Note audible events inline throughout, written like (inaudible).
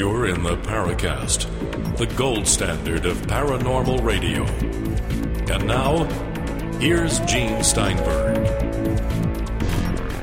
You're in the Paracast, the gold standard of paranormal radio. And now, here's Gene Steinberg.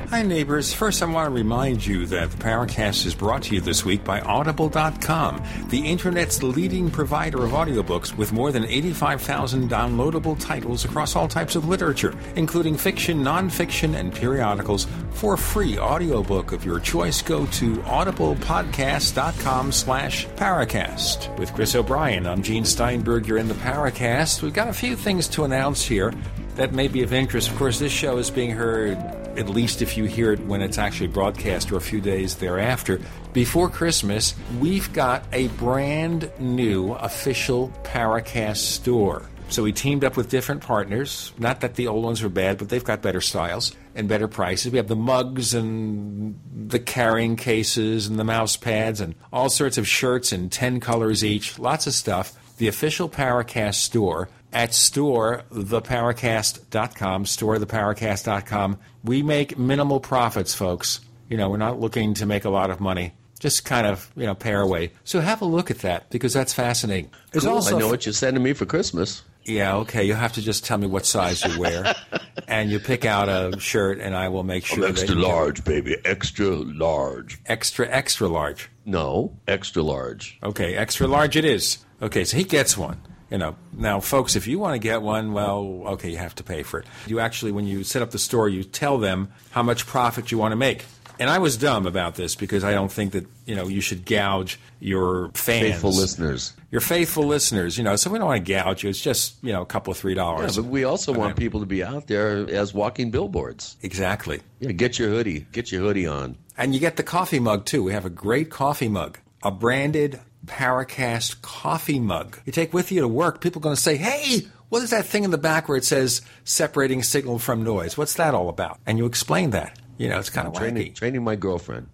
Hi, neighbors. First, I want to remind you that the Paracast is brought to you this week by Audible.com, the internet's leading provider of audiobooks with more than 85,000 downloadable titles across all types of literature, including fiction, nonfiction, and periodicals. For a free audiobook of your choice, go to audiblepodcast.com slash Paracast. With Chris O'Brien, I'm Gene Steinberg. You're in the Paracast. We've got a few things to announce here that may be of interest. Of course, this show is being heard at least if you hear it when it's actually broadcast or a few days thereafter. Before Christmas, we've got a brand new official Paracast store. So we teamed up with different partners. Not that the old ones were bad, but they've got better styles and better prices. We have the mugs and the carrying cases and the mouse pads and all sorts of shirts in 10 colors each. Lots of stuff. The official Paracast store at storetheparacast.com, storetheparacast.com. We make minimal profits, folks. You know, we're not looking to make a lot of money. Just kind of, you know, pay our way. So have a look at that because that's fascinating. There's cool. also I know what you're sending me for Christmas. Yeah, okay. You have to just tell me what size you wear, (laughs) and you pick out a shirt, and I will make sure. I'm extra large, baby. Extra large. Extra, extra large. No, extra large. Okay, extra large it is. Okay, so he gets one you know now folks if you want to get one well okay you have to pay for it you actually when you set up the store you tell them how much profit you want to make and I was dumb about this because I don't think that you know you should gouge your fans, faithful listeners, your faithful listeners. You know, so we don't want to gouge you. It's just you know a couple of three dollars. Yeah, but we also want people to be out there as walking billboards. Exactly. Yeah, get your hoodie. Get your hoodie on. And you get the coffee mug too. We have a great coffee mug, a branded Paracast coffee mug. You take with you to work, people are going to say, hey, what is that thing in the back where it says separating signal from noise? What's that all about? And you explain that. You know, it's kind of training, wacky. Training my girlfriend.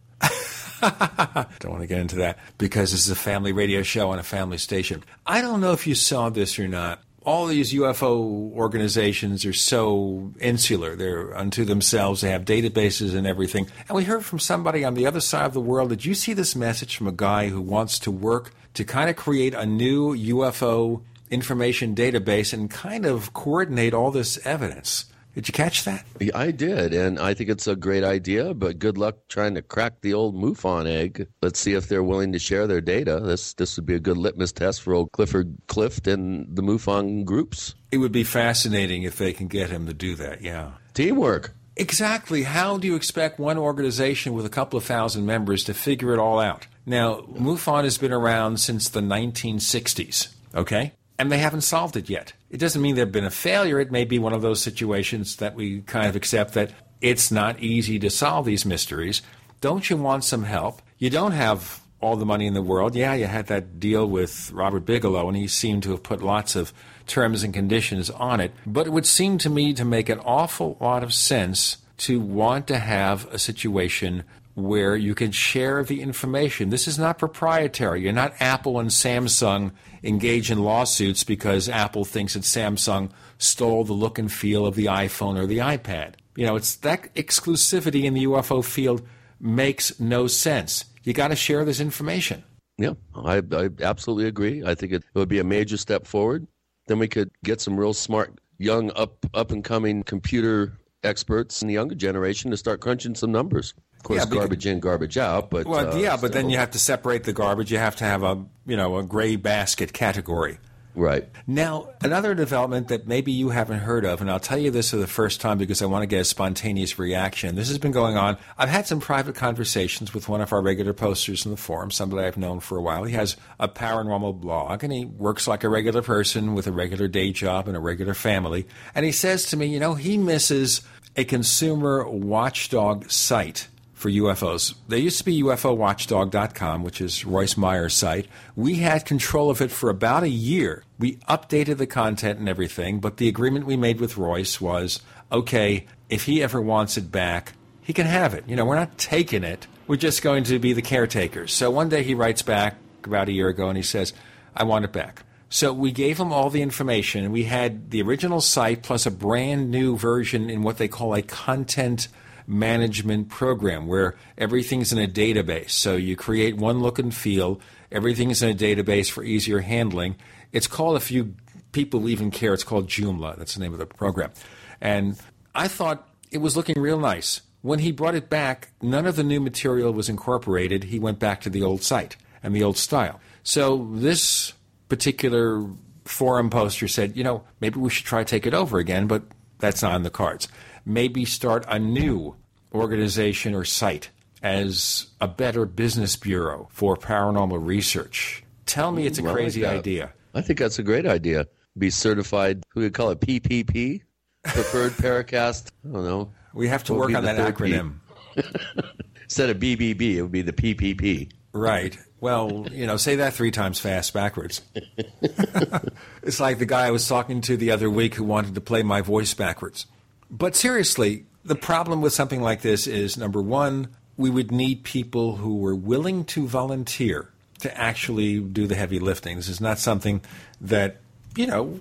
(laughs) don't want to get into that because this is a family radio show on a family station. I don't know if you saw this or not all these UFO organizations are so insular. They're unto themselves. They have databases and everything. And we heard from somebody on the other side of the world. Did you see this message from a guy who wants to work to kind of create a new UFO information database and kind of coordinate all this evidence? Did you catch that? I did, and I think it's a great idea. But good luck trying to crack the old MUFON egg. Let's see if they're willing to share their data. This this would be a good litmus test for old Clifford Clift and the MUFON groups. It would be fascinating if they can get him to do that. Yeah, teamwork. Exactly. How do you expect one organization with a couple of thousand members to figure it all out? Now, MUFON has been around since the 1960s. Okay, and they haven't solved it yet. It doesn't mean they've been a failure. It may be one of those situations that we kind of accept that it's not easy to solve these mysteries. Don't you want some help? You don't have all the money in the world. Yeah, you had that deal with Robert Bigelow, and he seemed to have put lots of terms and conditions on it. But it would seem to me to make an awful lot of sense to want to have a situation where you can share the information. This is not proprietary. You're not Apple and Samsung engage in lawsuits because Apple thinks that Samsung stole the look and feel of the iPhone or the iPad. You know, it's that exclusivity in the UFO field makes no sense. You got to share this information. Yeah, I, I absolutely agree. I think it, it would be a major step forward. Then we could get some real smart, young, up up and coming computer experts in the younger generation to start crunching some numbers. Of course, yeah, because, garbage in, garbage out. But well, uh, yeah, but then you have to separate the garbage. You have to have a you know a gray basket category. Right. Now, another development that maybe you haven't heard of, and I'll tell you this for the first time because I want to get a spontaneous reaction. This has been going on. I've had some private conversations with one of our regular posters in the forum, somebody I've known for a while. He has a paranormal blog and he works like a regular person with a regular day job and a regular family. And he says to me, you know, he misses a consumer watchdog site for UFOs. There used to be UFOWatchdog.com, which is Royce Myers' site. We had control of it for about a year. We updated the content and everything, but the agreement we made with Royce was okay, if he ever wants it back, he can have it. You know, we're not taking it, we're just going to be the caretakers. So one day he writes back about a year ago and he says, I want it back. So we gave him all the information. We had the original site plus a brand new version in what they call a content management program where everything's in a database. So you create one look and feel, everything's in a database for easier handling. It's called, if you people even care, it's called Joomla. That's the name of the program. And I thought it was looking real nice. When he brought it back, none of the new material was incorporated. He went back to the old site and the old style. So this particular forum poster said, you know, maybe we should try to take it over again, but that's not in the cards. Maybe start a new organization or site as a better business bureau for paranormal research. Tell me it's a well, crazy like idea. I think that's a great idea. Be certified, who would call it PPP? Preferred Paracast? I don't know. We have to work on that acronym. (laughs) Instead of BBB, it would be the PPP. Right. Well, you know, say that three times fast backwards. (laughs) (laughs) it's like the guy I was talking to the other week who wanted to play my voice backwards. But seriously, the problem with something like this is number one, we would need people who were willing to volunteer to actually do the heavy lifting. This is not something that, you know,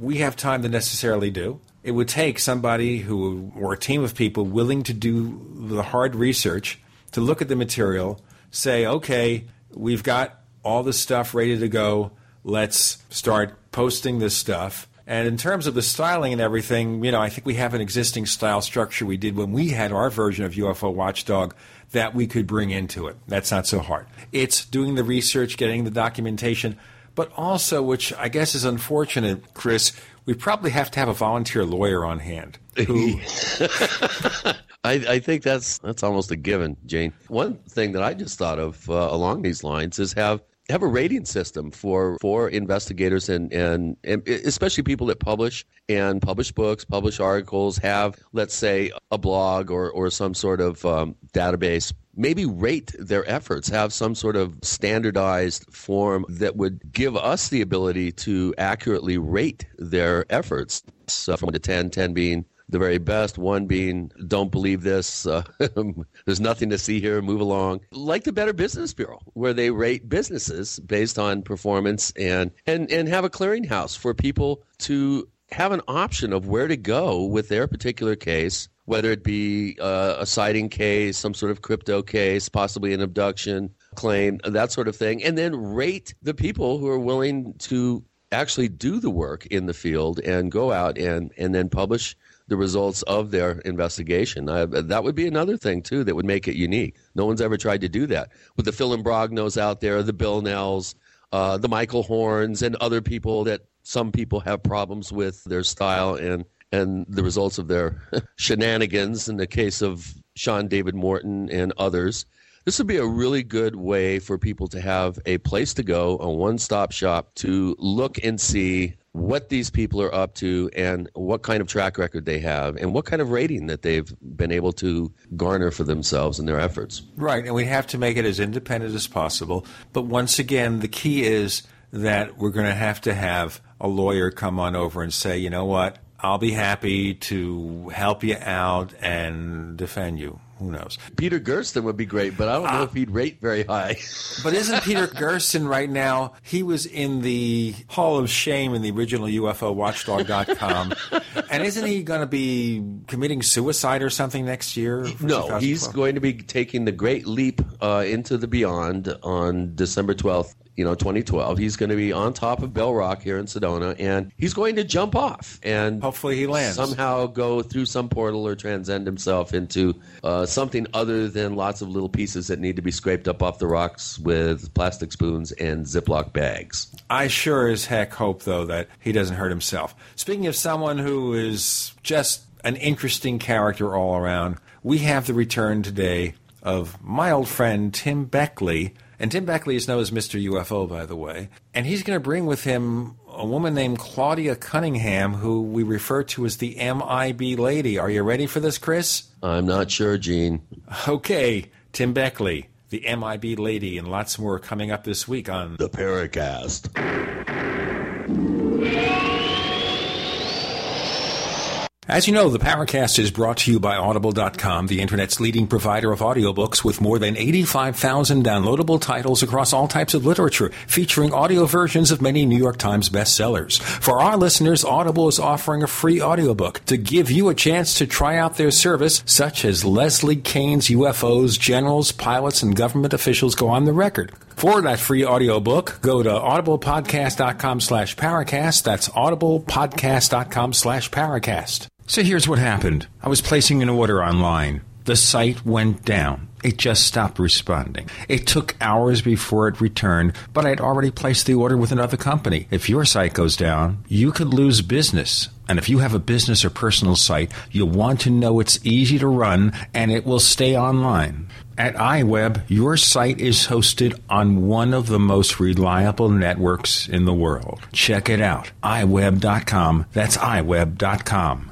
we have time to necessarily do. It would take somebody who, or a team of people willing to do the hard research, to look at the material, say, okay, we've got all the stuff ready to go. Let's start posting this stuff. And in terms of the styling and everything, you know, I think we have an existing style structure we did when we had our version of UFO Watchdog that we could bring into it. That's not so hard. It's doing the research, getting the documentation, but also, which I guess is unfortunate, Chris, we probably have to have a volunteer lawyer on hand who (laughs) I, I, think that's that's almost a given, Gene. One thing that I just thought of uh, along these lines is have have a rating system for for investigators and, and and especially people that publish and publish books, publish articles, have let's say a blog or or some sort of um, database. Maybe rate their efforts, have some sort of standardized form that would give us the ability to accurately rate their efforts. So from one to 10, 10 being the very best. One being, don't believe this. Uh, (laughs) there's nothing to see here. Move along. Like the Better Business Bureau, where they rate businesses based on performance and and and have a clearinghouse for people to have an option of where to go with their particular case. Whether it be uh, a sighting case, some sort of crypto case, possibly an abduction claim, that sort of thing, and then rate the people who are willing to actually do the work in the field and go out and, and then publish the results of their investigation. Uh, that would be another thing too that would make it unique. No one's ever tried to do that. With the Phil Imbrognos out there, the Bill Knells, uh, the Michael Horns, and other people that some people have problems with their style and and the results of their (laughs) shenanigans. In the case of Sean David Morton and others. This would be a really good way for people to have a place to go, a one stop shop to look and see what these people are up to and what kind of track record they have and what kind of rating that they've been able to garner for themselves and their efforts. Right, and we have to make it as independent as possible. But once again, the key is that we're going to have to have a lawyer come on over and say, you know what, I'll be happy to help you out and defend you. Who knows? Peter Gersten would be great, but I don't know uh, if he'd rate very high. (laughs) but isn't Peter Gersten right now? He was in the Hall of Shame in the original UFO Watchdog.com. (laughs) and isn't he going to be committing suicide or something next year? No, he's going to be taking the great leap uh, into the beyond on December 12th you know 2012 he's going to be on top of bell rock here in sedona and he's going to jump off and hopefully he lands. somehow go through some portal or transcend himself into uh, something other than lots of little pieces that need to be scraped up off the rocks with plastic spoons and ziploc bags. I sure as heck hope though that he doesn't hurt himself. Speaking of someone who is just an interesting character all around we have the return today of my old friend tim beckley and Tim Beckley is known as Mr. UFO, by the way. And he's going to bring with him a woman named Claudia Cunningham, who we refer to as the MIB lady. Are you ready for this, Chris? I'm not sure, Gene. Okay, Tim Beckley, the MIB lady, and lots more coming up this week on The Paracast. As you know, the Paracast is brought to you by Audible.com, the Internet's leading provider of audiobooks with more than 85,000 downloadable titles across all types of literature, featuring audio versions of many New York Times bestsellers. For our listeners, Audible is offering a free audiobook to give you a chance to try out their service, such as Leslie Kean's UFOs, generals, pilots, and government officials go on the record. For that free audiobook, go to audiblepodcast.com slash paracast. That's audiblepodcast.com slash paracast. So here's what happened. I was placing an order online. The site went down. It just stopped responding. It took hours before it returned, but I'd already placed the order with another company. If your site goes down, you could lose business. And if you have a business or personal site, you'll want to know it's easy to run and it will stay online. At iWeb, your site is hosted on one of the most reliable networks in the world. Check it out. iWeb.com. That's iWeb.com.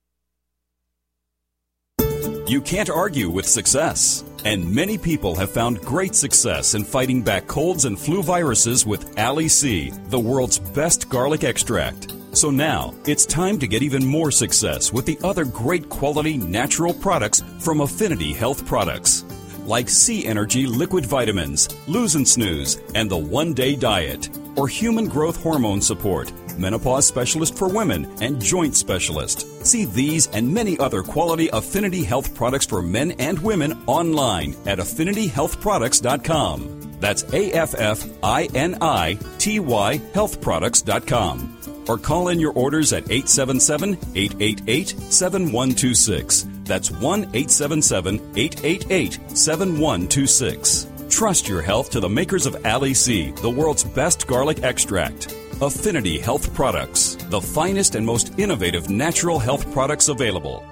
You can't argue with success. And many people have found great success in fighting back colds and flu viruses with Ali C, the world's best garlic extract. So now it's time to get even more success with the other great quality natural products from Affinity Health Products, like C Energy liquid vitamins, Lose and Snooze, and the One Day Diet, or human growth hormone support menopause specialist for women, and joint specialist. See these and many other quality Affinity Health products for men and women online at affinityhealthproducts.com. That's A F F I N I T Y healthproducts.com. Or call in your orders at 877 888 7126. That's 1 877 888 7126. Trust your health to the makers of Ali C, the world's best garlic extract. Affinity Health Products, the finest and most innovative natural health products available.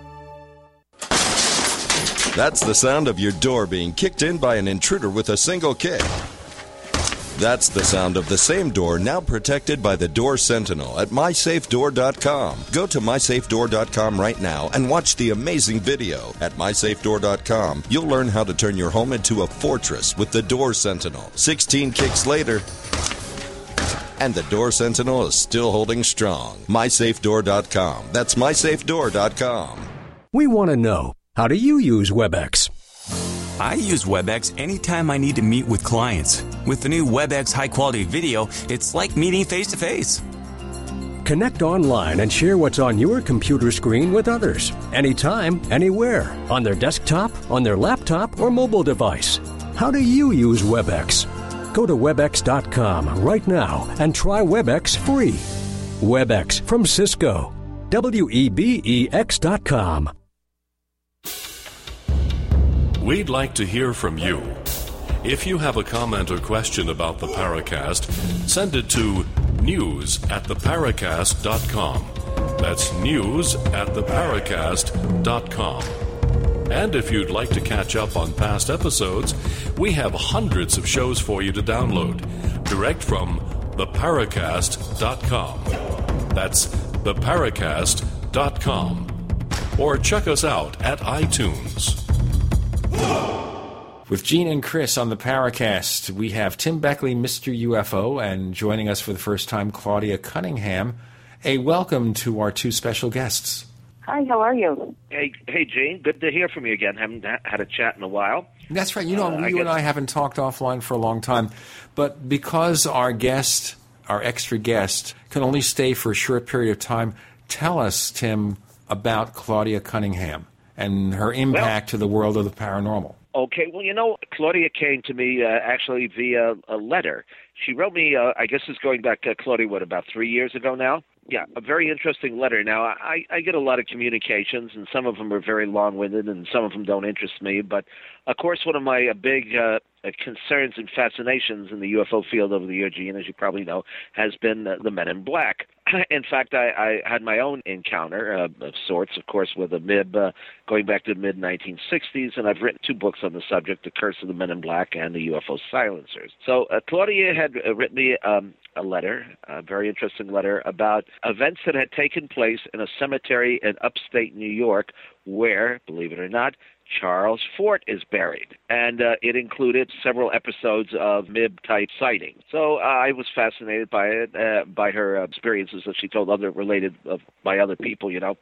That's the sound of your door being kicked in by an intruder with a single kick. That's the sound of the same door now protected by the Door Sentinel at mysafedoor.com. Go to mysafedoor.com right now and watch the amazing video. At mysafedoor.com, you'll learn how to turn your home into a fortress with the Door Sentinel. 16 kicks later, and the Door Sentinel is still holding strong. MySafeDoor.com. That's MySafeDoor.com. We want to know how do you use WebEx? I use WebEx anytime I need to meet with clients. With the new WebEx high quality video, it's like meeting face to face. Connect online and share what's on your computer screen with others, anytime, anywhere, on their desktop, on their laptop, or mobile device. How do you use WebEx? Go to WebEx.com right now and try WebEx free. WebEx from Cisco. W E B E X.com. We'd like to hear from you. If you have a comment or question about the Paracast, send it to news at theparacast.com. That's news at theparacast.com. And if you'd like to catch up on past episodes, we have hundreds of shows for you to download direct from theparacast.com. That's theparacast.com. Or check us out at iTunes. With Gene and Chris on the Paracast, we have Tim Beckley, Mr. UFO, and joining us for the first time, Claudia Cunningham. A welcome to our two special guests. Hi, how are you? Hey, hey, Gene. Good to hear from you again. Haven't had a chat in a while. That's right. You know, Uh, I you guess- and I haven't talked offline for a long time, but because our guest, our extra guest, can only stay for a short period of time, tell us, Tim, about Claudia Cunningham and her impact well, to the world of the paranormal. Okay, well, you know, Claudia came to me uh, actually via a letter. She wrote me, uh, I guess it's going back, uh, Claudia, what, about three years ago now? Yeah, a very interesting letter. Now, I, I get a lot of communications, and some of them are very long winded, and some of them don't interest me. But, of course, one of my uh, big uh, uh, concerns and fascinations in the UFO field over the year, Gene, as you probably know, has been the Men in Black. (coughs) in fact, I, I had my own encounter uh, of sorts, of course, with a MIB uh, going back to the mid 1960s, and I've written two books on the subject The Curse of the Men in Black and The UFO Silencers. So, uh, Claudia had uh, written me um, a letter, a very interesting letter, about events that had taken place in a cemetery in upstate New York where, believe it or not, Charles Fort is buried. And uh, it included several episodes of MIB type sightings. So uh, I was fascinated by it, uh, by her experiences that she told other related of, by other people, you know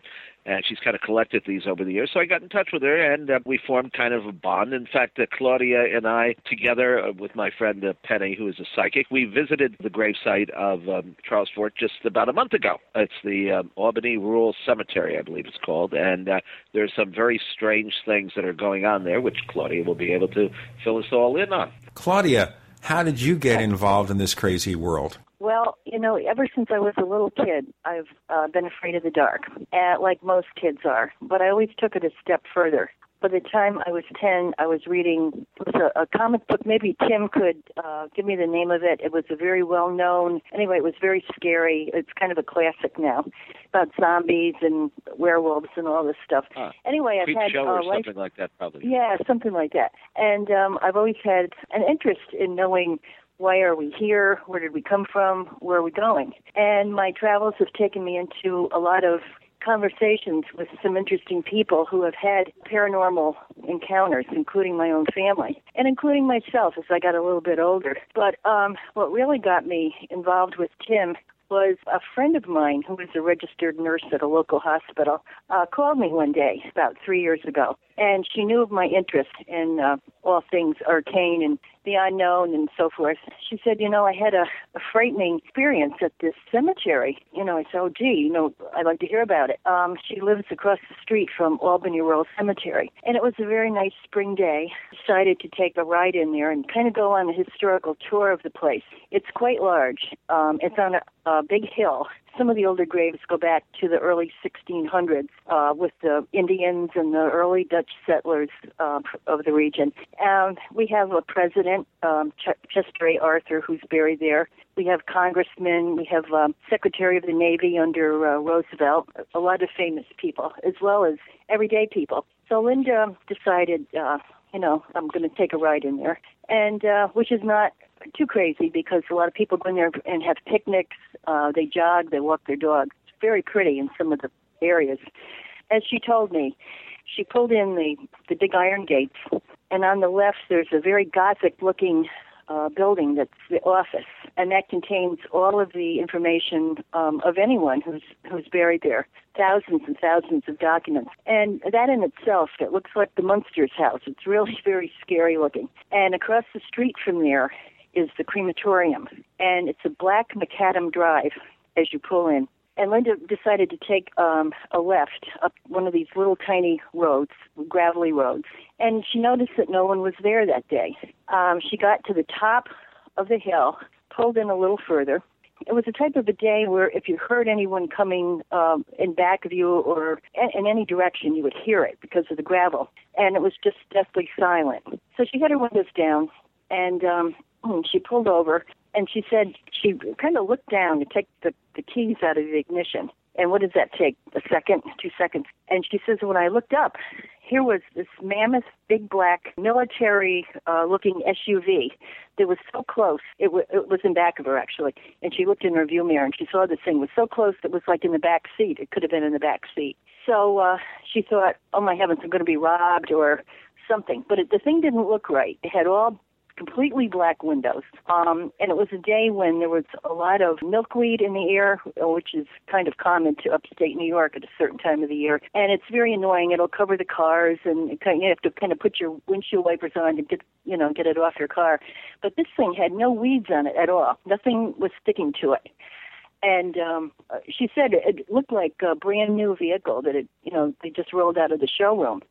and she's kind of collected these over the years. So I got in touch with her, and uh, we formed kind of a bond. In fact, uh, Claudia and I, together uh, with my friend uh, Penny, who is a psychic, we visited the gravesite of um, Charles Fort just about a month ago. It's the um, Albany Rural Cemetery, I believe it's called, and uh, there's some very strange things that are going on there, which Claudia will be able to fill us all in on. Claudia, how did you get involved in this crazy world? Well, you know, ever since I was a little kid, I've uh, been afraid of the dark, uh, like most kids are. But I always took it a step further. By the time I was 10, I was reading it was a, a comic book. Maybe Tim could uh, give me the name of it. It was a very well known, anyway, it was very scary. It's kind of a classic now about zombies and werewolves and all this stuff. Huh. Anyway, Creep I've had show uh, or life, something like that, probably. Yeah, something like that. And um, I've always had an interest in knowing why are we here? Where did we come from? Where are we going? And my travels have taken me into a lot of conversations with some interesting people who have had paranormal encounters, including my own family and including myself as I got a little bit older. But um, what really got me involved with Tim was a friend of mine who was a registered nurse at a local hospital uh, called me one day about three years ago, and she knew of my interest in uh, all things arcane and the unknown and so forth. She said, you know, I had a, a frightening experience at this cemetery. You know, I said, oh, gee, you know, I'd like to hear about it. Um, she lives across the street from Albany Rural Cemetery, and it was a very nice spring day. Decided to take a ride in there and kind of go on a historical tour of the place. It's quite large. Um, it's on a, a big hill some of the older graves go back to the early 1600s uh, with the Indians and the early Dutch settlers uh, of the region. And we have a president, um, Ch- Chester A. Arthur, who's buried there. We have congressmen. We have um, Secretary of the Navy under uh, Roosevelt. A lot of famous people, as well as everyday people. So Linda decided, uh, you know, I'm going to take a ride in there, and uh, which is not too crazy because a lot of people go in there and have picnics. Uh, they jog, they walk their dogs. It's very pretty in some of the areas. As she told me, she pulled in the the big iron gates, and on the left there's a very gothic-looking uh, building that's the office, and that contains all of the information um, of anyone who's who's buried there. Thousands and thousands of documents, and that in itself, it looks like the Munsters house. It's really (laughs) very scary looking. And across the street from there is the crematorium, and it's a black macadam drive as you pull in. And Linda decided to take um, a left up one of these little tiny roads, gravelly roads, and she noticed that no one was there that day. Um, she got to the top of the hill, pulled in a little further. It was a type of a day where if you heard anyone coming um, in back of you or in, in any direction, you would hear it because of the gravel. And it was just deathly silent. So she had her windows down, and um, (clears throat) she pulled over and she said she kind of looked down to take the, the keys out of the ignition. And what does that take? A second, two seconds. And she says, when I looked up, here was this mammoth, big black, military uh, looking SUV that was so close. It, w- it was in back of her, actually. And she looked in her view mirror and she saw this thing was so close it was like in the back seat. It could have been in the back seat. So uh, she thought, oh my heavens, I'm going to be robbed or something. But it, the thing didn't look right. It had all completely black windows. Um, and it was a day when there was a lot of milkweed in the air, which is kind of common to upstate New York at a certain time of the year. And it's very annoying. It'll cover the cars, and it kind of, you have to kind of put your windshield wipers on to get you know get it off your car. But this thing had no weeds on it at all. Nothing was sticking to it. and um, she said it looked like a brand new vehicle that it, you know, they just rolled out of the showroom.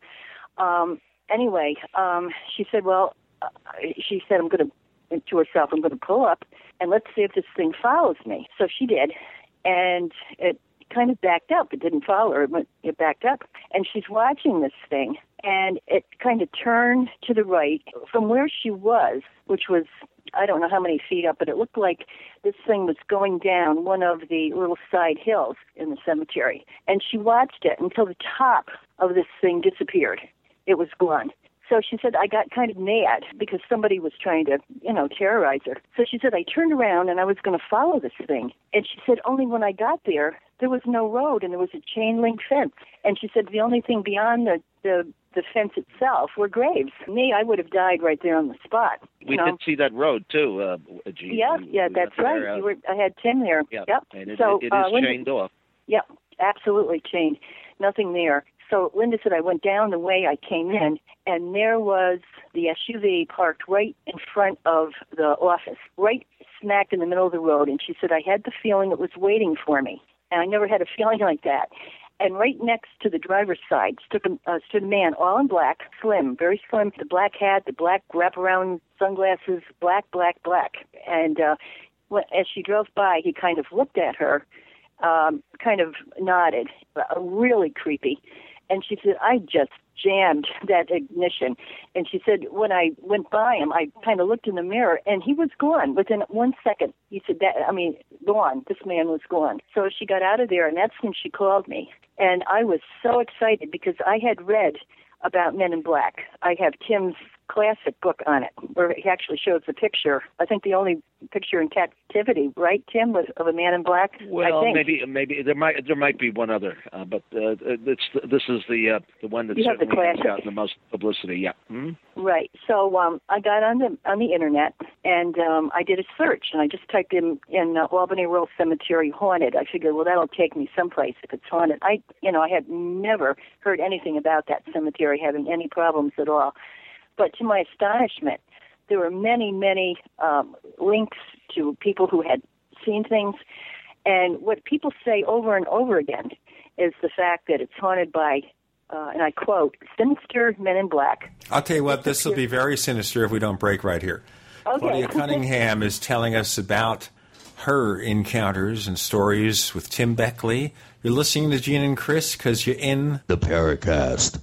Um, anyway, um, she said, well, uh, she said, I'm going to, to herself, I'm going to pull up and let's see if this thing follows me. So she did, and it kind of backed up. It didn't follow her, but it backed up. And she's watching this thing, and it kind of turned to the right from where she was, which was I don't know how many feet up, but it looked like this thing was going down one of the little side hills in the cemetery. And she watched it until the top of this thing disappeared. It was gone. So she said, I got kind of mad because somebody was trying to, you know, terrorize her. So she said, I turned around and I was going to follow this thing. And she said, only when I got there, there was no road and there was a chain link fence. And she said, the only thing beyond the, the, the fence itself were graves. Me, I would have died right there on the spot. We know? did see that road too. Uh, G. Yeah, We- yeah, we that's right. there, uh, You were, I had Tim there. yeah, Yep. and it, so it, it uh, is Linda- chained off. Yep, absolutely chained. Nothing there. So Linda said I went down the way I came in, and there was the SUV parked right in front of the office, right smack in the middle of the road. And she said I had the feeling it was waiting for me, and I never had a feeling like that. And right next to the driver's side stood a, uh, stood a man, all in black, slim, very slim, the black hat, the black wraparound sunglasses, black, black, black. And uh, as she drove by, he kind of looked at her, um, kind of nodded, uh, really creepy. And she said, I just jammed (laughs) that ignition. And she said, when I went by him, I kind of looked in the mirror and he was gone within one second. He said that, I mean, gone. This man was gone. So she got out of there and that's when she called me. And I was so excited because I had read about Men in Black. I have Tim's classic book on it, where he actually shows the picture. I think the only picture in captivity, right, Tim, was of a man in black. I Well, think. maybe maybe there might there might be one other, uh, but uh, it's this is the uh, the one that You have the certainly classic. gotten the most publicity. Yeah. hmm Right. So um, I got on the on the internet and um, I did a search and I just typed in in uh, Albany Rural Cemetery haunted. I figured, well, that'll take me someplace if it's haunted. I, you know, I had never heard anything about that cemetery having any problems at all. But to my astonishment, there were many, many um, links to people who had seen things. And what people say over and over again is the fact that it's haunted by, uh, and I quote, sinister men in black. I'll tell you what, this will be very sinister if we don't break right here. Okay. Claudia Cunningham is telling us about her encounters and stories with Tim Beckley. You're listening to Gene and Chris because you're in the Paracast.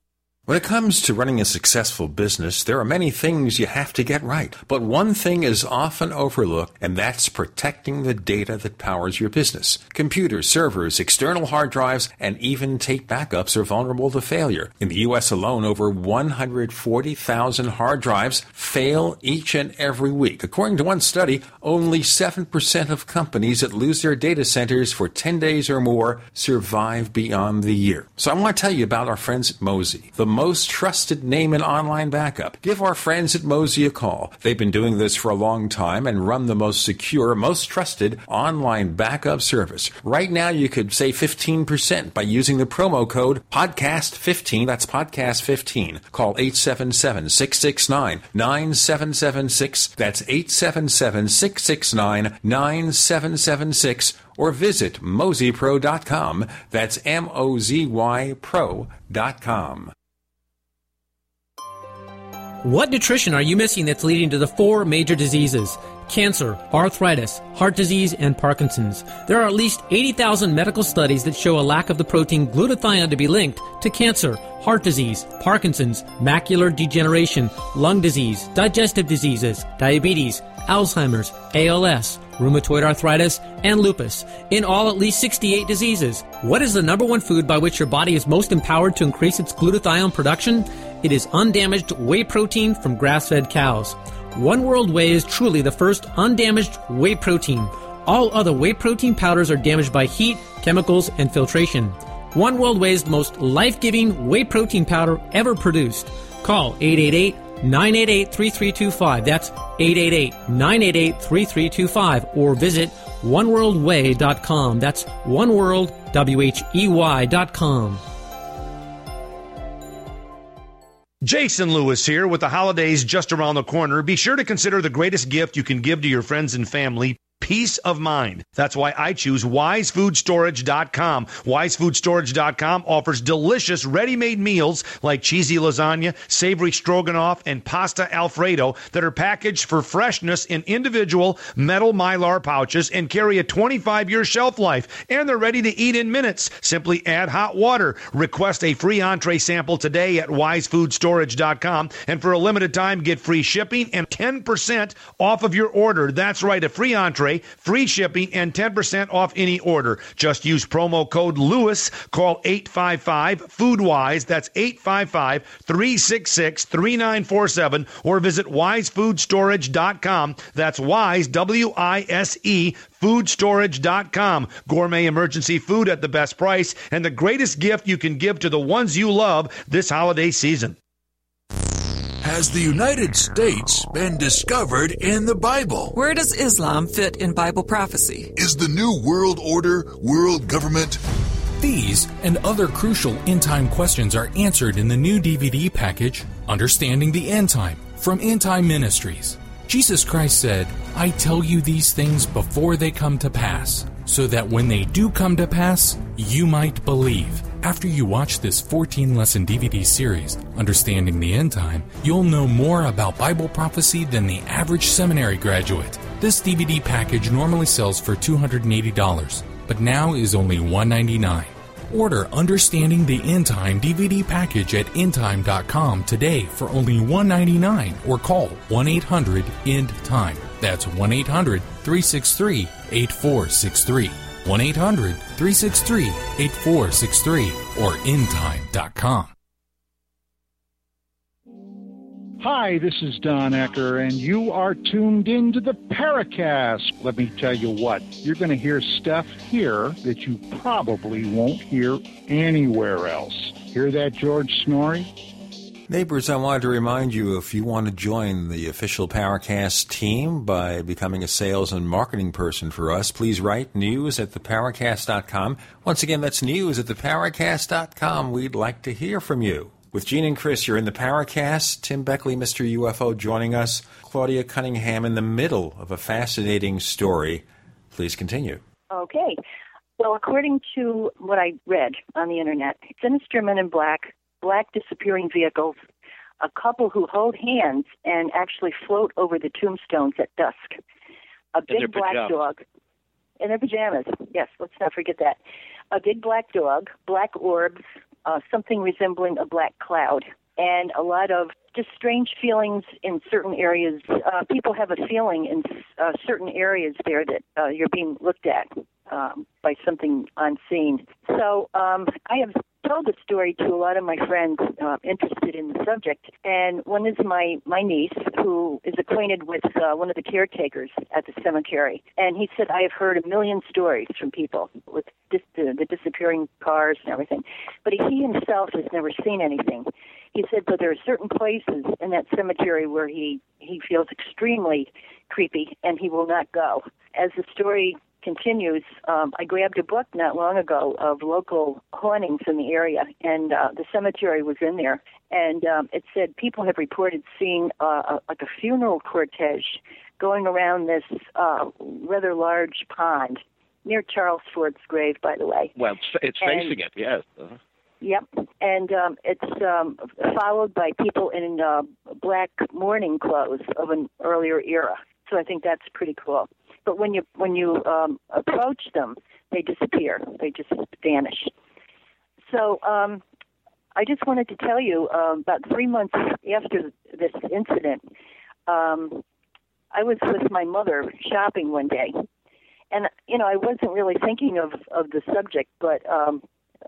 When it comes to running a successful business, there are many things you have to get right. But one thing is often overlooked, and that's protecting the data that powers your business. Computers, servers, external hard drives, and even tape backups are vulnerable to failure. In the U.S. alone, over 140,000 hard drives fail each and every week. According to one study, only 7% of companies that lose their data centers for 10 days or more survive beyond the year. So I want to tell you about our friends at Mozy, the most trusted name in online backup. Give our friends at Mozy a call. They've been doing this for a long time and run the most secure, most trusted online backup service. Right now, you could save 15% by using the promo code PODCAST15. That's PODCAST15. Call 877 669 9776. That's 877 669 9776 or visit mozypro.com. That's M O Z Y pro.com. What nutrition are you missing that's leading to the four major diseases? Cancer, arthritis, heart disease, and Parkinson's. There are at least 80,000 medical studies that show a lack of the protein glutathione to be linked to cancer, heart disease, Parkinson's, macular degeneration, lung disease, digestive diseases, diabetes, Alzheimer's, ALS, rheumatoid arthritis, and lupus. In all, at least 68 diseases. What is the number one food by which your body is most empowered to increase its glutathione production? It is undamaged whey protein from grass fed cows. One World Whey is truly the first undamaged whey protein. All other whey protein powders are damaged by heat, chemicals, and filtration. One World Whey is the most life giving whey protein powder ever produced. Call 888 988 3325. That's 888 988 3325. Or visit oneworldwhey.com. That's oneworld, W-H-E-Y dot com. Jason Lewis here with the holidays just around the corner. Be sure to consider the greatest gift you can give to your friends and family peace of mind. That's why I choose wisefoodstorage.com. Wisefoodstorage.com offers delicious ready-made meals like cheesy lasagna, savory stroganoff, and pasta alfredo that are packaged for freshness in individual metal mylar pouches and carry a 25-year shelf life. And they're ready to eat in minutes. Simply add hot water. Request a free entree sample today at wisefoodstorage.com and for a limited time get free shipping and 10% off of your order. That's right, a free entree free shipping, and 10% off any order. Just use promo code LEWIS. Call 855 FoodWise. That's 855 366 3947 or visit wisefoodstorage.com. That's wise, W I S E, foodstorage.com. Gourmet emergency food at the best price and the greatest gift you can give to the ones you love this holiday season. Has the United States been discovered in the Bible? Where does Islam fit in Bible prophecy? Is the New World Order world government? These and other crucial end time questions are answered in the new DVD package, Understanding the End Time, from End Time Ministries. Jesus Christ said, I tell you these things before they come to pass, so that when they do come to pass, you might believe. After you watch this 14 lesson DVD series, Understanding the End Time, you'll know more about Bible prophecy than the average seminary graduate. This DVD package normally sells for $280, but now is only 199. Order Understanding the End Time DVD package at endtime.com today for only 199 or call 1 800 END TIME. That's 1 800 363 8463. 1 800 363 8463 or endtime.com. Hi, this is Don Ecker, and you are tuned into the Paracast. Let me tell you what, you're going to hear stuff here that you probably won't hear anywhere else. Hear that, George Noory? Neighbors, I wanted to remind you if you want to join the official Paracast team by becoming a sales and marketing person for us, please write news at theparacast.com. Once again, that's news at theparacast.com. We'd like to hear from you. With Gene and Chris, you're in the Paracast. Tim Beckley, Mr. UFO, joining us. Claudia Cunningham in the middle of a fascinating story. Please continue. Okay. Well, according to what I read on the internet, sinister men in black, black disappearing vehicles, a couple who hold hands and actually float over the tombstones at dusk, a big black pajamas. dog in their pajamas. Yes, let's not forget that. A big black dog, black orbs, uh, something resembling a black cloud, and a lot of just strange feelings in certain areas. Uh, people have a feeling in uh, certain areas there that uh, you're being looked at um, by something unseen. So um, I have told the story to a lot of my friends uh, interested in the subject, and one is my my niece who is acquainted with uh, one of the caretakers at the cemetery, and he said I have heard a million stories from people with dis- the, the disappearing cars and everything, but he, himself has never seen anything. He said, but there are certain places in that cemetery where he he feels extremely creepy, and he will not go. As the story continues, um, I grabbed a book not long ago of local hauntings in the area, and uh, the cemetery was in there. And um, it said people have reported seeing uh, a, like a funeral cortege going around this uh, rather large pond near Charles Fort's grave, by the way. Well, it's, it's And- facing it, yes. Uh-huh. Yep, and um, it's um, followed by people in uh, black mourning clothes of an earlier era. So I think that's pretty cool. But when you when you um, approach them, they disappear. They just vanish. So um, I just wanted to tell you, um, about three months after this incident, um, I was with my mother shopping one day, and you know I wasn't really thinking of of the subject, but um,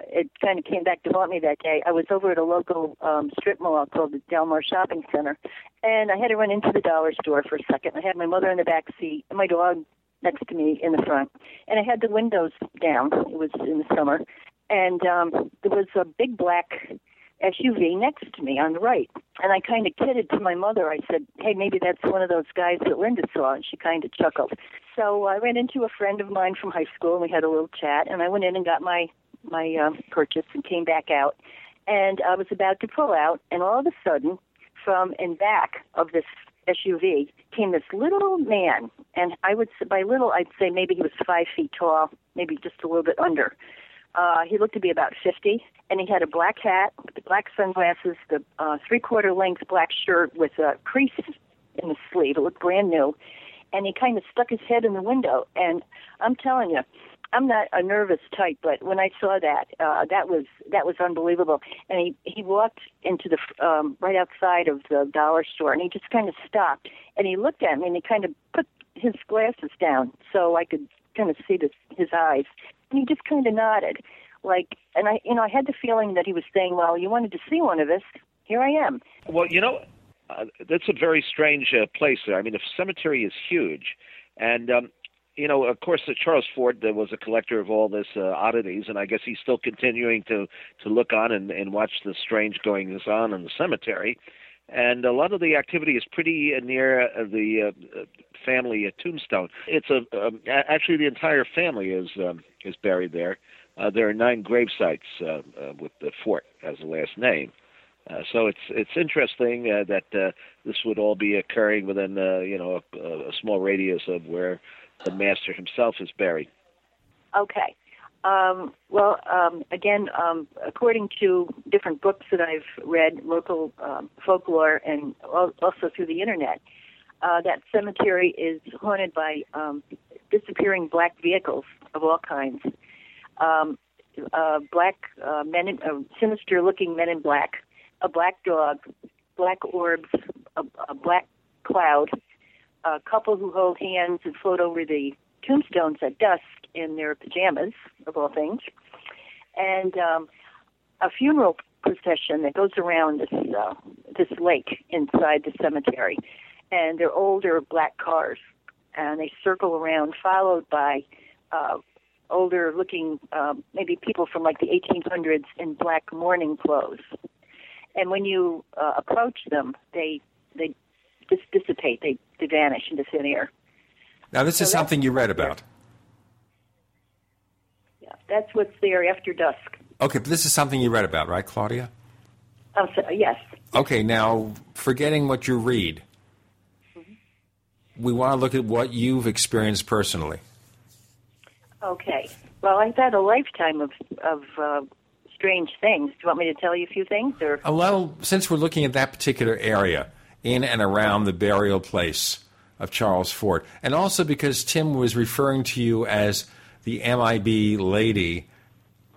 it kind of came back to haunt me that day. I was over at a local um, strip mall called the Delmar Shopping Center, and I had to run into the dollar store for a second. I had my mother in the back seat and my dog next to me in the front, and I had the windows down. It was in the summer, and um, there was a big black SUV next to me on the right. And I kind of kidded to my mother. I said, "Hey, maybe that's one of those guys that Linda saw." And she kind of chuckled. So I ran into a friend of mine from high school, and we had a little chat. And I went in and got my my um, purchase and came back out. And I was about to pull out, and all of a sudden, from in back of this SUV came this little man, and I would say, by little I'd say maybe he was five feet tall, maybe just a little bit under. Uh, he looked to be about 50, and he had a black hat, with the black sunglasses, the uh, three-quarter length black shirt with a crease in the sleeve. It looked brand new, and he kind of stuck his head in the window. And I'm telling you, I'm not a nervous type, but when I saw that, uh, that was that was unbelievable. And he he walked into the um, right outside of the dollar store, and he just kind of stopped, and he looked at me, and he kind of put his glasses down so I could kind of see the, his eyes, and he just kind of nodded, like, and I you know I had the feeling that he was saying, well, you wanted to see one of us, here I am. Well, you know, uh, that's a very strange uh, place. There. I mean, the cemetery is huge, and um, you know, of course, uh, Charles Fort uh, was a collector of all this uh, oddities, and I guess he's still continuing to to look on and, and watch the strange goings on in the cemetery. And a lot of the activity is pretty uh, near uh, the uh, family tombstone. It's a um, actually the entire family is um, is buried there. There are nine grave sites with the Fort as the last name. Uh, so it's it's interesting uh, that uh, this would all be occurring within uh, you know a, a small radius of where the master himself is buried. Okay. Um, well, um, again, um, according to different books that I've read, local um, folklore, and also through the internet, uh, that cemetery is haunted by um, disappearing black vehicles of all kinds. Uh, black uh, men, in, sinister-looking men in black, a black dog, black orbs, a, a black cloud, a couple who hold hands and float over the tombstones at dusk in their pajamas, of all things, and um, a funeral procession that goes around this uh, this lake inside the cemetery, and they're older black cars, and they circle around, followed by uh, older looking, um, maybe people from like the 1800s in black mourning clothes. And when you uh, approach them, they they just dissipate. They, they vanish into thin air. Now, this so is something you read about. Yeah, that's what's there after dusk. Okay, but this is something you read about, right, Claudia? Oh, so, yes. Okay, now, forgetting what you read, mm-hmm. we want to look at what you've experienced personally. Okay. Well, I've had a lifetime of, of uh, strange things. Do you want me to tell you a few things? Or? Uh, well, since we're looking at that particular area, in and around the burial place of Charles Fort. And also because Tim was referring to you as the MIB lady.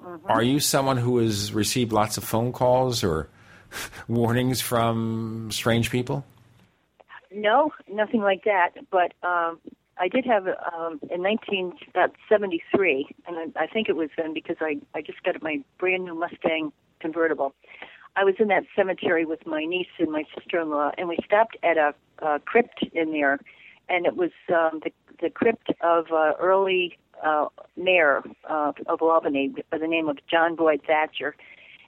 Mm-hmm. Are you someone who has received lots of phone calls or (laughs) warnings from strange people? No, nothing like that. But um, I did have um, in 1973, and I, I think it was then because I I just got my brand new Mustang convertible. I was in that cemetery with my niece and my sister-in-law, and we stopped at a, crypt in there, and it was um, the the crypt of uh, early uh, mayor uh, of Albany by the name of John Boyd Thacher.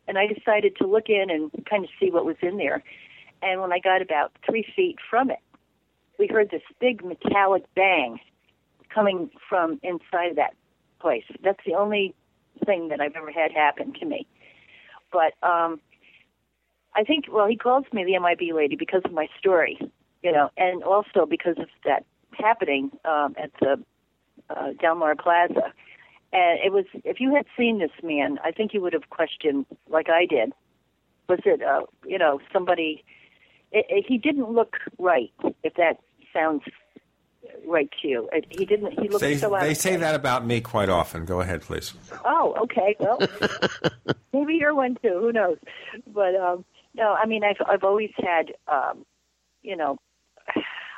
And I decided to look in and kind of see what was in there. And when I got about three feet from it, we heard this big metallic bang coming from inside that place. That's the only thing that I've ever had happen to me. But um, I think, well, he calls me the MIB lady because of my story, you know, and also because of that happening um, at the uh, Delmar Plaza. And it was, if you had seen this man, I think you would have questioned, like I did, was it, uh, you know, somebody, it, it, he didn't look right, if that sounds right to you. It, he didn't, he looked they, so out They say that about me quite often. Go ahead, please. Oh, okay. Well, (laughs) maybe you're one too. Who knows? But, um, no, I mean, I've I've always had, um, you know,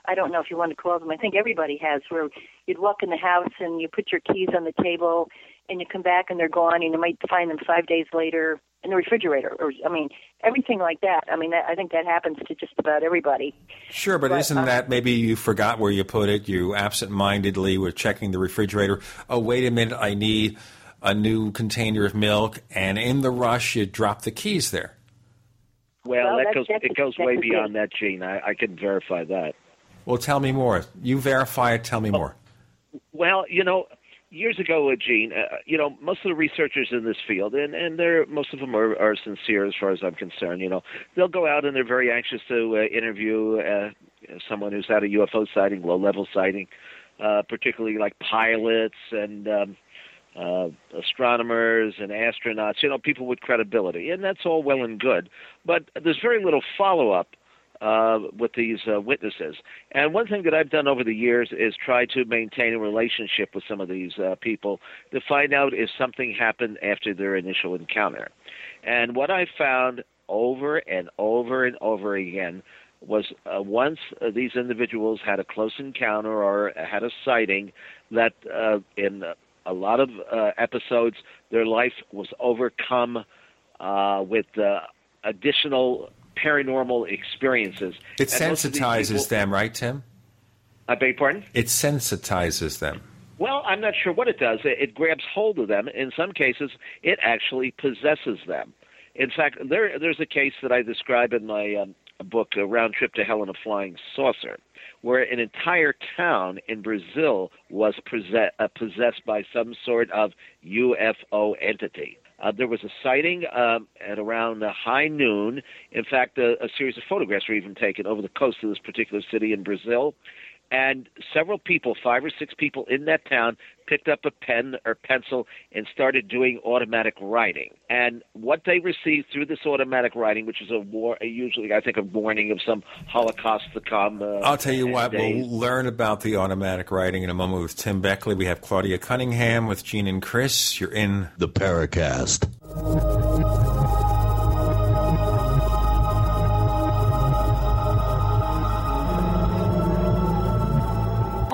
I don't know if you want to call them. I think everybody has. Where you'd walk in the house and you put your keys on the table, and you come back and they're gone, and you might find them five days later in the refrigerator. Or I mean, everything like that. I mean, I think that happens to just about everybody. Sure, but, but isn't uh, that maybe you forgot where you put it? You absent-mindedly were checking the refrigerator. Oh, wait a minute, I need a new container of milk, and in the rush, you drop the keys there. Well, Well, that goes it goes way beyond that, Gene. I, I can verify that. Well, tell me more. You verify it. Tell me more. Well, you know, years ago, uh, Gene, uh, you know, most of the researchers in this field, and and they're most of them are, are sincere as far as I'm concerned. You know, they'll go out and they're very anxious to uh, interview uh, someone who's had a UFO sighting, low-level sighting, uh, particularly like pilots and. Um, uh, astronomers and astronauts, you know, people with credibility, and that's all well and good. But there's very little follow up uh, with these uh, witnesses. And one thing that I've done over the years is try to maintain a relationship with some of these uh, people to find out if something happened after their initial encounter. And what I found over and over and over again was uh, once uh, these individuals had a close encounter or had a sighting, that uh, in a lot of uh, episodes their life was overcome uh, with uh, additional paranormal experiences. It And most of these sensitizes people- them, right, Tim? I beg your pardon? It sensitizes them. Well, I'm not sure what it does. It, it grabs hold of them. In some cases, it actually possesses them. In fact, there there's a case that I describe in my um, book, A Round Trip to Hell in a Flying Saucer, where an entire town in Brazil was possess, uh, possessed by some sort of UFO entity. Uh, there was a sighting um, at around uh, high noon. In fact, a, a series of photographs were even taken over the coast of this particular city in Brazil. And several people, five or six people in that town, picked up a pen or pencil and started doing automatic writing. And what they received through this automatic writing, which is a war, usually I think a warning of some Holocaust to come. Uh, I'll tell you what, days. we'll learn about the automatic writing in a moment with Tim Beckley. We have Claudia Cunningham with Gene and Chris. You're in the Paracast.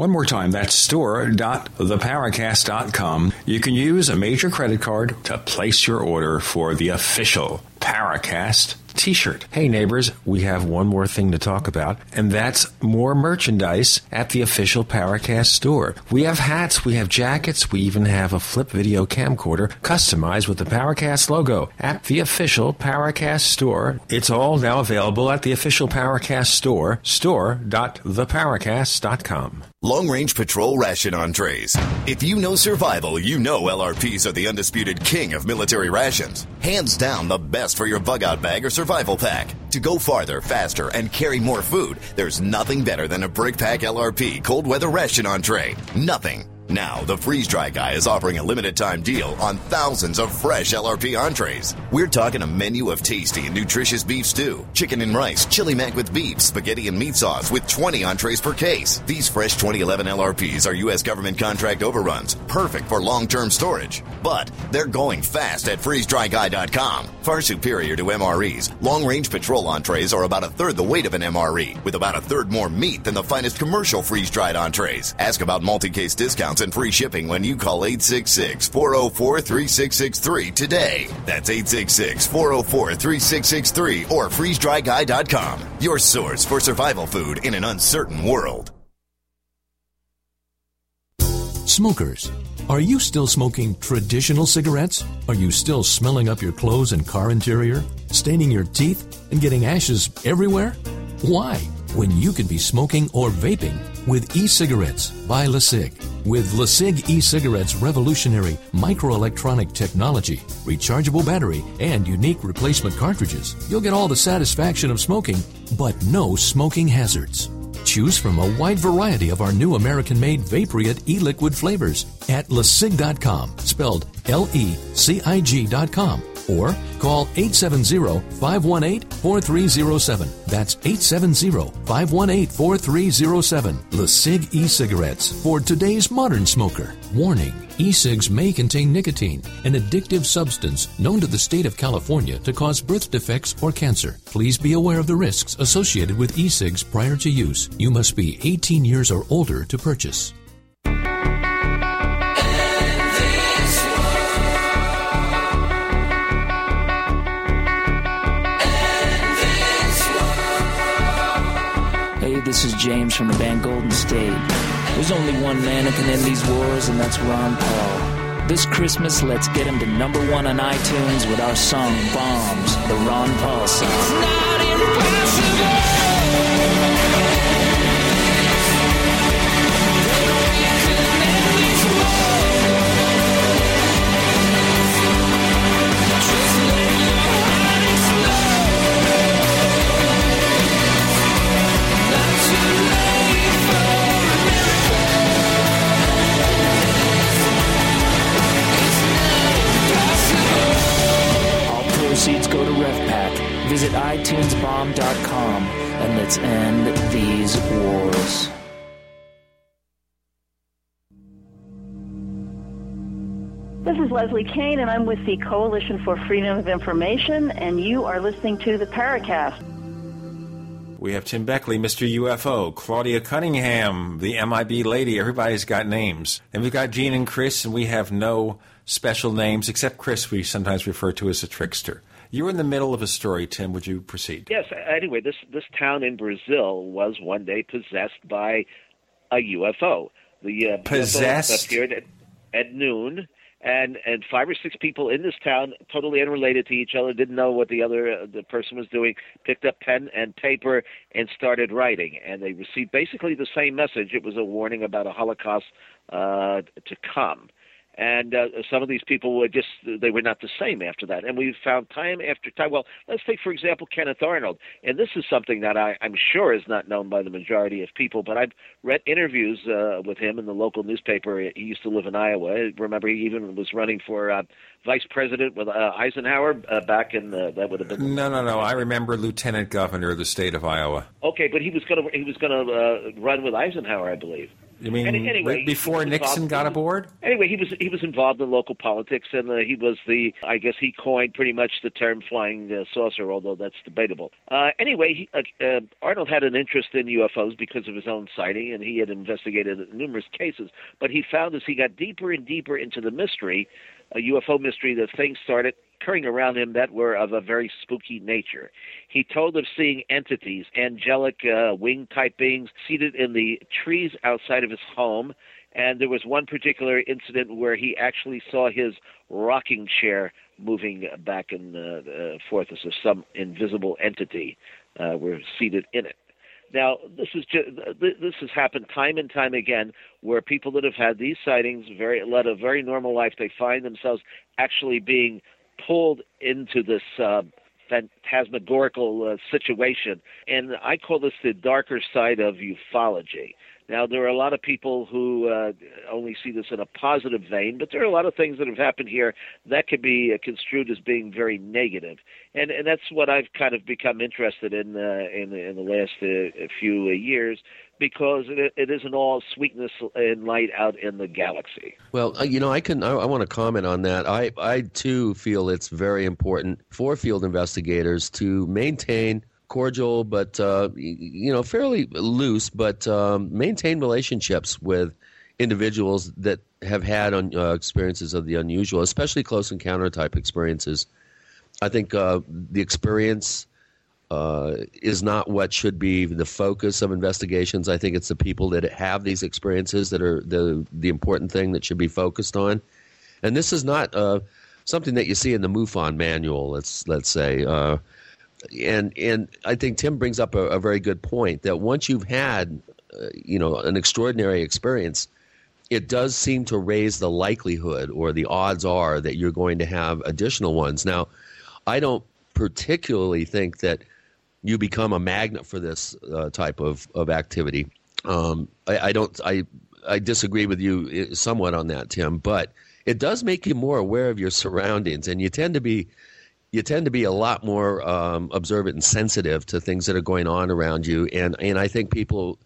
One more time, that's store.theparacast.com. You can use a major credit card to place your order for the official Paracast t-shirt. Hey neighbors, we have one more thing to talk about, and that's more merchandise at the official Paracast store. We have hats, we have jackets, we even have a flip video camcorder customized with the Paracast logo at the official Paracast store. It's all now available at the official Paracast store, store.theparacast.com. Long Range Patrol Ration Entrees. If you know survival, you know LRPs are the undisputed king of military rations. Hands down, the best for your bug out bag or survival pack. To go farther, faster, and carry more food, there's nothing better than a Brick Pack LRP cold weather ration entree. Nothing. Now, the Freeze Dry Guy is offering a limited time deal on thousands of fresh LRP entrees. We're talking a menu of tasty and nutritious beef stew, chicken and rice, chili mac with beef, spaghetti and meat sauce with 20 entrees per case. These fresh 2011 LRPs are U.S. government contract overruns, perfect for long term storage. But they're going fast at freezedryguy.com. Far superior to MREs, long range patrol entrees are about a third the weight of an MRE, with about a third more meat than the finest commercial freeze dried entrees. Ask about multi case discounts and free shipping when you call 866 404 3663 today. That's 866 404 3663 or freezedryguy.com. Your source for survival food in an uncertain world. Smokers, are you still smoking traditional cigarettes? Are you still smelling up your clothes and car interior, staining your teeth, and getting ashes everywhere? Why? When you could be smoking or vaping with e-cigarettes by LeCig. With LeCig e-cigarettes revolutionary microelectronic technology, rechargeable battery, and unique replacement cartridges, you'll get all the satisfaction of smoking, but no smoking hazards. Choose from a wide variety of our new American-made Vapriot e-liquid flavors at lecig.com, spelled L-E-C-I-G.com, or call 870-518-4307. That's 870-518-4307. LeCig e-cigarettes for today's modern smoker. Warning, e-cigs may contain nicotine, an addictive substance known to the state of California to cause birth defects or cancer. Please be aware of the risks associated with e-cigs prior to use. You must be 18 years or older to purchase. This is James from the band Golden State. There's only one man who can end these wars, and that's Ron Paul. This Christmas, let's get him to number one on iTunes with our song Bombs, the Ron Paul song. All proceeds go to RevPAC. Visit iTunesBomb.com and let's end these wars. This is Leslie Kean, and I'm with the Coalition for Freedom of Information, and you are listening to the Paracast. We have Tim Beckley, Mr. UFO, Claudia Cunningham, the MIB lady. Everybody's got names. And we've got Gene and Chris, and we have no special names except Chris, we sometimes refer to as a trickster. You're in the middle of a story, Tim. Would you proceed? Yes. Anyway, this this town in Brazil was one day possessed by a UFO. The uh, Possessed? UFO appeared at, at noon, and and five or six people in this town, totally unrelated to each other, didn't know what the other uh, the person was doing, picked up pen and paper and started writing, and they received basically the same message. It was a warning about a Holocaust uh, to come. And uh, some of these people were just, they were not the same after that. And we've found time after time. Well, let's take, for example, Kenneth Arnold. And this is something that I, I'm sure is not known by the majority of people, but I've read interviews uh, with him in the local newspaper. He used to live in Iowa. I remember, he even was running for uh, vice president with uh, Eisenhower uh, back in the, that would have been. No, no, no. I remember Lieutenant Governor of the state of Iowa. Okay, but he was going to he was going to uh, run with Eisenhower, I believe. You mean Any- anyway, before Nixon got aboard? Anyway, he was he was involved in local politics, and uh, he was the I guess he coined pretty much the term flying uh, saucer, although that's debatable. Uh, anyway, he, uh, uh, Arnold had an interest in UFOs because of his own sighting, and he had investigated numerous cases. But he found as he got deeper and deeper into the mystery, a UFO mystery, that things started occurring around him that were of a very spooky nature. He told of seeing entities, angelic uh, wing type beings, seated in the trees outside of his home. And there was one particular incident where he actually saw his rocking chair moving back and uh, uh, forth as if some invisible entity uh, were seated in it. Now, this is ju- this has happened time and time again, where people that have had these sightings, very led a very normal life, they find themselves actually being pulled into this uh, phantasmagorical uh, situation, and I call this the darker side of ufology. Now, there are a lot of people who uh, only see this in a positive vein, but there are a lot of things that have happened here that could be uh, construed as being very negative, and and that's what I've kind of become interested in uh, in, in the last uh, few uh, years because it, it isn't all sweetness and light out in the galaxy. Well, uh, you know, I can. I, I want to comment on that. I, I too feel it's very important for field investigators to maintain cordial, but uh, you know, fairly loose, but um, maintain relationships with individuals that have had un, uh, experiences of the unusual, especially close encounter type experiences. I think uh, the experience uh, is not what should be the focus of investigations. I think it's the people that have these experiences that are the the important thing that should be focused on. And this is not uh, something that you see in the MUFON manual. Let's let's say. And and I think Tim brings up a, a very good point that once you've had, uh, you know, an extraordinary experience, it does seem to raise the likelihood or the odds are that you're going to have additional ones. Now, I don't particularly think that you become a magnet for this uh, type of, of activity. Um, I, I don't. I I disagree with you uh, somewhat on that, Tim. But it does make you more aware of your surroundings, and you tend to be you tend to be a lot more um, observant and sensitive to things that are going on around you. And and I think people,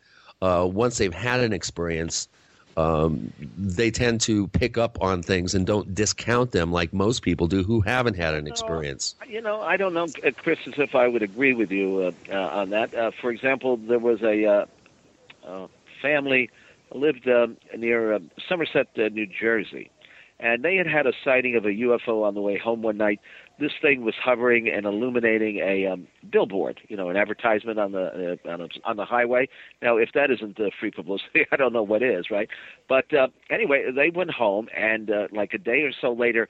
uh, once they've had an experience, um, they tend to pick up on things and don't discount them like most people do who haven't had an experience. You know, I don't know, uh, Chris, as if I would agree with you uh, uh, on that. Uh, for example, there was a uh, uh, family lived um, near Somerset, uh, New Jersey, and they had had a sighting of a UFO on the way home one night. This thing was hovering and illuminating a um, billboard, you know, an advertisement on the uh, on, a, on the highway. Now, if that isn't uh, free publicity, (laughs) I don't know what is, right? But uh, anyway, they went home, and uh, like a day or so later,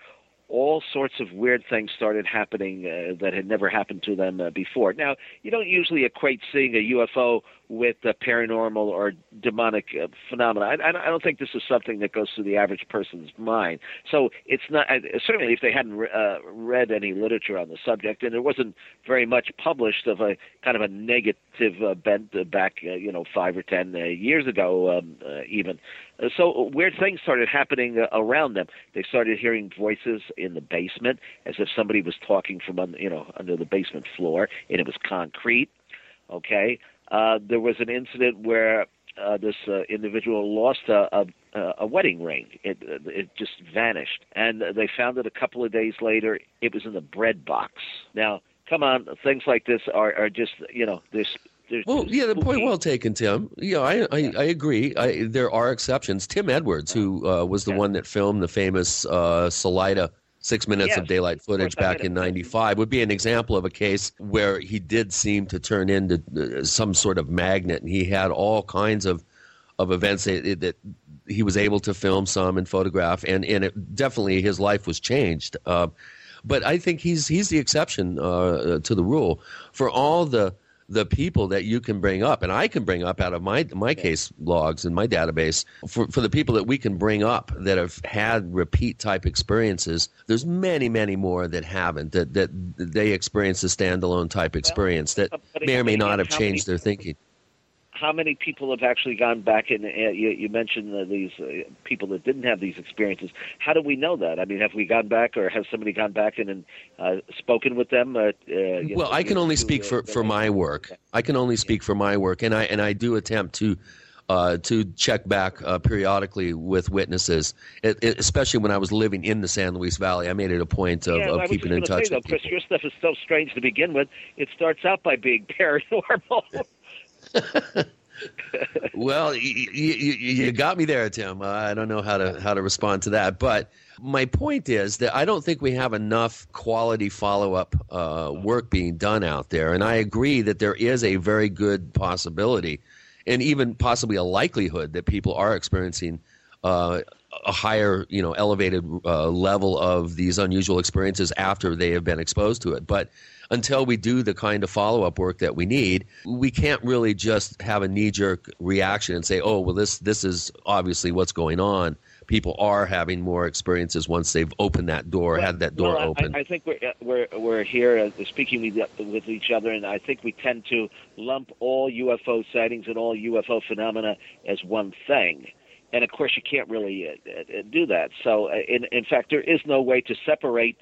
all sorts of weird things started happening uh, that had never happened to them uh, before. Now, you don't usually equate seeing a UFO with a paranormal or demonic uh, phenomena. I, I don't think this is something that goes through the average person's mind. So it's not uh, certainly if they hadn't re- uh, read any literature on the subject, and there wasn't very much published of a kind of a negative uh, bent back, uh, you know, five or ten uh, years ago, um, uh, even. So weird things started happening uh, around them. They started hearing voices in the basement, as if somebody was talking from, un- you know, under the basement floor, and it was concrete. Okay, uh, there was an incident where uh, this uh, individual lost a, a, a wedding ring. It it just vanished, and they found it a couple of days later. It was in the bread box. Now, come on, things like this are are just you know there's. there's Well, yeah, the point well taken, Tim. Yeah, I I, I agree. I, there are exceptions. Tim Edwards, who uh, was the one that filmed the famous uh, Salida six minutes Yes. of daylight footage back in 95 would be an example of a case where he did seem to turn into uh, some sort of magnet and he had all kinds of of events that, that he was able to film some and photograph and and it, definitely his life was changed uh, but I think he's he's the exception uh, to the rule for all the the people that you can bring up, and I can bring up out of my my case logs and my database for for the people that we can bring up that have had repeat type experiences. There's many many more that haven't that that they experience a standalone type experience that may or may not have how many- changed their thinking. How many people have actually gone back and uh, you, you mentioned uh, these uh, people that didn't have these experiences how do we know that i mean have we gone back or has somebody gone back and, and uh, spoken with them uh, uh, well, know, I can only speak for, for my work. I can only speak for my work, and I and I do attempt to uh, to check back uh, periodically with witnesses, it, it- especially when I was living in the San Luis Valley. I made it a point of, yeah, of keeping in touch say, though, with. Chris, your stuff is so strange to begin with. It starts out by being (laughs) paranormal. (laughs) well, you, you, you got me there, Tim. Uh, I don't know how to how to respond to that, but my point is that I don't think we have enough quality follow up uh, work being done out there, and I agree that there is a very good possibility, and even possibly a likelihood that people are experiencing. Uh, a higher, you know, elevated uh, level of these unusual experiences after they have been exposed to it. But until we do the kind of follow up work that we need, we can't really just have a knee jerk reaction and say, "Oh, well, this this is obviously what's going on." People are having more experiences once they've opened that door, had that door well, open. I, I think we're we're we're here speaking with with each other, and I think we tend to lump all UFO sightings and all UFO phenomena as one thing. And of course, you can't really uh, uh, do that. So, uh, in in fact, there is no way to separate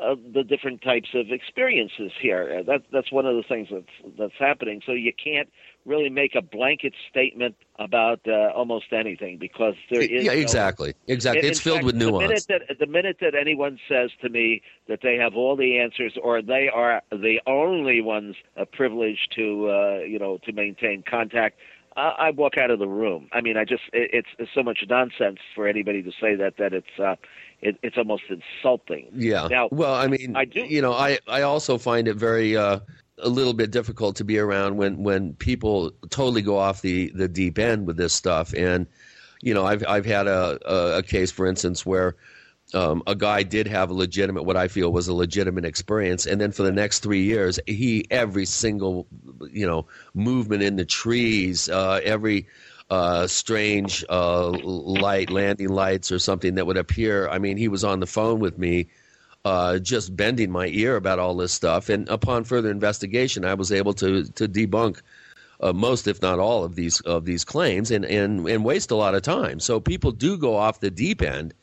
uh, the different types of experiences here. Uh, that that's one of the things that's that's happening. So you can't really make a blanket statement about uh, almost anything because there is yeah, no- exactly, exactly—it's filled fact, with The nuance. minute, that, the minute that anyone says to me that they have all the answers or they are the only ones uh, privileged to, uh, you know, to maintain contact, I, I walk out of the room. I mean, I just it, it's, it's so much nonsense for anybody to say that that it's uh, it, it's almost insulting. Yeah. Now, well, I mean, I do. You know, I I also find it very uh, a little bit difficult to be around when when people totally go off the the deep end with this stuff. And you know, I've I've had a a, a case, for instance, where. Um, a guy did have a legitimate, what I feel was a legitimate experience, and then for the next three years, he every single, you know, movement in the trees, uh, every uh, strange uh, light, landing lights or something that would appear. I mean, he was on the phone with me, uh, just bending my ear about all this stuff. And upon further investigation, I was able to to debunk uh, most, if not all, of these of these claims, and and and waste a lot of time. So people do go off the deep end.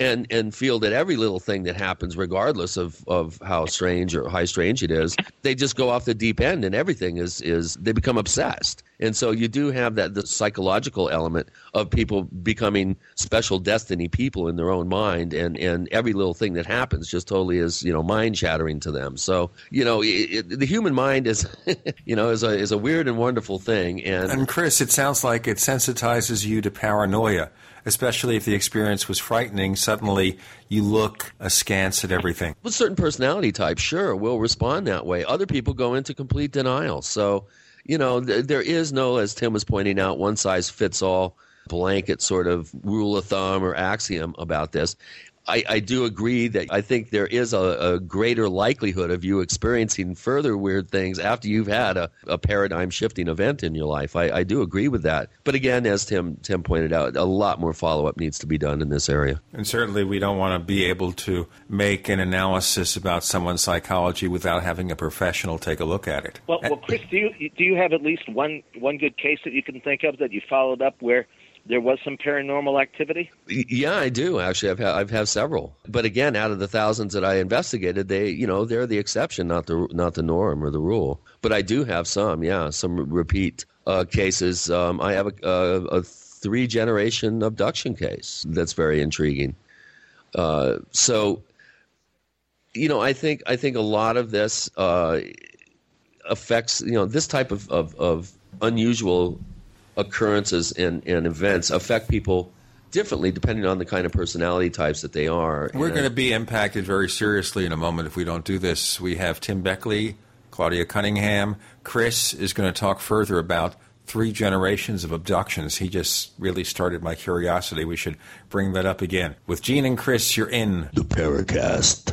And and feel that every little thing that happens, regardless of, of how strange or how strange it is, they just go off the deep end, and everything is is they become obsessed. And so you do have that the psychological element of people becoming special destiny people in their own mind, and, and every little thing that happens just totally is you know mind shattering to them. So you know it, it, the human mind is (laughs) you know is a is a weird and wonderful thing. And and Chris, it sounds like it sensitizes you to paranoia especially if the experience was frightening, suddenly you look askance at everything. With certain personality types, sure, will respond that way. Other people go into complete denial. So, you know, th- there is no, as Tim was pointing out, one size fits all blanket sort of rule of thumb or axiom about this. I, I, do agree that I think there is a, a, greater likelihood of you experiencing further weird things after you've had a, a paradigm shifting event in your life. I, I, do agree with that. But again, as Tim Tim pointed out, a lot more follow up needs to be done in this area. And certainly, we don't want to be able to make an analysis about someone's psychology without having a professional take a look at it. Well, well, Chris, do you do you have at least one one good case that you can think of that you followed up where? There was some paranormal activity? Yeah, I do actually. I've had, I've had several, but again, out of the thousands that I investigated, they you know they're the exception, not the not the norm or the rule. But I do have some, yeah, some repeat uh, cases. Um, I have a, a, a, three generation abduction case that's very intriguing. Uh, so, you know, I think I think a lot of this uh, affects you know this type of, of, of unusual occurrences and, and events affect people differently depending on the kind of personality types that they are. We're going to be impacted very seriously in a moment if we don't do this. We have Tim Beckley, Claudia Cunningham. Chris is going to talk further about three generations of abductions. He just really started my curiosity. We should bring that up again. With Gene and Chris, you're in the Paracast.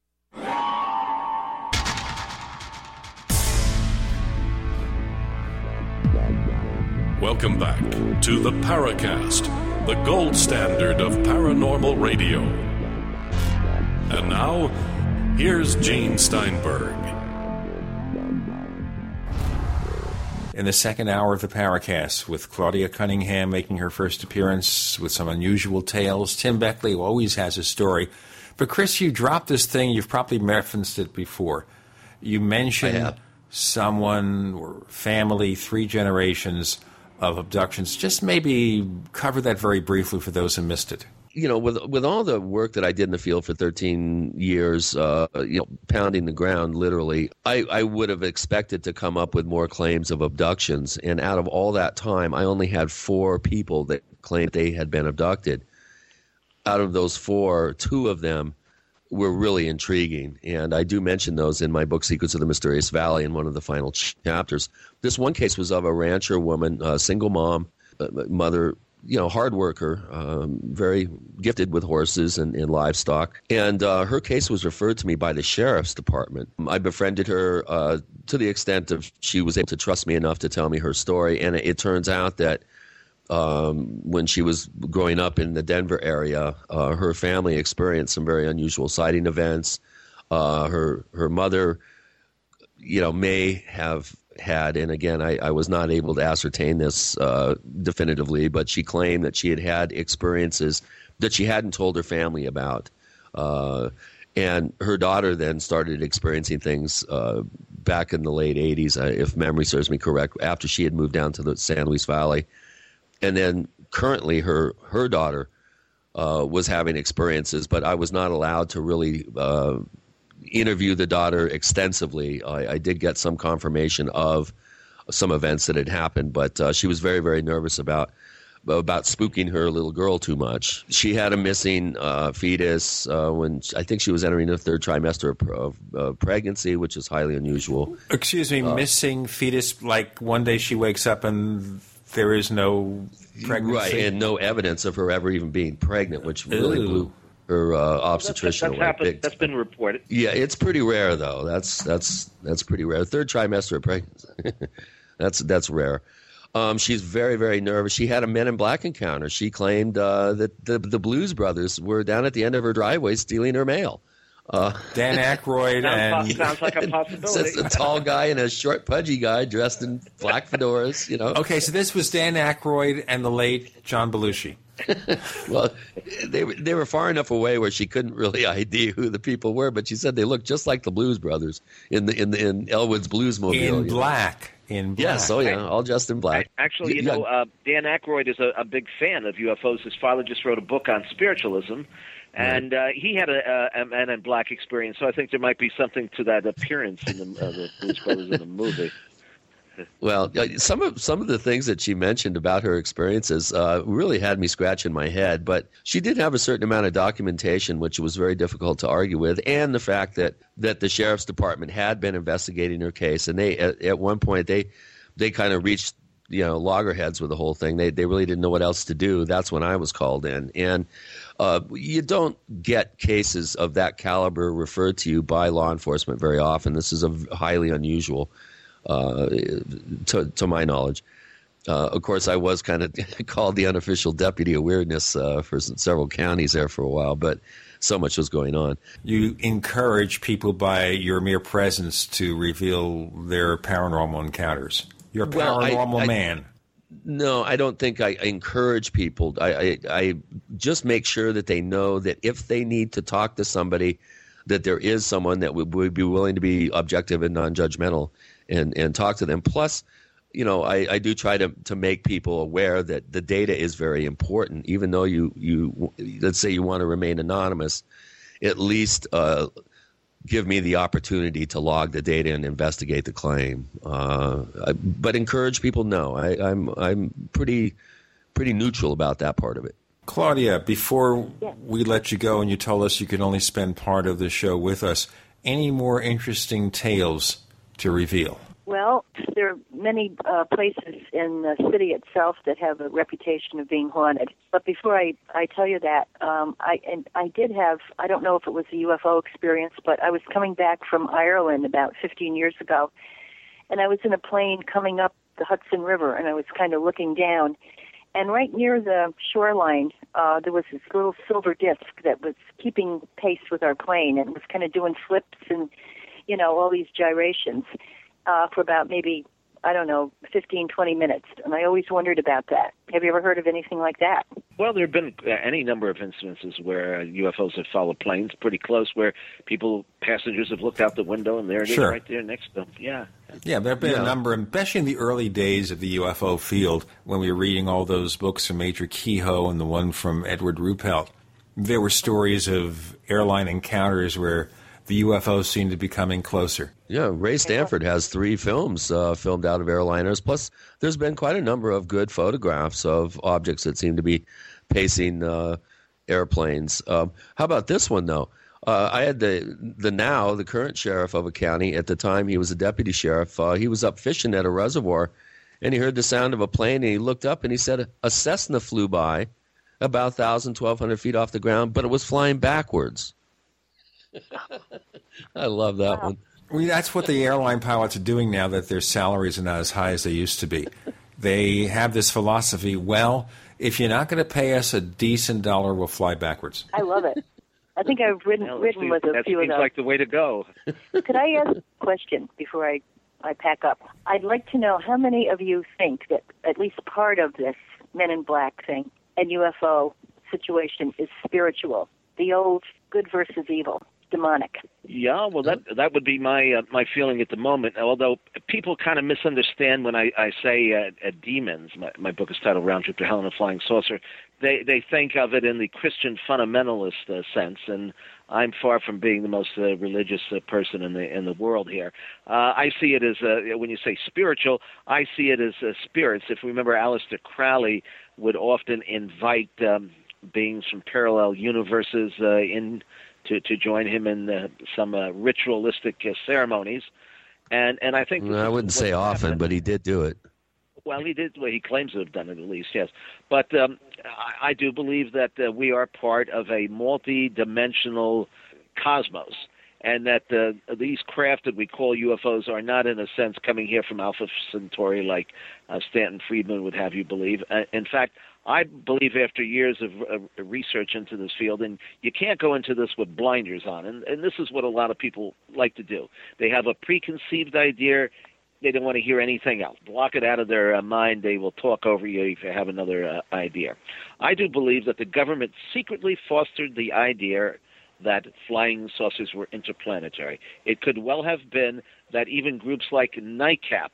Welcome back to the Paracast, the gold standard of paranormal radio. And now, here's Gene Steinberg. In the second hour of the Paracast, with Claudia Cunningham making her first appearance with some unusual tales, Tim Beckley, always has a story. But Chris, you dropped this thing, you've probably referenced it before. You mentioned someone or family, three generations of abductions. Just maybe cover that very briefly for those who missed it. You know, with with all the work that I did in the field for 13 years, uh, you know, pounding the ground literally, I, I would have expected to come up with more claims of abductions. And out of all that time, I only had four people that claimed they had been abducted. Out of those four, two of them were really intriguing. And I do mention those in my book, Secrets of the Mysterious Valley, in one of the final chapters. This one case was of a rancher woman, a single mom, mother, you know, hard worker, um, very gifted with horses and, and livestock. And uh, her case was referred to me by the sheriff's department. I befriended her uh, to the extent of she was able to trust me enough to tell me her story. And it, it turns out that um, when she was growing up in the Denver area, uh, her family experienced some very unusual sighting events. Uh, her her mother, you know, may have had, and again, I, I was not able to ascertain this uh, definitively, but she claimed that she had had experiences that she hadn't told her family about. Uh, and her daughter then started experiencing things uh, back in the late 80s, uh, if memory serves me correct, after she had moved down to the San Luis Valley. And then currently, her, her daughter uh, was having experiences, but I was not allowed to really uh, interview the daughter extensively. I, I, did get some confirmation of some events that had happened, but uh, she was very, very nervous about about spooking her little girl too much. She had a missing uh, fetus uh, when I think she was entering the third trimester of, of pregnancy, which is highly unusual. Excuse me, uh, missing fetus. Like one day she wakes up and there is no pregnancy, right, and no evidence of her ever even being pregnant, which really Ew. blew her uh, obstetrician that's, away. happened, big that's been reported. Yeah, it's pretty rare though. That's that's that's pretty rare. Third trimester of pregnancy. (laughs) that's that's rare. Um, she's very very nervous. She had a Men in Black encounter. She claimed uh, that the the Blues Brothers were down at the end of her driveway stealing her mail. Uh, Dan Aykroyd sounds, and sounds like a (laughs) possibility. it's a tall guy and a short pudgy guy dressed in black (laughs) fedoras. You know. Okay, so this was Dan Aykroyd and the late John Belushi. (laughs) well, they were they were far enough away where she couldn't really ID who the people were, but she said they looked just like the Blues Brothers in the in the in Elwood's Blues Mobile. In you know. black. In black. Yes, oh yeah, all dressed in black. Actually, you Yeah. know, uh, Dan Aykroyd is a, a big fan of UFOs. His father just wrote a book on spiritualism, and uh, he had a, a, a Man in Black experience. So I think there might be something to that appearance in the, uh, the Blues Brothers in the movie. (laughs) Well, uh, some of some of the things that she mentioned about her experiences uh, really had me scratching my head. But she did have a certain amount of documentation, which was very difficult to argue with, and the fact that that the sheriff's department had been investigating her case, and they at, at one point they they kind of reached you know loggerheads with the whole thing. They they really didn't know what else to do. That's when I was called in, and uh, you don't get cases of that caliber referred to you by law enforcement very often. This is a highly unusual uh, to, to my knowledge. Uh, of course, I was kind of (laughs) called the unofficial deputy of weirdness uh, for several counties there for a while, but so much was going on. You encourage people by your mere presence to reveal their paranormal encounters. You're a Well, paranormal I- man. No, I don't think I encourage people. I, I, I just make sure that they know that if they need to talk to somebody, that there is someone that would, would be willing to be objective and non-judgmental and, and talk to them. Plus, you know, I, I do try to, to make people aware that the data is very important. Even though you, you let's say you want to remain anonymous, at least uh, give me the opportunity to log the data and investigate the claim. Uh, I- but encourage people, no. I, I'm I'm pretty pretty neutral about that part of it. Claudia, before we let you go and you told us you could only spend part of the show with us, any more interesting tales to reveal? Well, there are many uh, places in the city itself that have a reputation of being haunted. But before I, I tell you that, um, I and I did have I don't know if it was a UFO experience, but I was coming back from Ireland about 15 years ago, and I was in a plane coming up the Hudson River, and I was kind of looking down, and right near the shoreline, uh, there was this little silver disc that was keeping pace with our plane, and was kind of doing flips and you know all these gyrations uh, for about maybe, I don't know, 15, 20 minutes. And I always wondered about that. Have you ever heard of anything like that? Well, there have been uh, any number of incidences where uh, UFOs have followed planes pretty close, where people, passengers, have looked out the window and there it is Sure. right there next to them. Yeah. Yeah, there have been Yeah. a number, especially in the early days of the UFO field, when we were reading all those books from Major Keyhoe and the one from Edward Ruppelt. There were stories of airline encounters where the UFOs seemed to be coming closer. Yeah, Ray Stanford has three films uh, filmed out of airliners. Plus, there's been quite a number of good photographs of objects that seem to be pacing uh, airplanes. Um, how about this one though? Uh, I had the the now the current sheriff of a county at the time he was a deputy sheriff. Uh, he was up fishing at a reservoir, and he heard the sound of a plane. And he looked up and he said a Cessna flew by, about 1,000, 1,200 feet off the ground, but it was flying backwards. I love that one. Well, that's what the airline pilots are doing now that their salaries are not as high as they used to be. They have this philosophy well, if you're not going to pay us a decent dollar, we'll fly backwards. I love it. I think I've ridden, Well, ridden with a that few of seems like the way to go. Could I ask a question before I, I pack up? I'd like to know how many of you think that at least part of this Men in Black thing and UFO situation is spiritual. The old good versus evil, demonic. Yeah, well, that that would be my uh, my feeling at the moment. Although people kind of misunderstand when I I say uh, uh, demons. My, my book is titled Round Trip to Hell and a Flying Saucer. They they think of it in the Christian fundamentalist uh, sense, and I'm far from being the most uh, religious uh, person in the in the world here. Uh, I see it as uh, when you say spiritual, I see it as uh, spirits. If we remember, Aleister Crowley would often invite um, beings from parallel universes uh, in to to join him in uh, some uh, ritualistic uh, ceremonies, and and I think I wouldn't say often, happened. but he did do it. Well, he did. Well, he claims to have done it at least, yes. But um, I, I do believe that uh, we are part of a multi-dimensional cosmos, and that uh, these craft that we call UFOs are not, in a sense, coming here from Alpha Centauri, like uh, Stanton Friedman would have you believe. Uh, in fact, I believe after years of uh, research into this field, and you can't go into this with blinders on, and, and this is what a lot of people like to do. They have a preconceived idea they don't want to hear anything else. Block it out of their uh, mind. They will talk over you if you have another uh, idea. I do believe that the government secretly fostered the idea that flying saucers were interplanetary. It could well have been that even groups like NICAP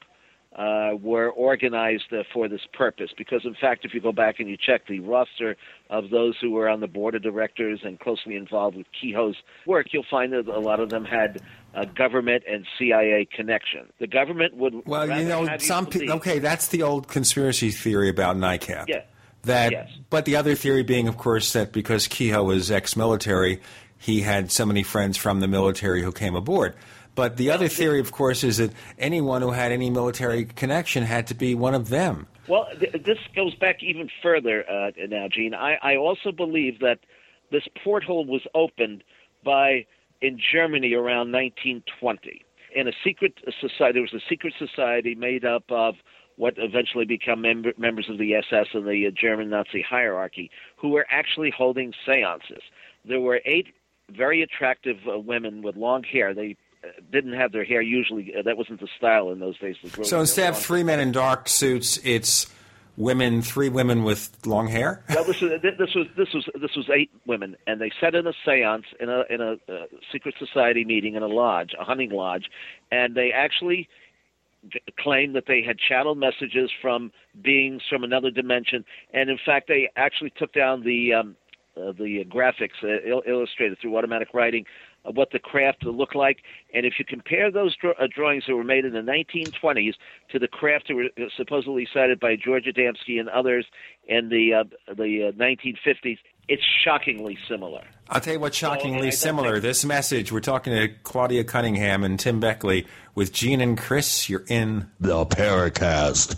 uh, were organized uh, for this purpose. Because, in fact, if you go back and you check the roster of those who were on the board of directors and closely involved with Keyhoe's work, you'll find that a lot of them had a government and CIA connection. The government would Well, you know, some people. Okay, that's the old conspiracy theory about NICAP. Yeah. That, Yes. but the other theory being, of course, that because Keyhoe was ex-military, he had so many friends from the military who came aboard. But the other theory, of course, is that anyone who had any military connection had to be one of them. Well, th- this goes back even further uh, now, Gene. I, I also believe that this porthole was opened by in Germany around 1920 in a secret society. There was a secret society made up of what eventually become member, members of the SS and the uh, German Nazi hierarchy, who were actually holding seances. There were eight very attractive uh, women with long hair. They didn't have their hair usually. Uh, that wasn't the style in those days. So instead of three men in dark suits, it's women, three women with long hair. (laughs) Well, this was this was this was this was eight women, and they sat in a séance in a in a uh, secret society meeting in a lodge, a hunting lodge, and they actually claimed that they had channeled messages from beings from another dimension, and in fact, they actually took down the um, uh, the graphics uh, il- illustrated through automatic writing of what the craft would look like. And if you compare those draw- uh, drawings that were made in the 1920s to the craft that were uh, supposedly sighted by George Adamski and others in the uh, the uh, 1950s, it's shockingly similar. I'll tell you what's shockingly don't similar. This message, we're talking to Claudia Cunningham and Tim Beckley with Gene and Chris. You're in the Paracast.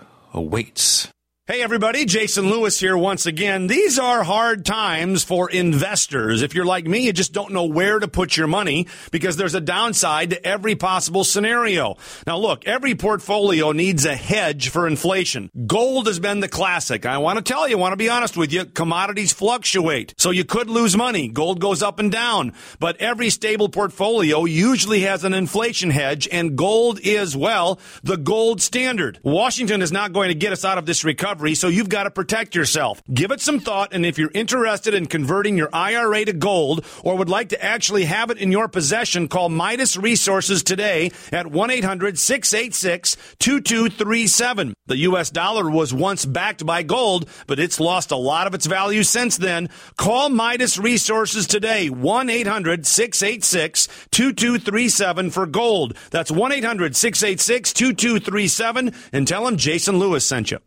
awaits. Hey everybody, Jason Lewis here once again. These are hard times for investors. If you're like me, you just don't know where to put your money because there's a downside to every possible scenario. Now look, every portfolio needs a hedge for inflation. Gold has been the classic. I want to tell you, I want to be honest with you, commodities fluctuate. So you could lose money. Gold goes up and down. But every stable portfolio usually has an inflation hedge and gold is, well, the gold standard. Washington is not going to get us out of this recovery so you've got to protect yourself. Give it some thought, and if you're interested in converting your IRA to gold or would like to actually have it in your possession, call Midas Resources today at 1 800 686 2237. The U.S. dollar was once backed by gold, but it's lost a lot of its value since then. Call Midas Resources today, 1 800 686 2237 for gold. That's 1 800 686 2237 and tell them Jason Lewis sent you.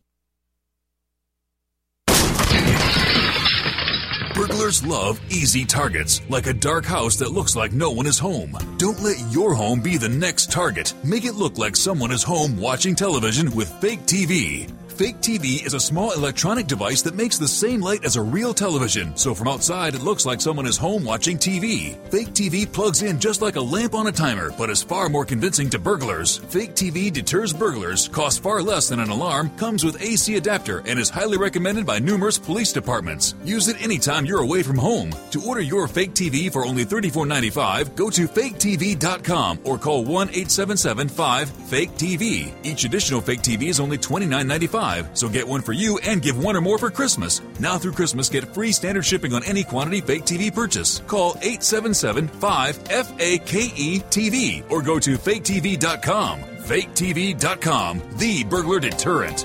Burglars love easy targets, like a dark house that looks like no one is home. Don't let your home be the next target. Make it look like someone is home watching television with fake TV. Fake TV is a small electronic device that makes the same light as a real television, so from outside it looks like someone is home watching TV. Fake TV plugs in just like a lamp on a timer, but is far more convincing to burglars. Fake TV deters burglars, costs far less than an alarm, comes with AC adapter, and is highly recommended by numerous police departments. Use it anytime you're away from home. To order your fake TV for only $34.95, go to faketv.com or call 1 877 5 Fake TV. Each additional fake TV is only $29.95 so get one for you and give one or more for Christmas. Now through Christmas, get free standard shipping on any quantity fake TV purchase. Call 877 5 FAKE TV or go to faketv.com. Faketv.com, the burglar deterrent.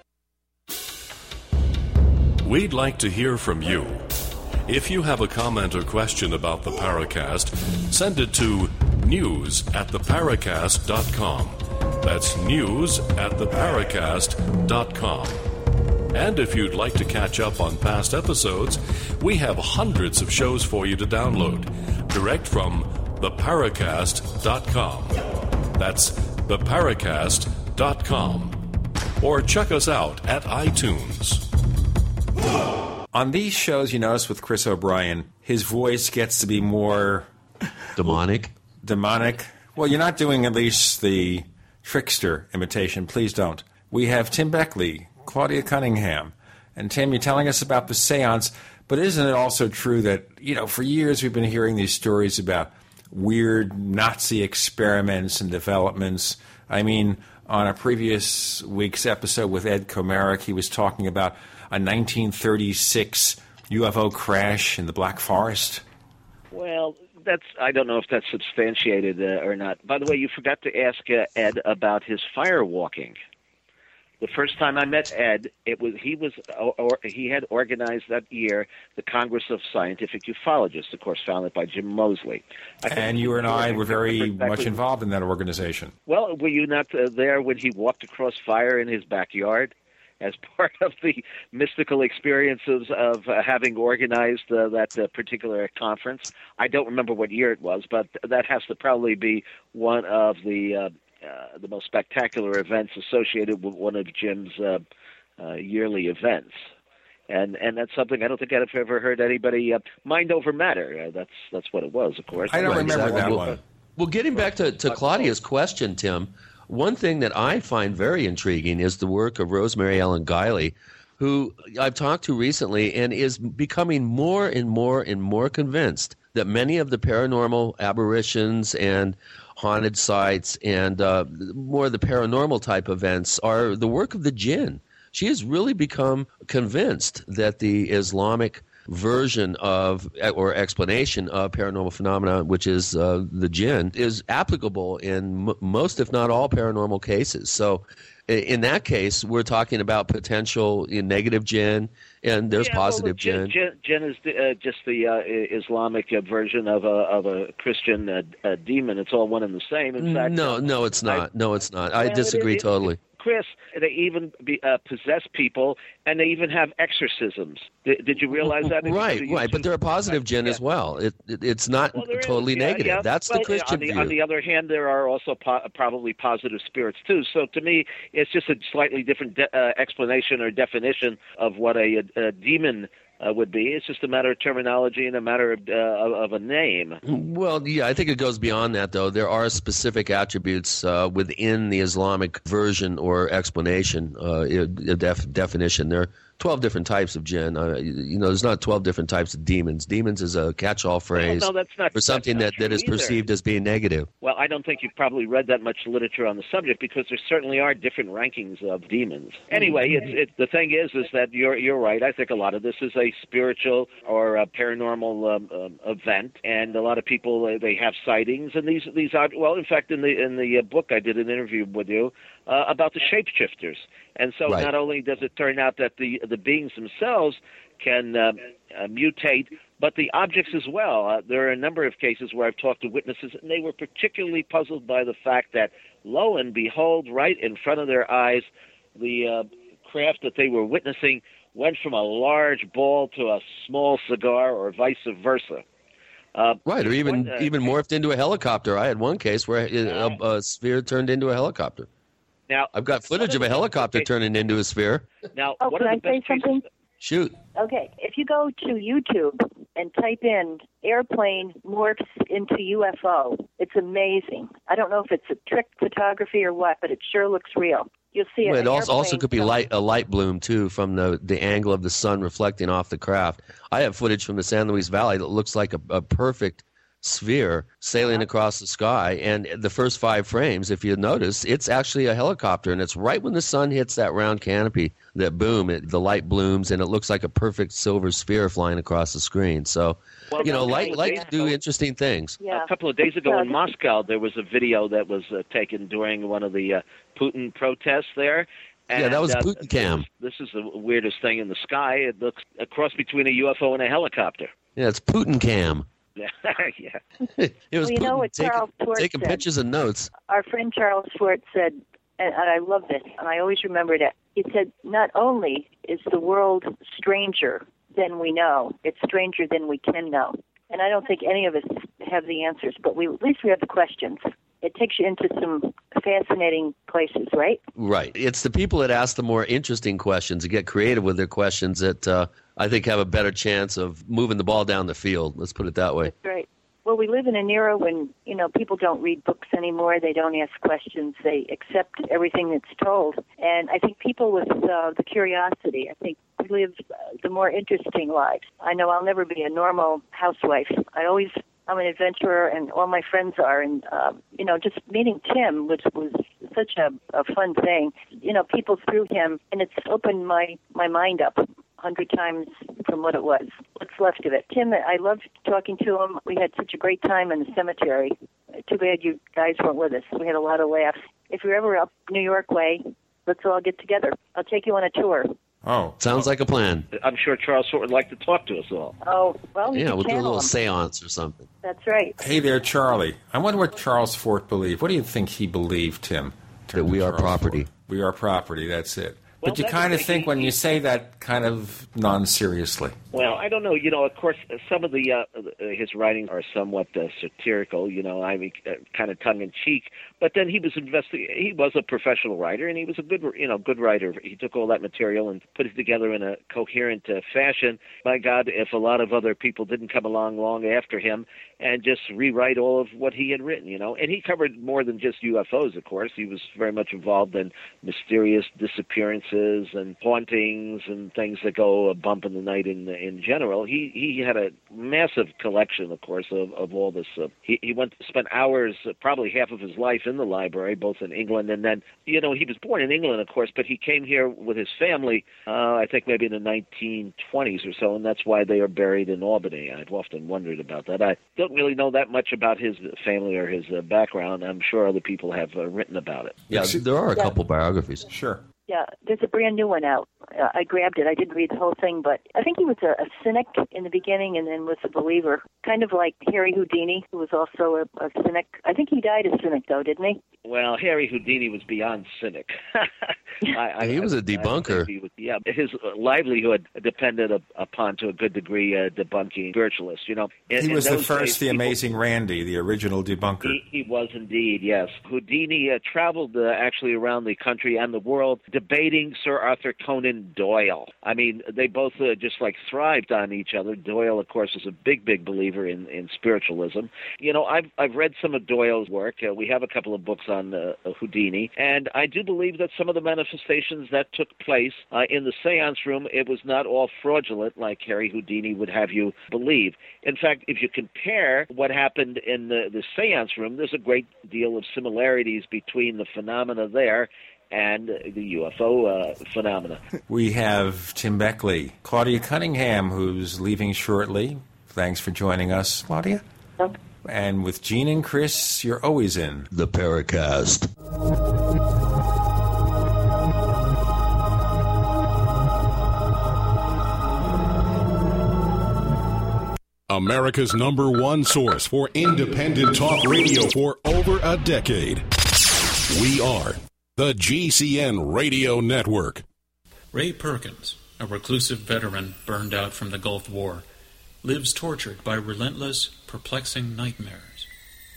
We'd like to hear from you. If you have a comment or question about the Paracast, send it to news at theparacast.com. That's news at theparacast.com. And if you'd like to catch up on past episodes, we have hundreds of shows for you to download direct from theparacast.com. That's theparacast.com. Or check us out at iTunes. On these shows, you notice with Chris O'Brien, his voice gets to be more demonic. Demonic. Well, you're not doing at least the trickster imitation. Please don't. We have Tim Beckley, Claudia Cunningham, and Tim, you're telling us about the seance, but isn't it also true that, you know, for years we've been hearing these stories about weird Nazi experiments and developments? I mean, on a previous week's episode with Ed Komarek, he was talking about a 1936 UFO crash in the Black Forest? Well, that's I don't know if that's substantiated uh, or not. By the way, you forgot to ask uh, Ed about his fire walking. The first time I met Ed, it was he was or, or he had organized that year the Congress of Scientific Ufologists, of course, founded by Jim Moseley. and you and I were very much involved in that organization. Well, were you not uh, there when he walked across fire in his backyard? As (laughs) part of the mystical experiences of uh, having organized uh, that uh, particular conference. I don't remember what year it was, but that has to probably be one of the uh, uh, the most spectacular events associated with one of Jim's uh, uh, yearly events. And and that's something I don't think I've ever heard anybody uh, mind over matter. Uh, that's that's what it was, of course. I don't remember exactly. that one. Well, getting back to, to Claudia's question, Tim, one thing that I find very intriguing is the work of Rosemary Ellen Guiley, who I've talked to recently and is becoming more and more and more convinced that many of the paranormal aberrations and haunted sites and uh, more of the paranormal type events are the work of the jinn. She has really become convinced that the Islamic version of or explanation of paranormal phenomena, which is uh, the jinn, is applicable in m- most, if not all, paranormal cases. So, in that case, we're talking about potential negative jinn, and there's yeah, positive well, jinn. Jinn is the, uh, just the uh, Islamic uh, version of a of a Christian uh, demon. It's all one and the same. In fact, no, uh, no, it's not. no, it's not. I Well, it disagree is- totally. Chris, they even be, uh, possess people, and they even have exorcisms. Did, did you realize that? Right, right. But they're a positive jinn as well. It, it it's not Well, totally yeah, negative. yeah. That's Well, the Christian on the, view. On the other hand, there are also po- probably positive spirits too. So to me, it's just a slightly different de- uh, explanation or definition of what a, a demon uh, would be. It's just a matter of terminology and a matter of, uh, of a name. Well, yeah, I think it goes beyond that, though. There are specific attributes uh, within the Islamic version or explanation, uh, def- definition. There 12 different types of jinn. Uh, you know, there's not 12 different types of demons. Demons is a catch-all phrase no, that's not- for something that's that, that is either. perceived as being negative. Well, I don't think you've probably read that much literature on the subject because there certainly are different rankings of demons. Anyway, it's it, the thing is, is that you're you're right. I think a lot of this is a spiritual or a paranormal um, um, event, and a lot of people uh, they have sightings, and these these are well, in fact, in the in the uh, book I did an interview with you uh, about the shapeshifters, and so Right. not only does it turn out that the the beings themselves can um, uh, mutate, but the objects as well. Uh, there are a number of cases where I've talked to witnesses, and they were particularly puzzled by the fact that, lo and behold, right in front of their eyes, the uh, craft that they were witnessing went from a large ball to a small cigar, or vice versa. Uh, Right, or even uh, even morphed into a helicopter. I had one case where a, a, a sphere turned into a helicopter. Now I've got footage of a helicopter turning into a sphere. Now, Oh, one can I say best cases- something? Shoot. Okay, if you go to YouTube and type in airplane morphs into UFO, it's amazing. I don't know if it's a trick photography or what, but it sure looks real. You'll see Well, an it also also could be from- light a light bloom too from the the angle of the sun reflecting off the craft. I have footage from the San Luis Valley that looks like a, a perfect sphere sailing across the sky and the first five frames if you notice it's actually a helicopter and it's right when the sun hits that round canopy that boom it, the light blooms and it looks like a perfect silver sphere flying across the screen so Well, you know light a couple light can do interesting things A couple of days ago Yeah. in Moscow, there was a video that was uh, taken during one of the uh, Putin protests there. Yeah, that was uh, Putin cam. This is the weirdest thing in the sky. It looks a cross between a UFO and a helicopter. yeah it's Putin cam (laughs) yeah. it was Well, you know what taking, Charles Schwartz taking said? pictures and notes Our friend Charles Schwartz said, and, and I love this, and I always remember that. He said, not only is the world stranger than we know, it's stranger than we can know. And I don't think any of us have the answers, but we at least we have the questions. It takes you into some fascinating places, right? Right. It's the people that ask the more interesting questions, that get creative with their questions, that uh, I think have a better chance of moving the ball down the field. Let's put it that way. Right. Well, we live in an era when you know people don't read books anymore. They don't ask questions. They accept everything that's told. And I think people with uh, the curiosity, I think, live uh, the more interesting lives. I know I'll never be a normal housewife. I always I'm an adventurer, and all my friends are. And um, you know, just meeting Tim was was such a, a fun thing. You know, people through him, and it's opened my my mind up hundred times from what it was. What's left of it? Tim, I loved talking to him. We had such a great time in the cemetery. Too bad you guys weren't with us. We had a lot of laughs. If you're ever up New York way, let's all get together. I'll take you on a tour. Oh, sounds like a plan. I'm sure Charles Fort would like to talk to us all. Oh, well, Yeah, we'll do a little him. séance or something. That's right. Hey there, Charlie. I wonder what Charles Fort believed. What do you think he believed, Tim? That we are property. We are property. That's it. Well, but you kind of think he- when you say that kind of non-seriously. Well, I don't know. You know, of course, uh, some of the uh, uh, his writings are somewhat uh, satirical. You know, I mean, uh, kind of tongue in cheek. But then he was investi- He was a professional writer, and he was a good, you know, good writer. He took all that material and put it together in a coherent uh, fashion. My God, if a lot of other people didn't come along long after him and just rewrite all of what he had written, you know, and he covered more than just UFOs. Of course, he was very much involved in mysterious disappearances and hauntings and things that go a bump in the night in in general. He he had a massive collection, of course, of of all this. Uh, he he went spent hours, uh, probably half of his life in the library, both in England and then, you know, he was born in England, of course, but he came here with his family, uh, I think maybe in the 1920s or so, and that's why they are buried in Albany. I've often wondered about that. I don't really know that much about his family or his uh, background. I'm sure other people have uh, written about it. Yeah, there are a couple biographies. Sure. Yeah, there's a brand new one out. Uh, I grabbed it. I didn't read the whole thing, but I think he was a, a cynic in the beginning and then was a believer, kind of like Harry Houdini, who was also a, a cynic. I think he died a cynic, though, didn't he? Well, Harry Houdini was beyond cynic. (laughs) I, I, he was a I debunker. he was- yeah, his livelihood depended upon, to a good degree, uh, debunking spiritualists. You know, In- He was the first, days, the people- amazing Randi, the original debunker. He, he was indeed, yes. Houdini uh, traveled uh, actually around the country and the world debating Sir Arthur Conan Doyle. I mean, they both uh, just like thrived on each other. Doyle, of course, was a big, big believer in, in spiritualism. You know, I've I've read some of Doyle's work. Uh, we have a couple of books on uh, Houdini, and I do believe that some of the manifestations that took place uh, in the seance room, it was not all fraudulent like Harry Houdini would have you believe. In fact, if you compare what happened in the, the seance room, there's a great deal of similarities between the phenomena there and the UFO uh, phenomena. (laughs) We have Tim Beckley, Claudia Cunningham, who's leaving shortly. Thanks for joining us, Claudia. Yep. And with Gene and Chris, you're always in. The Paracast. America's number one source for independent talk radio for over a decade. We are the GCN Radio Network. Ray Perkins, a reclusive veteran burned out from the Gulf War, lives tortured by relentless, perplexing nightmares.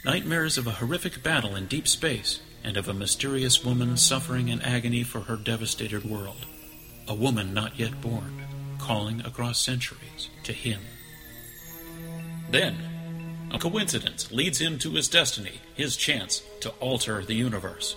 Nightmares of a horrific battle in deep space and of a mysterious woman suffering in agony for her devastated world. A woman not yet born, calling across centuries to him. Then, a coincidence leads him to his destiny, his chance to alter the universe.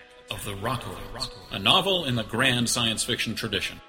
Of the Rockoids. A novel in the grand science fiction tradition.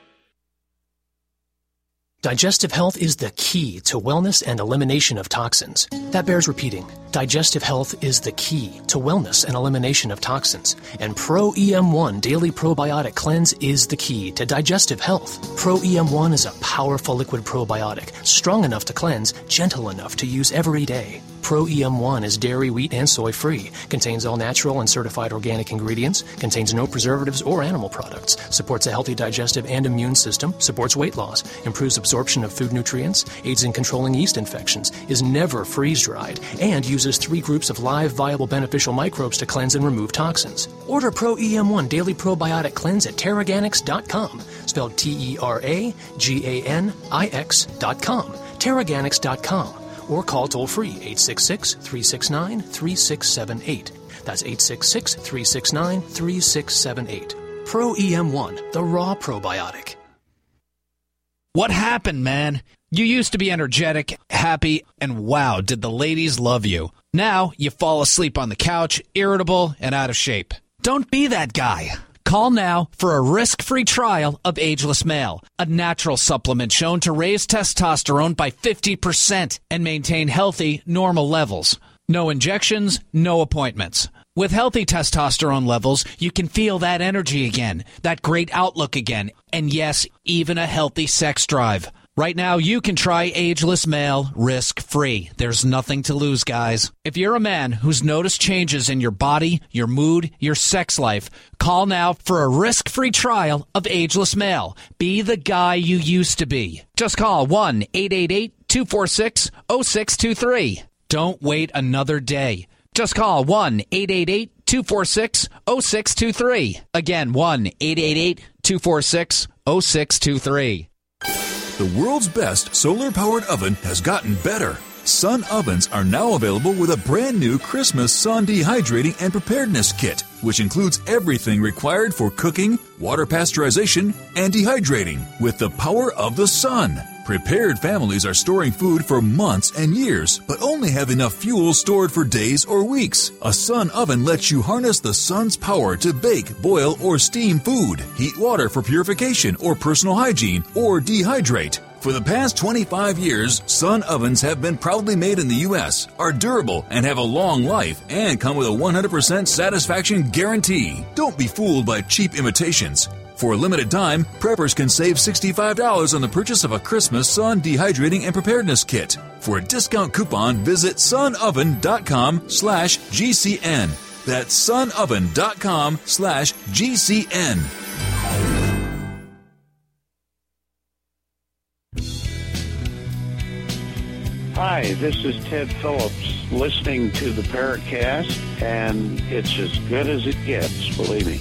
Digestive health is the key to wellness and elimination of toxins. That bears repeating. Digestive health is the key to wellness and elimination of toxins. And Pro EM1 Daily Probiotic Cleanse is the key to digestive health. Pro EM1 is a powerful liquid probiotic, strong enough to cleanse, gentle enough to use every day. Pro EM1 is dairy, wheat, and soy free, contains all natural and certified organic ingredients, contains no preservatives or animal products, supports a healthy digestive and immune system, supports weight loss, improves absorption of food nutrients, aids in controlling yeast infections, is never freeze dried, and uses three groups of live, viable, beneficial microbes to cleanse and remove toxins. Order Pro EM1 Daily Probiotic Cleanse at Teraganix.com, spelled T E R A G A N I X.com. Teraganix.com or call toll free 866 369 3678. That's 866 369 3678. Pro EM1, the raw probiotic. What happened, man? You used to be energetic, happy, and wow, did the ladies love you. Now you fall asleep on the couch, irritable, and out of shape. Don't be that guy. Call now for a risk free trial of Ageless Male, a natural supplement shown to raise testosterone by 50% and maintain healthy, normal levels. No injections, no appointments. With healthy testosterone levels, you can feel that energy again, that great outlook again, and yes, even a healthy sex drive. Right now, you can try Ageless Male risk free. There's nothing to lose, guys. If you're a man who's noticed changes in your body, your mood, your sex life, call now for a risk free trial of Ageless Male. Be the guy you used to be. Just call 1 888 246 0623. Don't wait another day. Just call 1 888 246 0623. Again, 1 888 246 0623. The world's best solar powered oven has gotten better, Sun ovens are now available with a brand new Christmas sun dehydrating and preparedness kit, which includes everything required for cooking, water pasteurization, and dehydrating with the power of the sun. Prepared families are storing food for months and years, but only have enough fuel stored for days or weeks. A sun oven lets you harness the sun's power to bake, boil, or steam food, heat water for purification or personal hygiene, or dehydrate. For the past 25 years, Sun ovens have been proudly made in the U.S., are durable, and have a long life, and come with a 100% satisfaction guarantee. Don't be fooled by cheap imitations. For a limited time, preppers can save $65 on the purchase of a Christmas Sun Dehydrating and Preparedness Kit. For a discount coupon, visit sunoven.com slash GCN. That's sunoven.com slash GCN. Hi, this is Ted Phillips listening to the Paracast, and it's as good as it gets, believe me.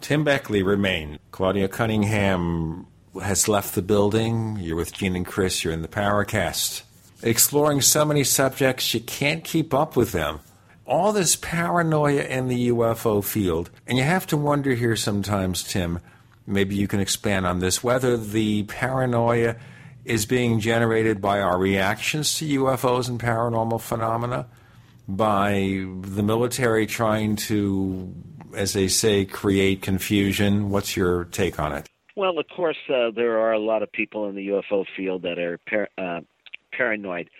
Tim Beckley remain. Claudia Cunningham has left the building. You're with Gene and Chris. You're in the Paracast. Exploring so many subjects, you can't keep up with them. All this paranoia in the UFO field. And you have to wonder here sometimes, Tim, maybe you can expand on this, whether the paranoia is being generated by our reactions to UFOs and paranormal phenomena, by the military trying to, as they say, create confusion. What's your take on it? Well, of course, uh, there are a lot of people in the UFO field that are par- uh, paranoid.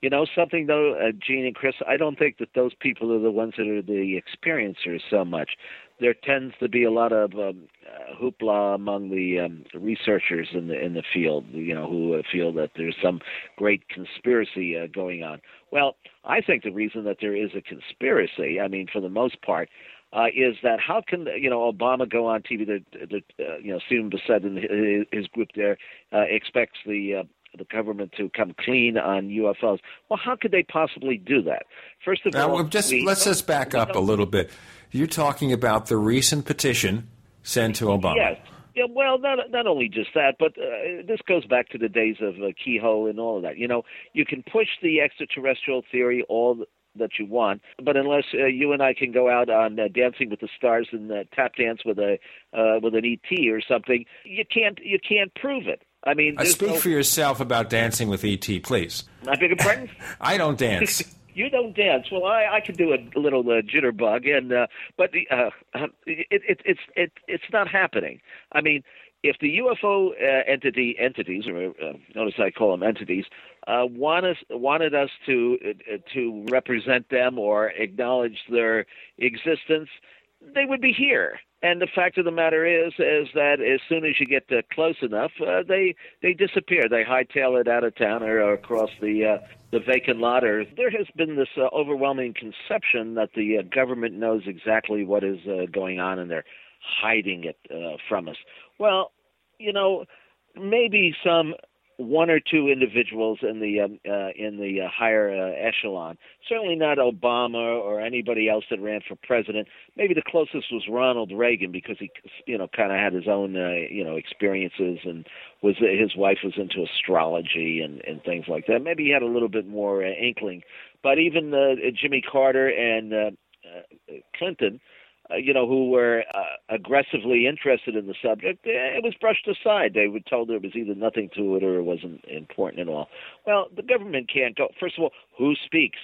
You know something though, uh, Gene and Chris, I don't think that those people are the ones that are the experiencers so much. There tends to be a lot of um, uh, hoopla among the um, researchers in the in the field, you know, who uh, feel that there's some great conspiracy uh, going on. Well, I think the reason that there is a conspiracy, I mean, for the most part, uh, is that how can you know Obama go on TV? That, that uh, you know Stephen Bassett and his, his group there uh, expects the uh, the government to come clean on UFOs. Well, how could they possibly do that? First of now, all, just we, let's just back up a little bit. You're talking about the recent petition sent to Obama. Yes. Yeah, well, not not only just that, but uh, this goes back to the days of uh, Keyhoe and all of that. You know, you can push the extraterrestrial theory all that you want, but unless uh, you and I can go out on uh, Dancing with the Stars and uh, tap dance with a uh, with an ET or something, you can't you can't prove it. I mean, Uh, speak no, for yourself about dancing with ET, please. I beg your pardon. I don't dance. (laughs) you don't dance. Well, I, I could do a little uh, jitterbug, and uh, but the, uh, uh, it, it, it's it, it's not happening. I mean, if the UFO uh, entity entities, or uh, notice I call them entities, uh, want us wanted us to uh, to represent them or acknowledge their existence, they would be here. And the fact of the matter is, is that as soon as you get close enough, uh, they they disappear. They hightail it out of town or, or across the uh, the vacant lot. Or there has been this uh, overwhelming conception that the uh, government knows exactly what is uh, going on, and they're hiding it uh, from us. Well, you know, maybe some one or two individuals in the um, uh, in the uh, higher uh, echelon. Certainly not Obama or anybody else that ran for president. Maybe the closest was Ronald Reagan because he, you know, kind of had his own, uh, you know, experiences and was his wife was into astrology and and things like that. Maybe he had a little bit more uh, inkling. But even uh, Jimmy Carter and uh, uh, Clinton uh, you know, who were uh, aggressively interested in the subject, eh, it was brushed aside. They were told there was either nothing to it or it wasn't important at all. Well, the government can't go. First of all, who speaks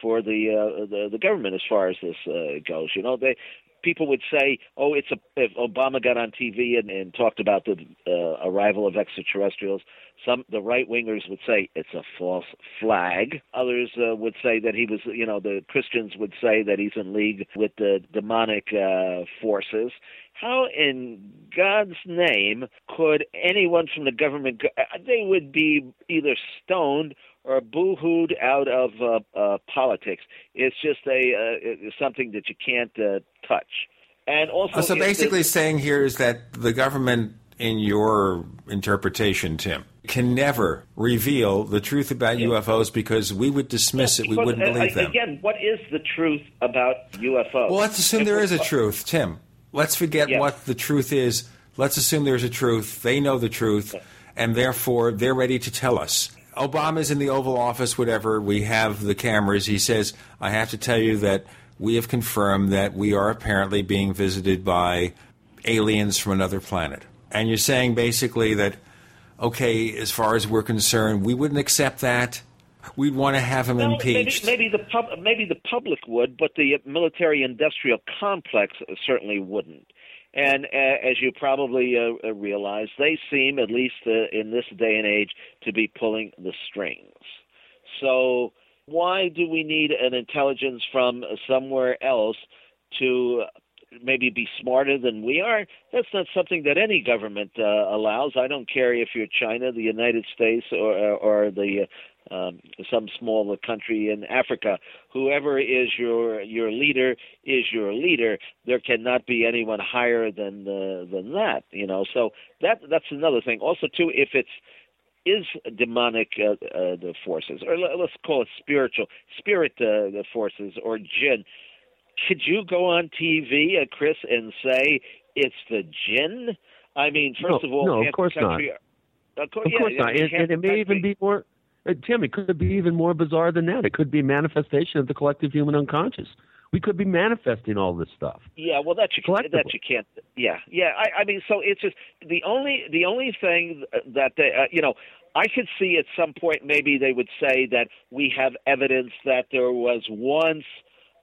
for the uh, the, the government as far as this uh, goes? You know, they people would say, "Oh, it's a." If Obama got on TV and, and talked about the uh, arrival of extraterrestrials, some the right wingers would say it's a false flag. Others uh, would say that he was, you know, the Christians would say that he's in league with the demonic uh, forces. How in God's name could anyone from the government? Go, uh, they would be either stoned or boo-hooed out of uh, uh, politics. It's just a uh, something that you can't uh, touch. And also, Uh, so basically, saying here is that the government, in your interpretation, Tim, can never reveal the truth about UFOs because we would dismiss it. We Because, wouldn't believe them. Again, what is the truth about UFOs? Well, let's assume If there a truth, Tim. Let's forget Yes. what the truth is. Let's assume there's a truth. They know the truth. and therefore they're ready to tell us. Obama's in the Oval Office, whatever. We have the cameras. He says, I have to tell you that we have confirmed that we are apparently being visited by aliens from another planet. And you're saying basically that, okay, as far as we're concerned, we wouldn't accept that. We'd want to have him Well, impeached. Maybe, maybe the pub, maybe the public would, but the military-industrial complex certainly wouldn't. And uh, as you probably uh, uh, realize, they seem, at least uh, in this day and age, to be pulling the strings. So why do we need an intelligence from somewhere else to maybe be smarter than we are? That's not something that any government uh, allows. I don't care if you're China, the United States, or or the um, some small country in Africa. Whoever is your your leader is your leader. There cannot be anyone higher than uh, than that. You know. So that that's another thing. Also, too, if it's is demonic uh, uh, the forces, or let, us call it spiritual spirit uh, forces, or jinn. Could you go on TV, uh, Chris, and say it's the jinn? I mean, first no, of all, no, half of course country, not. Of course, Of yeah, course not. And, and it may even be more, uh, Tim, it could be even more bizarre than that. It could be a manifestation of the collective human unconscious. We could be manifesting all this stuff. Yeah, well, that you can, that you can't. Yeah, yeah. I, I mean, so it's just the only the only thing that they, uh, you know, I could see at some point maybe they would say that we have evidence that there was once.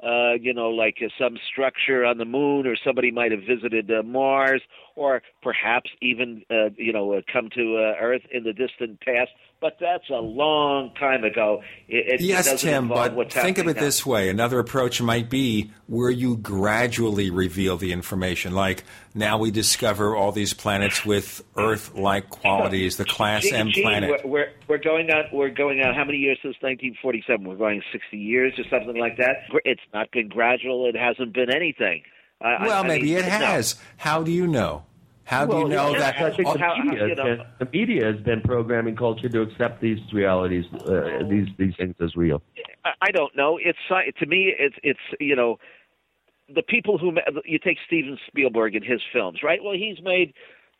Uh, you know, like uh, some structure on the moon, or somebody might have visited uh, Mars, or perhaps even, uh, you know, uh, come to uh, Earth in the distant past. But that's a long time ago. It, it yes, Tim, but think of it now. this way. Another approach might be where you gradually reveal the information. Like now we discover all these planets with Earth like (laughs) qualities, the Class M planet. We're, we're we're going on. We're going on. How many years since 1947? We're going 60 years or something like that. It's not been gradual. It hasn't been anything. I- I- Well, I maybe mean, it no. has. How do you know? How do you know yeah, that? I think the, how- media you has know- been, the media has been programming culture to accept these realities, uh, these these things as real. I- don't know. It's sci- to me. It's it's you know, the people who you take Steven Spielberg and his films, right? Well, he's made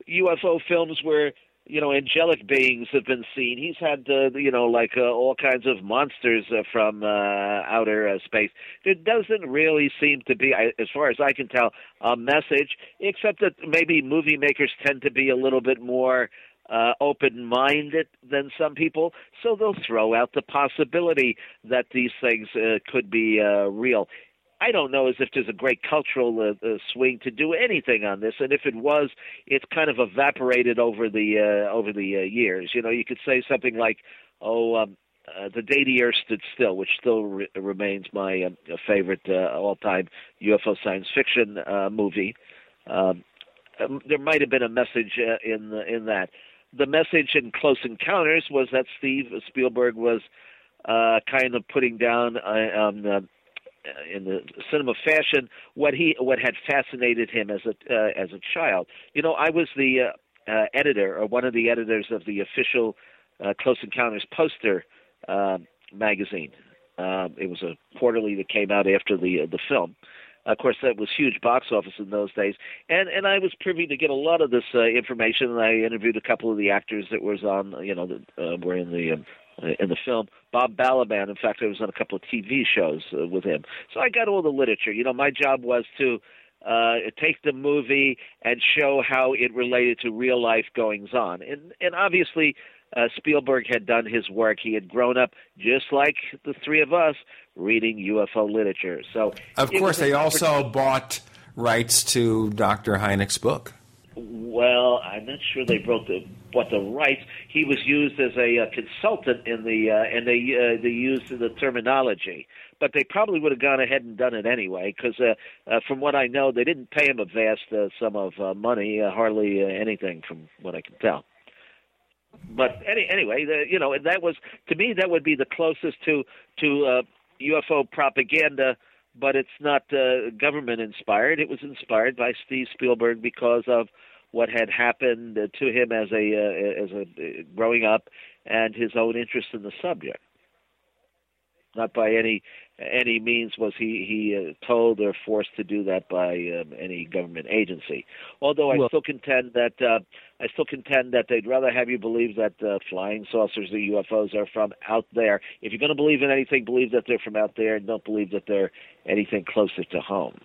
UFO films where you know angelic beings have been seen. He's had uh, you know like uh, all kinds of monsters uh, from uh, outer uh, space. There doesn't really seem to be, as far as I can tell, a message, except that maybe movie makers tend to be a little bit more uh, open-minded than some people, so they'll throw out the possibility that these things uh, could be uh, real. I don't know as if there's a great cultural uh, uh, swing to do anything on this, and if it was, it's kind of evaporated over the uh, over the uh, years. You know, you could say something like, "Oh, um, uh, the day the Earth stood still," which still re- remains my um, favorite uh, all-time UFO science fiction uh, movie. Um, um, there might have been a message uh, in the, in that. The message in Close Encounters was that Steve Spielberg was uh, kind of putting down uh, um, uh, in the cinema fashion what he what had fascinated him as a uh, as a child. You know, I was the uh, uh, editor or one of the editors of the official uh, Close Encounters poster uh, magazine. Um, it was a quarterly that came out after the uh, the film. Of course, that was huge box office in those days, and and I was privy to get a lot of this uh, information. And I interviewed a couple of the actors that was on, you know, that uh, were in the um, uh, in the film. Bob Balaban, in fact, I was on a couple of TV shows uh, with him, so I got all the literature. You know, my job was to uh, take the movie and show how it related to real life goings on, and and obviously. Uh, Spielberg had done his work. He had grown up just like the three of us, reading UFO literature. So, Of course, they also bought rights to Dr. Hynek's book. Well, I'm not sure they broke the what the rights. He was used as a uh, consultant in the uh, and they uh, they used the terminology, but they probably would have gone ahead and done it anyway because uh, uh, from what I know, they didn't pay him a vast uh, sum of uh, money, uh, hardly uh, anything from what I can tell. But any, anyway, the, you know that was to me that would be the closest to to uh, UFO propaganda but it's not uh, government inspired. It was inspired by Steve Spielberg because of what had happened to him as a uh, as a uh, growing up and his own interest in the subject. Not by any any means was he he uh, told or forced to do that by um, any government agency. Although I Well- still contend that uh, I still contend that they'd rather have you believe that uh, flying saucers or UFOs are from out there. If you're going to believe in anything, believe that they're from out there, and don't believe that they're anything closer to home.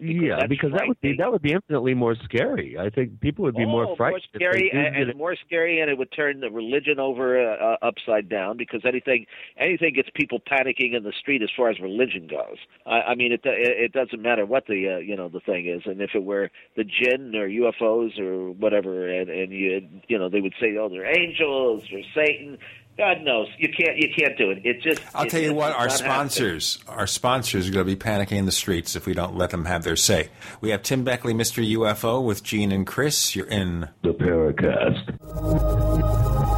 Yeah, because that would be that would be infinitely more scary. I think people would be oh, more frightened. they scary and, and more scary, and it would turn the religion over uh, uh, upside down because anything anything gets people panicking in the street as far as religion goes. I, I mean, it it doesn't matter what the uh, you know the thing is, and if it were the jinn or UFOs or whatever, and and you you know they would say, oh, they're angels or Satan. God knows, you can't you can't do it. It just I'll it- tell you what, our not happen. sponsors, our sponsors are going to be panicking in the streets if we don't let them have their say. We have Tim Beckley, Mr. UFO, with Gene and Chris. You're in the Paracast.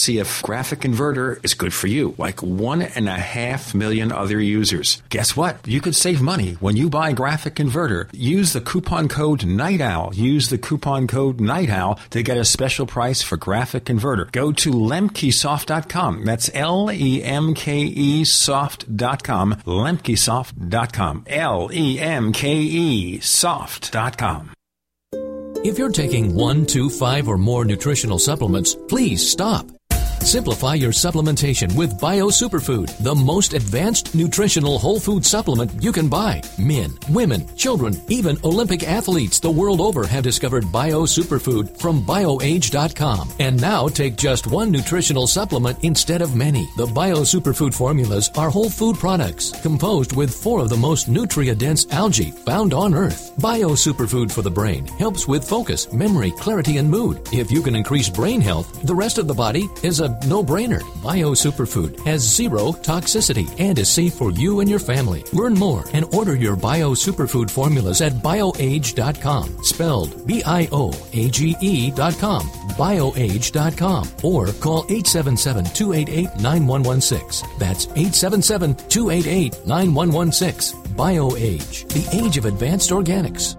see if Graphic Converter is good for you, like one and a half million other users. Guess what? You could save money when you buy Graphic Converter. Use the coupon code Night Owl. Use the coupon code Night Owl to get a special price for Graphic Converter. Go to lemkesoft.com. That's L E M K E soft.com. Lemkesoft.com. L E M K E soft.com. If you're taking one, two, five, or more nutritional supplements, please stop. Simplify your supplementation with Bio Superfood, the most advanced nutritional whole food supplement you can buy. Men, women, children, even Olympic athletes the world over have discovered Bio Superfood from BioAge.com. And now take just one nutritional supplement instead of many. The Bio Superfood formulas are whole food products composed with four of the most nutrient-dense algae found on Earth. Bio Superfood for the brain helps with focus, memory, clarity, and mood. If you can increase brain health, the rest of the body is a no-brainer. Bio Superfood has zero toxicity and is safe for you and your family. Learn more and order your Bio Superfood formulas at bioage.com, spelled B-I-O-A-G-E dot com, bioage.com, or call 877-288-9116. That's 877-288-9116. BioAge, the age of advanced organics.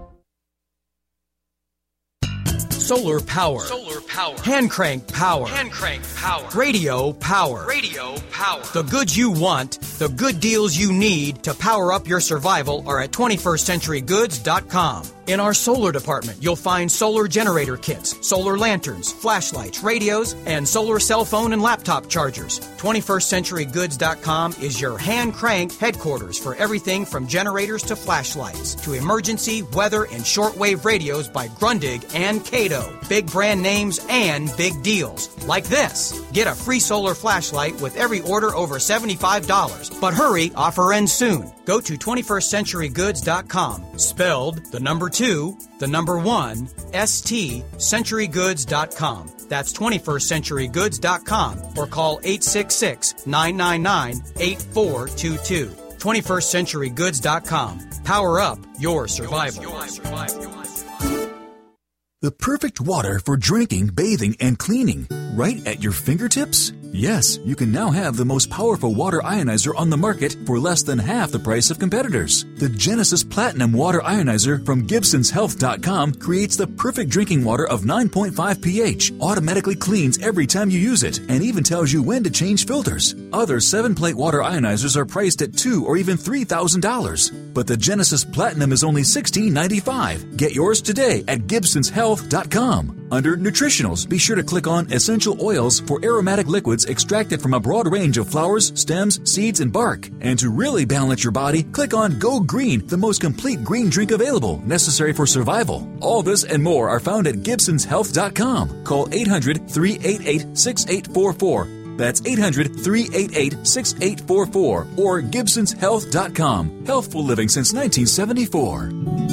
Solar power. Solar power. Hand crank power. Hand crank power. Radio power. Radio power. The goods you want, the good deals you need to power up your survival are at 21stcenturygoods.com. In our solar department, you'll find solar generator kits, solar lanterns, flashlights, radios, and solar cell phone and laptop chargers. 21stcenturygoods.com is your hand crank headquarters for everything from generators to flashlights to emergency, weather, and shortwave radios by Grundig and Kaito. Big brand names and big deals. Like this. Get a free solar flashlight with every order over $75. But hurry, offer ends soon. Go to 21stcenturygoods.com. Spelled the number two, the number one, ST, centurygoods.com. That's 21stcenturygoods.com or call 866 999 8422. 21stcenturygoods.com. Power up your survival. The perfect water for drinking, bathing, and cleaning, right at your fingertips? Yes, you can now have the most powerful water ionizer on the market for less than half the price of competitors. The Genesis Platinum Water Ionizer from GibsonsHealth.com creates the perfect drinking water of 9.5 pH, automatically cleans every time you use it, and even tells you when to change filters. Other 7 plate water ionizers are priced at two or even $3,000. But the Genesis Platinum is only $16.95. Get yours today at GibsonsHealth.com. Under Nutritionals, be sure to click on Essential Oils for aromatic liquids extracted from a broad range of flowers, stems, seeds, and bark. And to really balance your body, click on Go Green, the most complete green drink available, necessary for survival. All this and more are found at GibsonsHealth.com. Call 800 388 6844 That's 800 388 6844 or GibsonsHealth.com. Healthful living since 1974.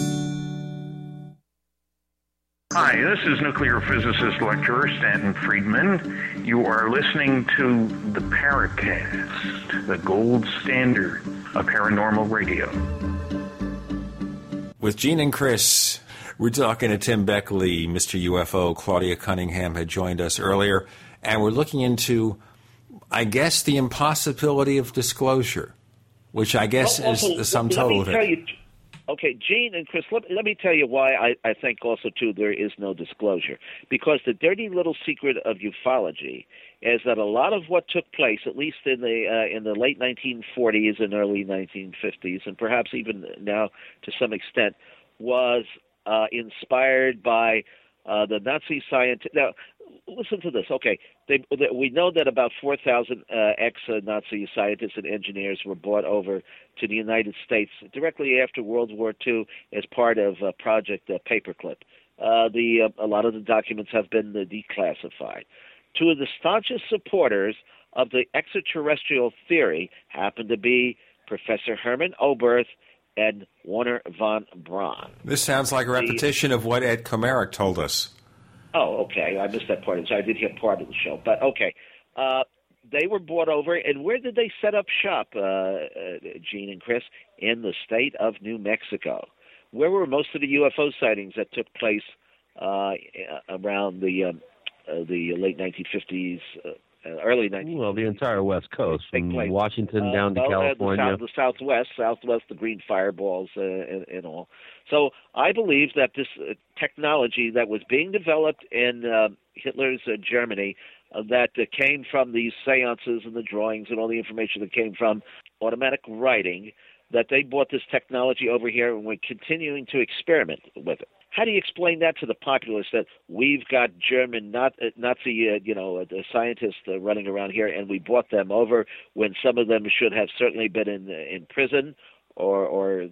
Hi, this is nuclear physicist lecturer Stanton Friedman. You are listening to the Paracast, the gold standard of paranormal radio. With Gene and Chris, we're talking to Tim Beckley, Mr. UFO. Claudia Cunningham had joined us earlier, and we're looking into, I guess, the impossibility of disclosure, which I guess Well, is also, the sum total me of tell it. Okay, Gene and Chris, let, let me tell you why I, I think also too there is no disclosure because the dirty little secret of ufology is that a lot of what took place, at least in the uh, in the late 1940s and early 1950s, and perhaps even now to some extent, was uh, inspired by uh, the Nazi scientists. Now, listen to this. Okay, they, we know that about 4,000 uh, ex-Nazi scientists and engineers were brought over to the United States directly after World War II as part of uh, Project uh, Paperclip. Uh, the uh, a lot of the documents have been uh, declassified. Two of the staunchest supporters of the extraterrestrial theory happen to be Professor Hermann Oberth and Wernher von Braun. This sounds like a repetition of what Ed Komarek told us. Oh, okay. I missed that part. So I did hear part of the show, but okay. Uh, they were brought over, and where did they set up shop, uh, uh, Gene and Chris? In the state of New Mexico. Where were most of the UFO sightings that took place uh, around the um, uh, the late 1950s, uh, early 1950s? Well, the entire West Coast, from Washington down to Uh, well, uh, California. The, south, the Southwest, Southwest, the green fireballs uh, and, and all. So I believe that this uh, technology that was being developed in uh, Hitler's uh, Germany, uh, that uh, came from these seances and the drawings and all the information that came from automatic writing, that they brought this technology over here and we're continuing to experiment with it. How do you explain that to the populace that we've got German not, uh, Nazi, uh, you know, uh, scientists uh, running around here, and we brought them over when some of them should have certainly been in in prison or or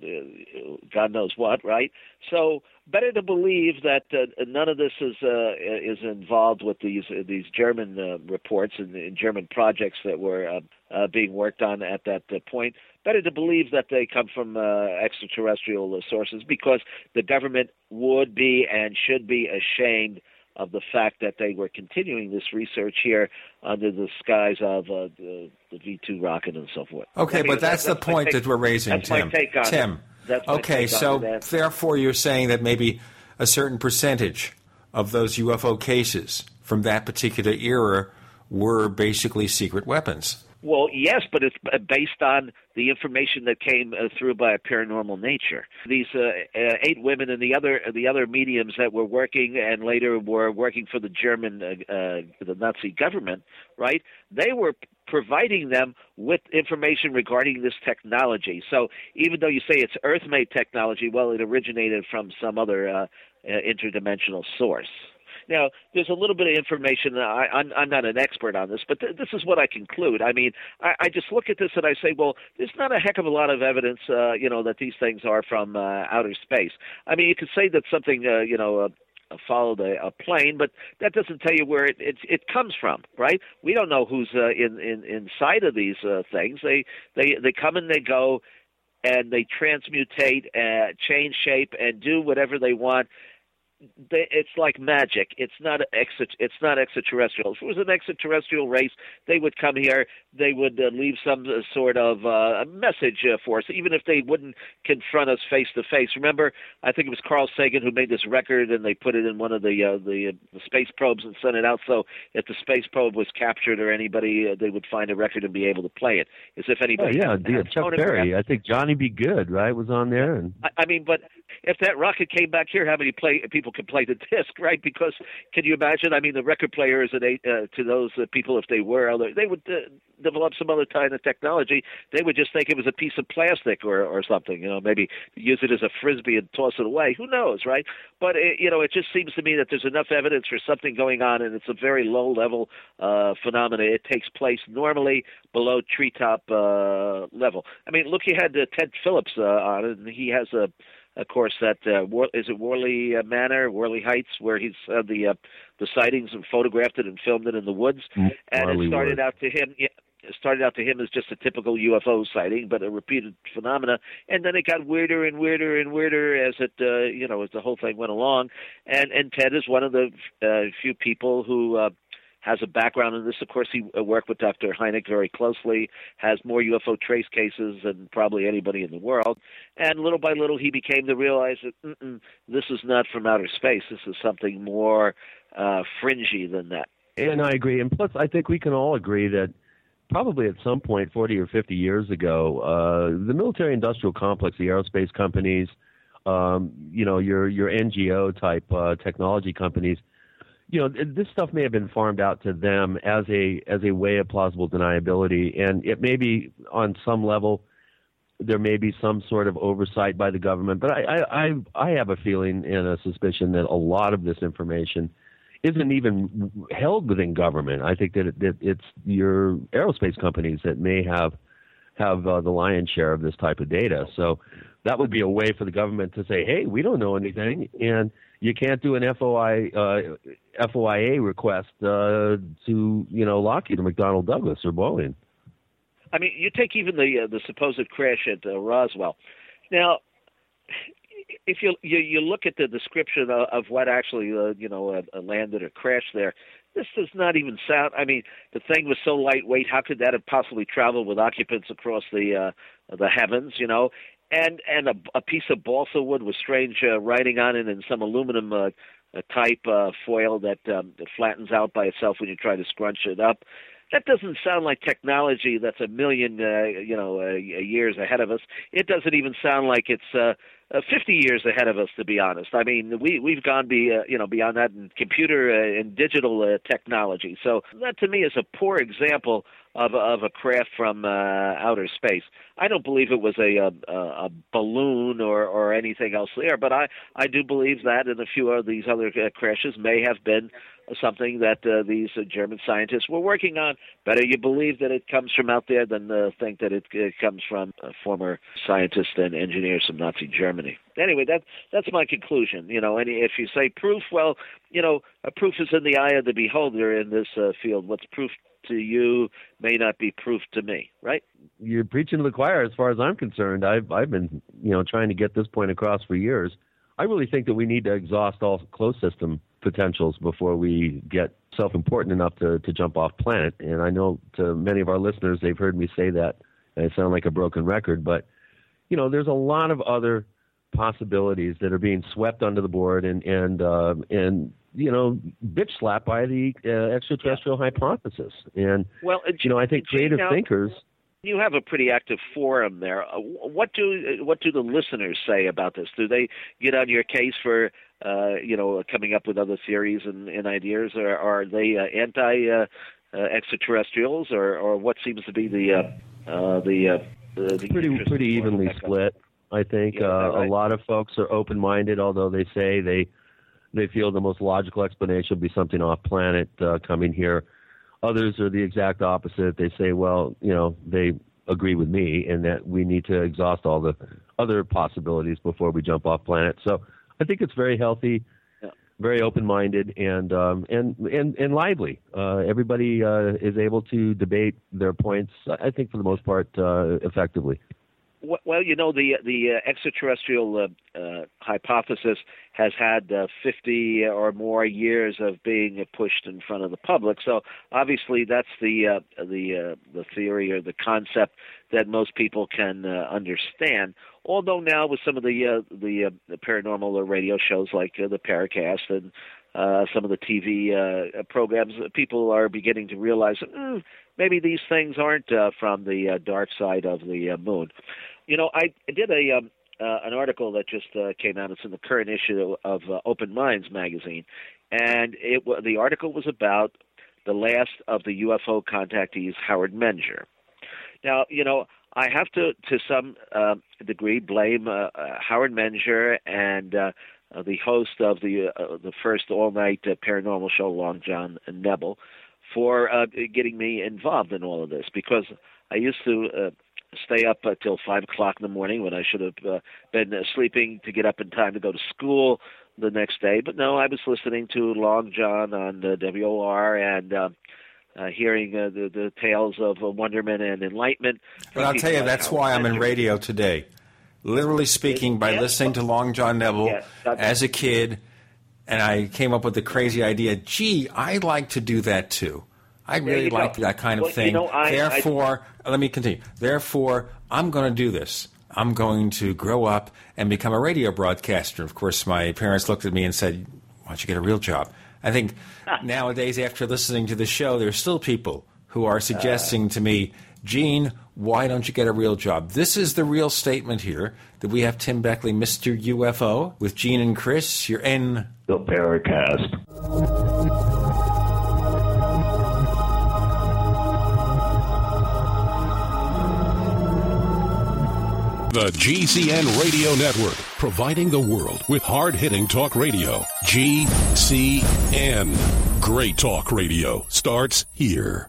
God knows what, right? So better to believe that uh, none of this is uh, is involved with these these German uh, reports and, and German projects that were uh, uh, being worked on at that uh, point. Better to believe that they come from extraterrestrial sources because the government would be and should be ashamed of the fact that they were continuing this research here under the skies of uh, the, the V2 rocket and so forth. Okay, I mean, but that's, that- the point take- that we're raising, that's Tim. My take on Tim. That's okay, so therefore you're saying that maybe a certain percentage of those UFO cases from that particular era were basically secret weapons. Well, yes, but it's based on the information that came uh, through by a paranormal nature. These uh, uh, eight women and the other the other mediums that were working and later were working for the German uh, uh, the Nazi government, right? They were providing them with information regarding this technology. So even though you say it's Earth-made technology, well, it originated from some other uh, uh, interdimensional source. Now, there's a little bit of information. I, I'm, I'm not an expert on this, but th- this is what I conclude. I mean, I, I just look at this and I say, well, there's not a heck of a lot of evidence, uh, you know, that these things are from uh, outer space. I mean, you could say that something, uh, you know, uh, followed a, a plane, but that doesn't tell you where it it, it comes from, right? We don't know who's uh, in, in inside of these uh, things. They they they come and they go, and they transmutate, uh, change shape, and do whatever they want they, it's like magic. It's not extra, it's not extraterrestrial. If it was an extraterrestrial race, they would come here. They would uh, leave some sort of uh, message uh, for us, even if they wouldn't confront us face to face. Remember, I think it was Carl Sagan who made this record, and they put it in one of the uh, the, uh, the space probes and sent it out. So if the space probe was captured or anybody, uh, they would find a record and be able to play it, as if Oh, anybody. yeah, had, yeah, had Chuck. Berry. I think Johnny B. Goode, right, was on there, and I, I mean, but if that rocket came back here, how many play people could play the (laughs) disc, right? Because can you imagine? I mean, the record players and they, uh, to those uh, people, if they were, they would uh, develop some other kind of technology. They would just think it was a piece of plastic or or something. You know, maybe use it as a frisbee and toss it away. Who knows, right? But it, you know, it just seems to me that there's enough evidence for something going on, and it's a very low level uh, phenomena. It takes place normally below treetop uh, level. I mean, look, you had uh, Ted Phillips uh, on and he has a of course, that uh, War- is it Worley uh, Manor, Worley Heights, where he's uh, the uh, the sightings and photographed it and filmed it in the woods. Mm, and Marley it started Wood. out to him. Yeah, started out to him as just a typical UFO sighting, but a repeated phenomena. And then it got weirder and weirder and weirder as it, uh, you know, as the whole thing went along. And and Ted is one of the uh, few people who. Uh, has a background in this. Of course, he uh, worked with Dr. Hynek very closely, has more UFO trace cases than probably anybody in the world. And little by little, he became to realize that this is not from outer space. This is something more uh, fringy than that. And I agree. And plus, I think we can all agree that probably at some point, 40 or 50 years ago, uh, the military industrial complex, the aerospace companies, um, you know, your, your NGO type uh, technology companies, you know, this stuff may have been farmed out to them as a as a way of plausible deniability, and it may be on some level there may be some sort of oversight by the government, but I I I, I have a feeling and a suspicion that a lot of this information isn't even held within government. I think that, it, it's your aerospace companies that may have have uh, the lion's share of this type of data. So that would be a way for the government to say, "Hey, we don't know anything," and you can't do an FOI uh, FOIA request uh, to you know Lockheed or McDonnell Douglas or Boeing. I mean, you take even the uh, the supposed crash at uh, Roswell. Now, if you, you you look at the description of, of what actually uh, you know uh, landed or crashed there, this does not even sound. I mean, the thing was so lightweight. How could that have possibly traveled with occupants across the uh, the heavens? You know, and and a, a piece of balsa wood with strange uh, writing on it and some aluminum uh, uh, type uh, foil that um, that flattens out by itself when you try to scrunch it up. That doesn't sound like technology that's a million, uh, you know, uh, years ahead of us. It doesn't even sound like it's uh, uh, 50 years ahead of us, to be honest. I mean, we we've gone be uh, you know beyond that in computer uh, and digital uh, technology. So that to me is a poor example of of a craft from uh, outer space. I don't believe it was a a, a balloon or or anything else there, but I I do believe that and a few of these other uh, crashes may have been something that uh, these uh, German scientists were working on. Better you believe that it comes from out there than uh, think that it, comes from uh, former scientists and engineers from Nazi Germany. Anyway, that that's my conclusion. You know, and if you say proof, well, you know, a proof is in the eye of the beholder in this uh, field. What's proof to you may not be proof to me, right? You're preaching to the choir, as far as I'm concerned. I've I've been you know trying to get this point across for years. I really think that we need to exhaust all closed system potentials before we get self-important enough to, to jump off planet. And I know to many of our listeners, they've heard me say that. And I sound like a broken record, but you know, there's a lot of other possibilities that are being swept under the board and and uh, and you know, bitch slapped by the uh, extraterrestrial hypothesis. And well, uh, you know, I think creative now, thinkers. You have a pretty active forum there. Uh, what do what do the listeners say about this? Do they get on your case for uh, you know coming up with other theories and, and ideas, or are they uh, anti uh, uh, extraterrestrials, or or what seems to be the uh, uh, the, uh, the, pretty pretty evenly split. I think Yeah, uh, right. a lot of folks are open-minded, although they say they they feel the most logical explanation would be something off planet uh, coming here. Others are the exact opposite. They say, well, you know, they agree with me in that we need to exhaust all the other possibilities before we jump off planet. So I think it's very healthy, very open-minded, and um, and and and lively. Uh, everybody uh, is able to debate their points. I think for the most part uh, effectively. Well- you know, the the uh, extraterrestrial uh, uh, hypothesis has had uh, 50 or more years of being pushed in front of the public. So obviously, that's the uh, the uh, the theory or the concept that most people can understand. Although now with some of the the, the paranormal uh, radio shows like the Paracast and some of the TV programs, people are beginning to realize mm, maybe these things aren't uh, from the uh, dark side of the uh, moon. You know, I, did a um, uh, an article that just uh, came out. It's in the current issue of uh, Open Minds magazine, and it the article was about the last of the UFO contactees, Howard Menger. Now, you know, I have to, to some uh, degree, blame uh, uh, Howard Menger and uh, uh, the host of the uh, the first all-night uh, paranormal show, Long John Nebel, for uh, getting me involved in all of this because I used to uh, stay up until five o'clock in the morning when I should have uh, been uh, sleeping to get up in time to go to school the next day. But no, I was listening to Long John on the WOR and. Uh, uh, hearing uh, the the tales of uh, wonderment and enlightenment. But I'll tell you, that's why I'm in radio today. Literally speaking, by listening to Long John Nebel as a kid, and I came up with the crazy idea. Gee, I'd like to do that too. I really like go. that kind of well, thing. You know, I, Therefore, I, let me continue. Therefore, I'm going to do this. I'm going to grow up and become a radio broadcaster. Of course, my parents looked at me and said, "Why don't you get a real job?" I think (laughs) nowadays, after listening to the show, there's still people who are suggesting uh, to me, Gene, why don't you get a real job? This is the real statement here that we have Tim Beckley, Mr. UFO, with Gene and Chris. You're in the Paracast. The GCN Radio Network, providing the world with hard hitting talk radio. GCN. Great talk radio starts here.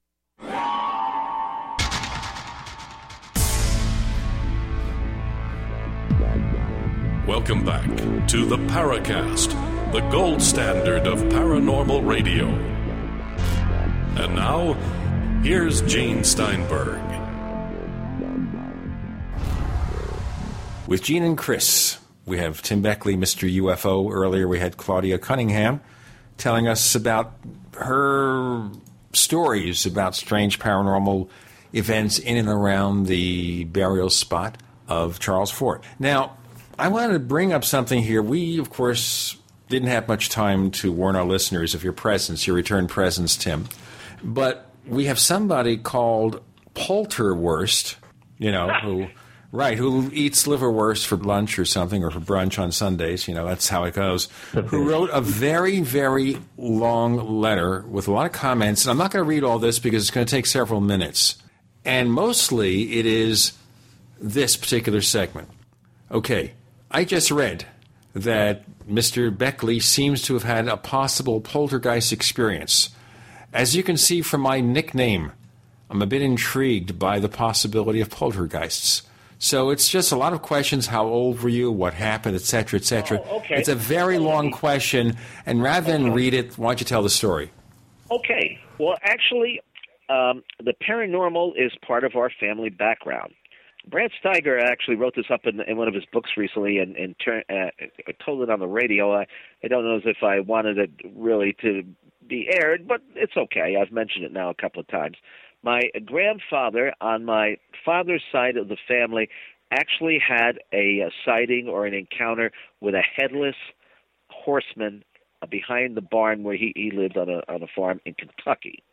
Welcome back to the Paracast, the gold standard of paranormal radio. And now, here's Gene Steinberg. With Gene and Chris, we have Tim Beckley, Mr. UFO. Earlier, we had Claudia Cunningham telling us about her stories about strange paranormal events in and around the burial spot of Charles Fort. Now, I wanted to bring up something here. We, of course, didn't have much time to warn our listeners of your presence, your return presence, Tim. But we have somebody called Polterwurst, you know, (laughs) who. Right, who eats liverwurst for lunch or something, or for brunch on Sundays? You know, that's how it goes. who wrote a very, very long letter with a lot of comments. And I'm not going to read all this because it's going to take several minutes. And mostly it is this particular segment. Okay, I just read that Mr. Beckley seems to have had a possible poltergeist experience. As you can see from my nickname, I'm a bit intrigued by the possibility of poltergeists. So it's just a lot of questions. How old were you? What happened? Etc. Etc. Oh, okay. It's a very long question, and rather than read it, why don't you tell the story? Okay. Well, actually, um, the paranormal is part of our family background. Brad Steiger actually wrote this up in, in one of his books recently and, and turn, uh, told it on the radio. I, I don't know if I wanted it really to be aired, but it's okay. I've mentioned it now a couple of times. My grandfather on my father's side of the family actually had a, a sighting or an encounter with a headless horseman behind the barn where he, he lived on a on a farm in Kentucky.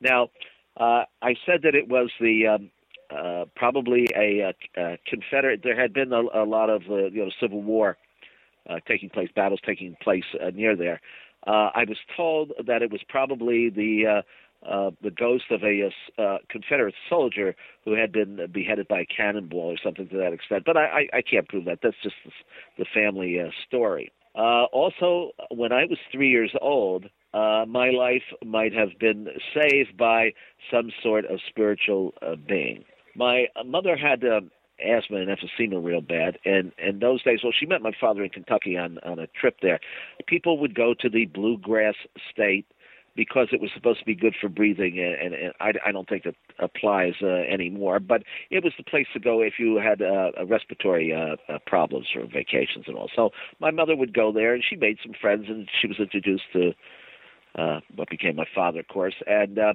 Now, uh, I said that it was the um, uh, probably a, a, a Confederate. There had been a, a lot of uh, you know Civil War uh, taking place, battles taking place uh, near there. Uh, I was told that it was probably the uh, uh, the ghost of a uh, Confederate soldier who had been beheaded by a cannonball or something to that extent. But I, I, I can't prove that. That's just the, the family uh, story. Uh, also, when I was three years old, uh, my life might have been saved by some sort of spiritual uh, being. My mother had uh, asthma and emphysema real bad, and in those days, well, she met my father in Kentucky on on a trip there. People would go to the bluegrass state because it was supposed to be good for breathing, and, and I, I don't think it applies uh, anymore. But it was the place to go if you had uh, respiratory uh, uh, problems or vacations and all. So my mother would go there, and she made some friends, and she was introduced to uh, what became my father, of course, and. Uh,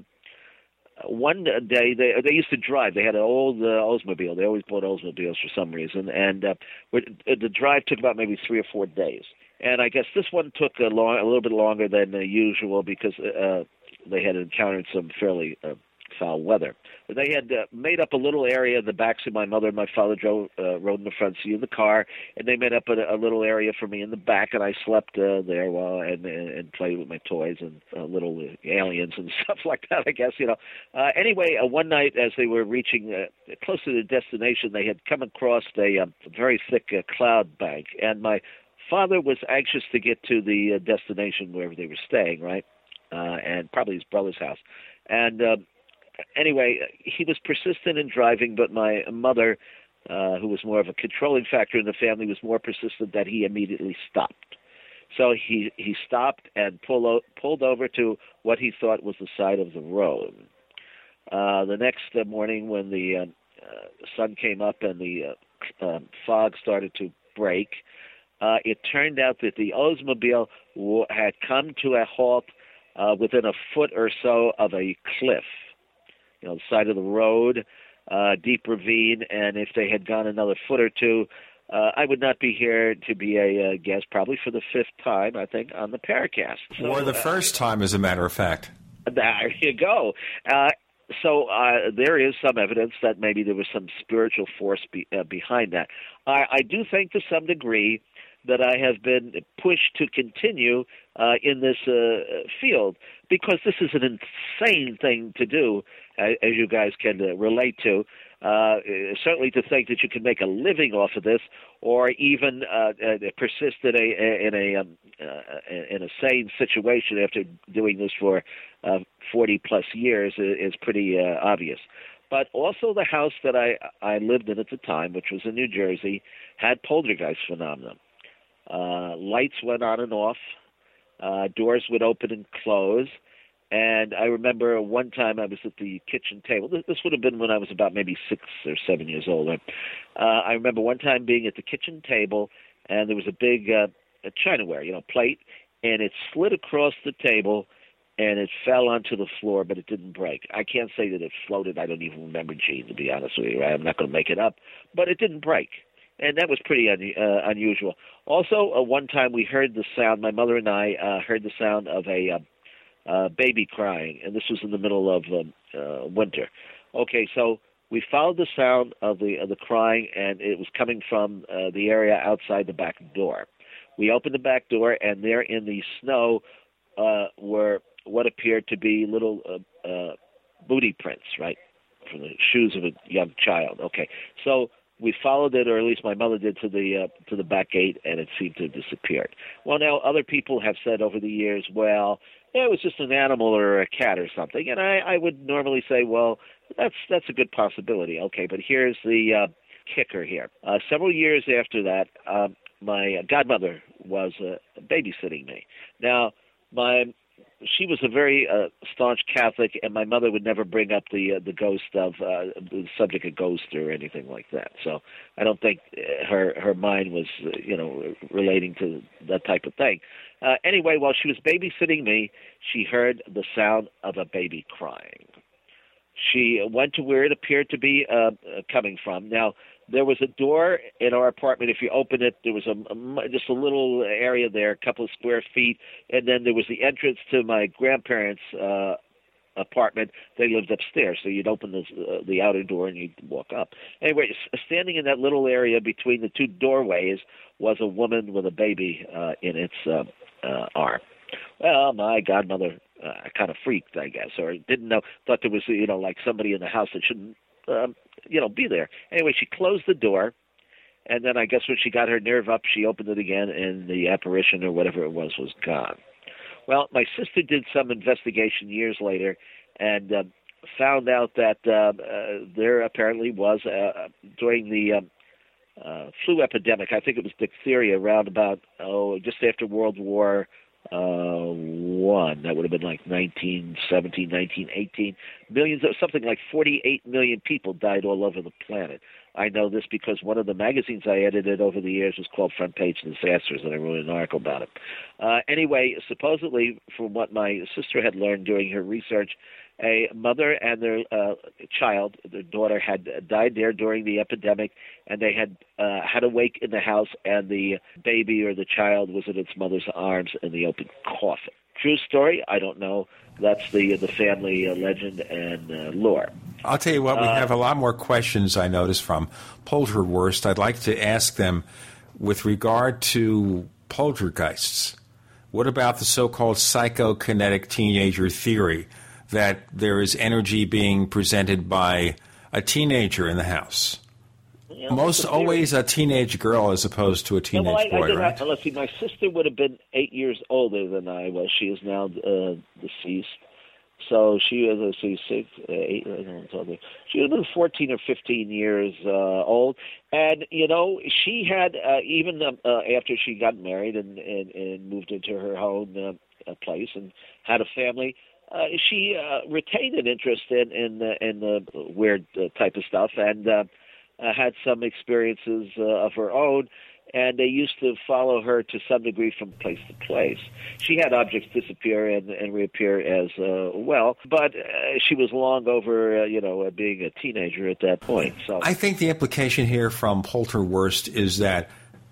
one day they they used to drive. They had an old uh, Oldsmobile. They always bought Oldsmobiles for some reason, and uh, the drive took about maybe three or four days and I guess this one took a long, a little bit longer than uh, usual because uh, they had encountered some fairly uh, foul weather. They had uh, made up a little area in the back seat. My mother and my father drove, uh, rode in the front seat of the car, and they made up a, a little area for me in the back, and I slept uh, there while and, and and played with my toys and uh, little aliens and (laughs) stuff like that. I guess you know. Uh, anyway, uh, one night as they were reaching uh, close to the destination, they had come across a um, very thick uh, cloud bank, and my father was anxious to get to the uh, destination wherever they were staying, right? Uh, and probably his brother's house. And uh, anyway, he was persistent in driving, but my mother, uh, who was more of a controlling factor in the family, was more persistent that he immediately stopped. So he he stopped and pulled o- pulled over to what he thought was the side of the road. Uh, the next uh, morning, when the uh, uh, sun came up and the uh, uh, fog started to break, uh, it turned out that the Oldsmobile w- had come to a halt uh, within a foot or so of a cliff, you know, the side of the road, uh, deep ravine, and if they had gone another foot or two, uh, I would not be here to be a uh, guest, probably for the fifth time, I think, on the Paracast. So, or the uh, first time, as a matter of fact. There you go. Uh, so uh, there is some evidence that maybe there was some spiritual force be, uh, behind that. I, I do think, to some degree, that I have been pushed to continue uh, in this uh, field because this is an insane thing to do, as you guys can uh, relate to. Uh, certainly, to think that you can make a living off of this, or even uh, uh, persist in a in a um, in a sane situation after doing this for 40 plus years is pretty obvious but also the house that I I lived in at the time, which was in New Jersey, had poltergeist phenomena. Uh, lights went on and off. Uh, doors would open and close. And I remember one time I was at the kitchen table. This, would have been when I was about maybe six or seven years old. Uh, I remember one time being at the kitchen table, and there was a big uh, a chinaware, you know, plate, and it slid across the table, and it fell onto the floor, but it didn't break. I can't say that it floated. I don't even remember, Gene, to be honest with you. Right? I'm not going to make it up, but it didn't break and that was pretty un- uh, unusual. Also, uh, one time we heard the sound. My mother and I uh, heard the sound of a uh, uh, baby crying, and this was in the middle of um, uh, winter. Okay, so we followed the sound of the of the crying, and it was coming from uh, the area outside the back door. We opened the back door, and there in the snow uh, were what appeared to be little uh, uh, booty prints, right, from the shoes of a young child. Okay, so we followed it, or at least my mother did, to the uh, to the back gate, and it seemed to have disappeared. Well, now other people have said over the years, well, it was just an animal or a cat or something, and I, I would normally say, well, that's that's a good possibility. Okay, but here's the uh, kicker here. Uh, several years after that, um, my godmother was uh, babysitting me. Now, my she was a very uh, staunch Catholic, and my mother would never bring up the uh, the ghost of uh, the subject of ghost or anything like that. So I don't think uh, her her mind was uh, you know relating to that type of thing. Uh, anyway, while she was babysitting me, she heard the sound of a baby crying. She went to where it appeared to be uh, coming from. Now there was a door in our apartment. If you open it, there was a, a just a little area there, a couple of square feet, and then there was the entrance to my grandparents' uh, apartment. They lived upstairs, so you'd open the uh, the outer door and you'd walk up. Anyway, standing in that little area between the two doorways was a woman with a baby uh, in its uh, uh, arm. Well, my godmother uh, kind of freaked, I guess, or didn't know, thought there was, you know, like somebody in the house that shouldn't um, you know, be there. Anyway, she closed the door, and then I guess when she got her nerve up, she opened it again, and the apparition or whatever it was was gone. Well, my sister did some investigation years later, and uh, found out that uh, uh, there apparently was uh, during the um, uh, flu epidemic. I think it was diphtheria around about oh just after World War uh, one. That would have been like 1917, 1918. Millions, something like 48 million people died all over the planet. I know this because one of the magazines I edited over the years was called Front Page Disasters, and I wrote an article about it. Uh, anyway, supposedly, from what my sister had learned during her research, a mother and their uh, child, their daughter, had died there during the epidemic, and they had uh, had a wake in the house, and the baby or the child was in its mother's arms in the open coffin. True story? I don't know. That's the the family uh, legend and uh, lore. I'll tell you what, we Uh, have a lot more questions I noticed from Polterwurst. I'd like to ask them with regard to poltergeists. What about the so called psychokinetic teenager theory that there is energy being presented by a teenager in the house? You know, Most always a teenage girl as opposed to a No, teenage well, I, boy, I did right? have, let's see. My sister would have been eight years older than I was. She is now uh, deceased. So she was, let's see, six, eight, I don't know. She would have been 14 or 15 years uh, old. And, you know, she had, uh, even um, uh, after she got married and, and, and moved into her own uh, uh, place and had a family, uh, she uh, retained an interest in, in, uh, in the weird uh, type of stuff and uh, uh, had some experiences uh, of her own and they used to follow her to some degree from place to place. She had objects disappear and, and reappear as uh, well, but uh, she was long over, uh, you know, uh, being a teenager at that point. So I think the implication here from Polterwurst is that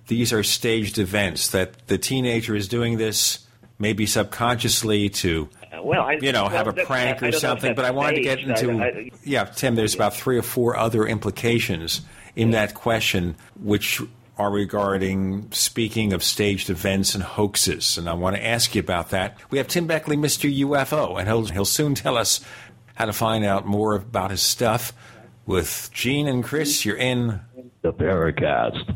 these are staged events, that the teenager is doing this maybe subconsciously to. Uh, well, I- you know, have a prank I- I or don't know if something. But I that's wanted to get into, I- I- yeah, Tim. There's about three or four other implications in that question, which are regarding speaking of staged events and hoaxes, and I want to ask you about that. We have Tim Beckley, Mr. UFO, and he'll he'll soon tell us how to find out more about his stuff. With Gene and Chris, you're in The Paracast.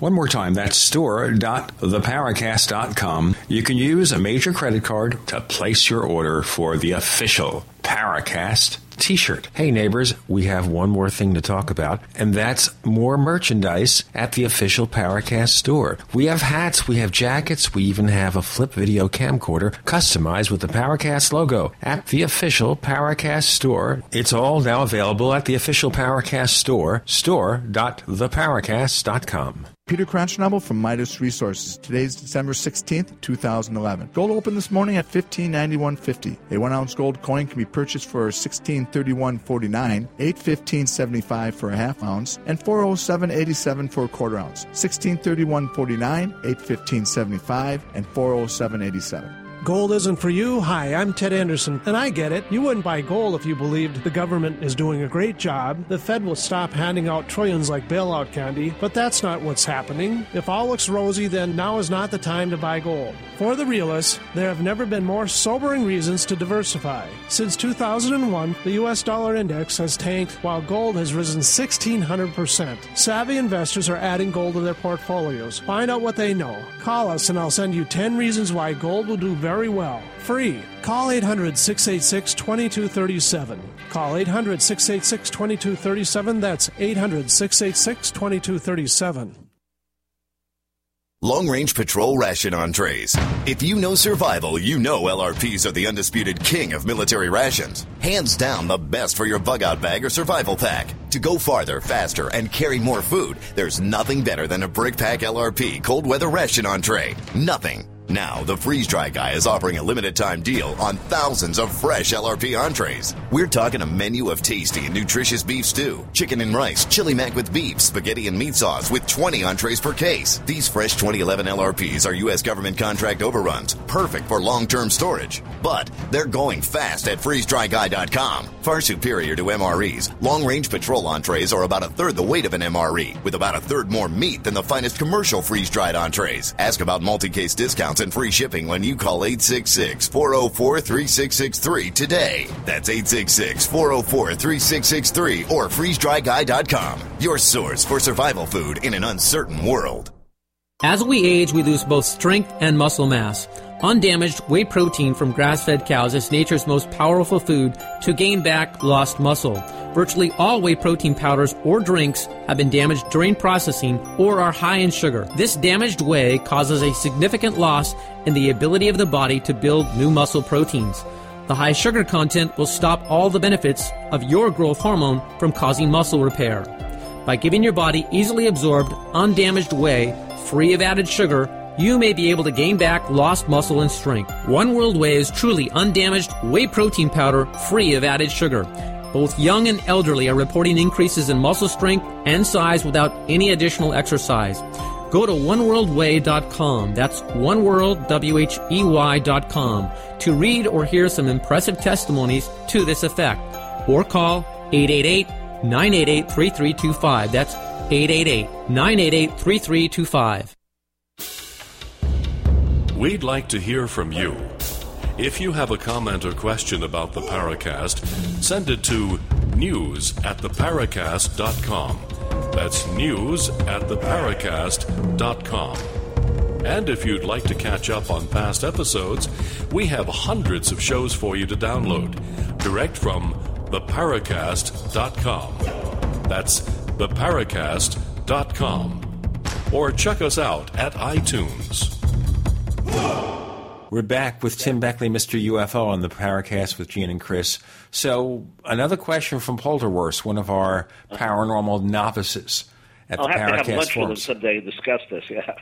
One more time, that's store.theparacast.com. You can use a major credit card to place your order for the official Paracast t-shirt. Hey neighbors, we have one more thing to talk about, and that's more merchandise at the official Paracast store. We have hats, we have jackets, we even have a flip video camcorder customized with the Paracast logo at the official Paracast store. It's all now available at the official Paracast store, store.theparacast.com. Peter Cranchnobel from Midas Resources. Today's December 16th, 2011. Gold opened this morning at 1591.50. A one ounce gold coin can be purchased for 1631.49, 815.75 for a half ounce, and 407.87 for a quarter ounce. 1631.49, 815.75, and 407.87. Gold isn't for you. Hi, I'm Ted Anderson, and I get it. You wouldn't buy gold if you believed the government is doing a great job. The Fed will stop handing out trillions like bailout candy, but that's not what's happening. If all looks rosy, then now is not the time to buy gold. For the realists, there have never been more sobering reasons to diversify. Since 2001, the U.S. dollar index has tanked while gold has risen 1,600%. Savvy investors are adding gold to their portfolios. Find out what they know. Call us and I'll send you 10 reasons why gold will do very well. Free. Call 800 686 2237. Call 800 686 2237. That's 800 686 2237. Long Range Patrol Ration Entrees. If you know survival, you know LRPs are the undisputed king of military rations. Hands down the best for your bug out bag or survival pack. To go farther, faster, and carry more food, there's nothing better than a Brick Pack LRP cold weather ration entree. Nothing. Now, the Freeze Dry Guy is offering a limited time deal on thousands of fresh LRP entrees. We're talking a menu of tasty and nutritious beef stew, chicken and rice, chili mac with beef, spaghetti and meat sauce with 20 entrees per case. These fresh 2011 LRPs are U.S. government contract overruns, perfect for long term storage. But they're going fast at freezedryguy.com. Far superior to MREs, long range patrol entrees are about a third the weight of an MRE, with about a third more meat than the finest commercial freeze dried entrees. Ask about multi case discounts and free shipping when you call 866 404 3663 today. That's 866 404 3663 or freezedryguy.com. Your source for survival food in an uncertain world. As we age, we lose both strength and muscle mass. Undamaged whey protein from grass fed cows is nature's most powerful food to gain back lost muscle. Virtually all whey protein powders or drinks have been damaged during processing or are high in sugar. This damaged whey causes a significant loss in the ability of the body to build new muscle proteins. The high sugar content will stop all the benefits of your growth hormone from causing muscle repair. By giving your body easily absorbed, undamaged whey, free of added sugar, you may be able to gain back lost muscle and strength. One World Whey is truly undamaged whey protein powder free of added sugar. Both young and elderly are reporting increases in muscle strength and size without any additional exercise. Go to oneworldwhey.com. That's oneworld, W-H-E-Y.com to read or hear some impressive testimonies to this effect. Or call 888-988-3325. That's 888-988-3325. We'd like to hear from you. If you have a comment or question about the Paracast, send it to news at theparacast.com. That's news at theparacast.com. And if you'd like to catch up on past episodes, we have hundreds of shows for you to download direct from theparacast.com. That's theparacast.com. Or check us out at iTunes. We're back with Tim Beckley, Mr. UFO, on the Paracast with Gene and Chris. So, another question from Polterwurst, one of our paranormal novices at I'll the have to have Paracast lunch with him forums. someday and discuss this. Yeah.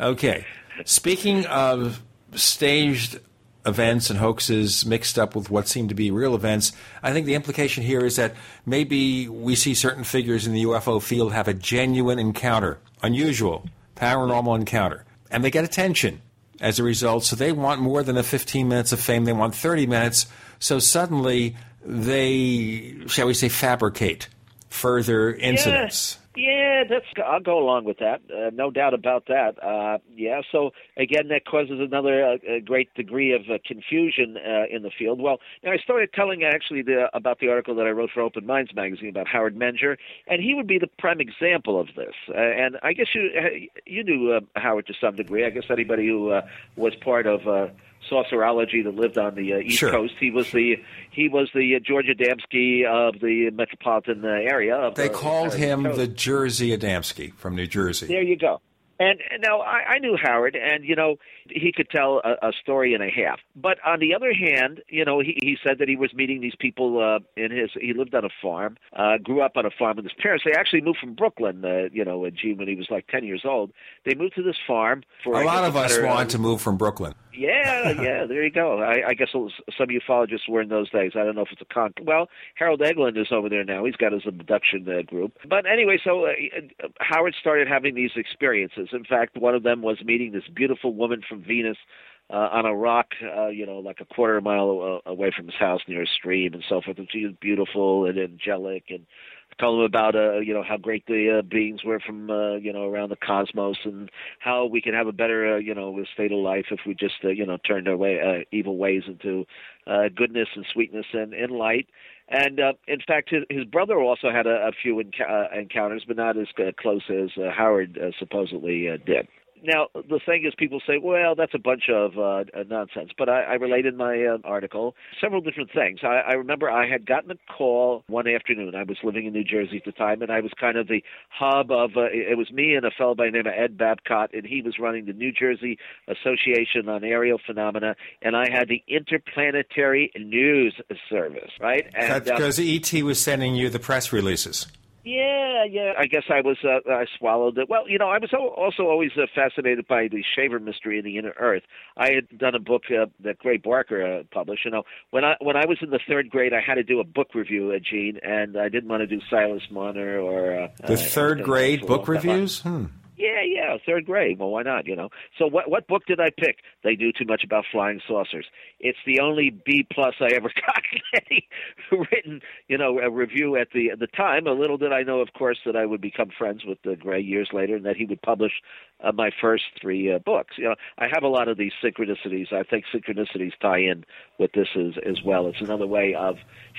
Okay. Speaking of staged events and hoaxes mixed up with what seem to be real events, I think the implication here is that maybe we see certain figures in the UFO field have a genuine encounter, unusual, paranormal encounter, and they get attention as a result. So they want more than a 15 minutes of fame, they want 30 minutes. So suddenly they, shall we say, fabricate further incidents. Yeah, that's. I'll go along with that. Uh, no doubt about that. Uh, yeah. So again, that causes another uh, great degree of uh, confusion uh, in the field. Well, now I started telling actually the, about the article that I wrote for Open Minds magazine about Howard Menger, and he would be the prime example of this. Uh, and I guess you you knew Howard to some degree. I guess anybody who was part of. Uh, Saucerology that lived on the uh, East Sure. Coast. He was the he was the uh, George Adamski of the metropolitan uh, area. Of They the, called uh, him coast. the Jersey Adamski from New Jersey. There you go. And, and now I, I knew Howard, and you know he could tell a, a story and a half. But on the other hand, you know he, he said that he was meeting these people uh, in his. He lived on a farm, uh, grew up on a farm with his parents. They actually moved from Brooklyn, uh, you know, June when he was like ten years old. They moved to this farm for A I lot guess, of us better, uh, want to move from Brooklyn. yeah, (laughs) yeah, there you go. I, I guess some ufologists were in those days. I don't know if it's a con. Well, Harold Eglin is over there now. He's got his abduction uh, group. But anyway, so uh, Howard started having these experiences. In fact, one of them was meeting this beautiful woman from Venus uh, on a rock, uh, you know, like a quarter mile away from his house near a stream and so forth. And she was beautiful and angelic and told him about uh you know how great the uh, beings were from uh, you know around the cosmos and how we can have a better uh, you know state of life if we just uh, you know turned our way uh, evil ways into uh, goodness and sweetness and, and light and uh, in fact his, his brother also had a, a few enc- uh, encounters but not as uh, close as uh, Howard uh, supposedly uh, did now the thing is people say well that's a bunch of uh, uh, nonsense but I, I related my uh, article. Several different things. I, I remember I had gotten a call one afternoon. I was living in New Jersey at the time and I was kind of the hub of uh, it was me and a fellow by the name of Ed Babcott and he was running the New Jersey Association on Aerial Phenomena and I had the Interplanetary News Service right? And That's uh, because ET was sending you the press releases. Yeah, yeah. I guess I was. Uh, I swallowed it. Well, you know, I was also always uh, fascinated by the Shaver mystery in the Inner Earth. I had done a book uh, that Gray Barker uh, published. You know, when I when I was in the third grade, I had to do a book review, uh, Gene, and I didn't want to do Silas Marner or uh, the third grade book reviews. Hmm. Yeah, yeah, third grade. Well, why not? You know. So what what book did I pick? They knew too much about flying saucers. It's the only B plus I ever (laughs) got any written, you know, a review at the at the time. A little did I know, of course, that I would become friends with the Gray years later, and that he would publish uh, my first three uh, books. You know, I have a lot of these synchronicities. I think synchronicities tie in with this as as well. It's another way of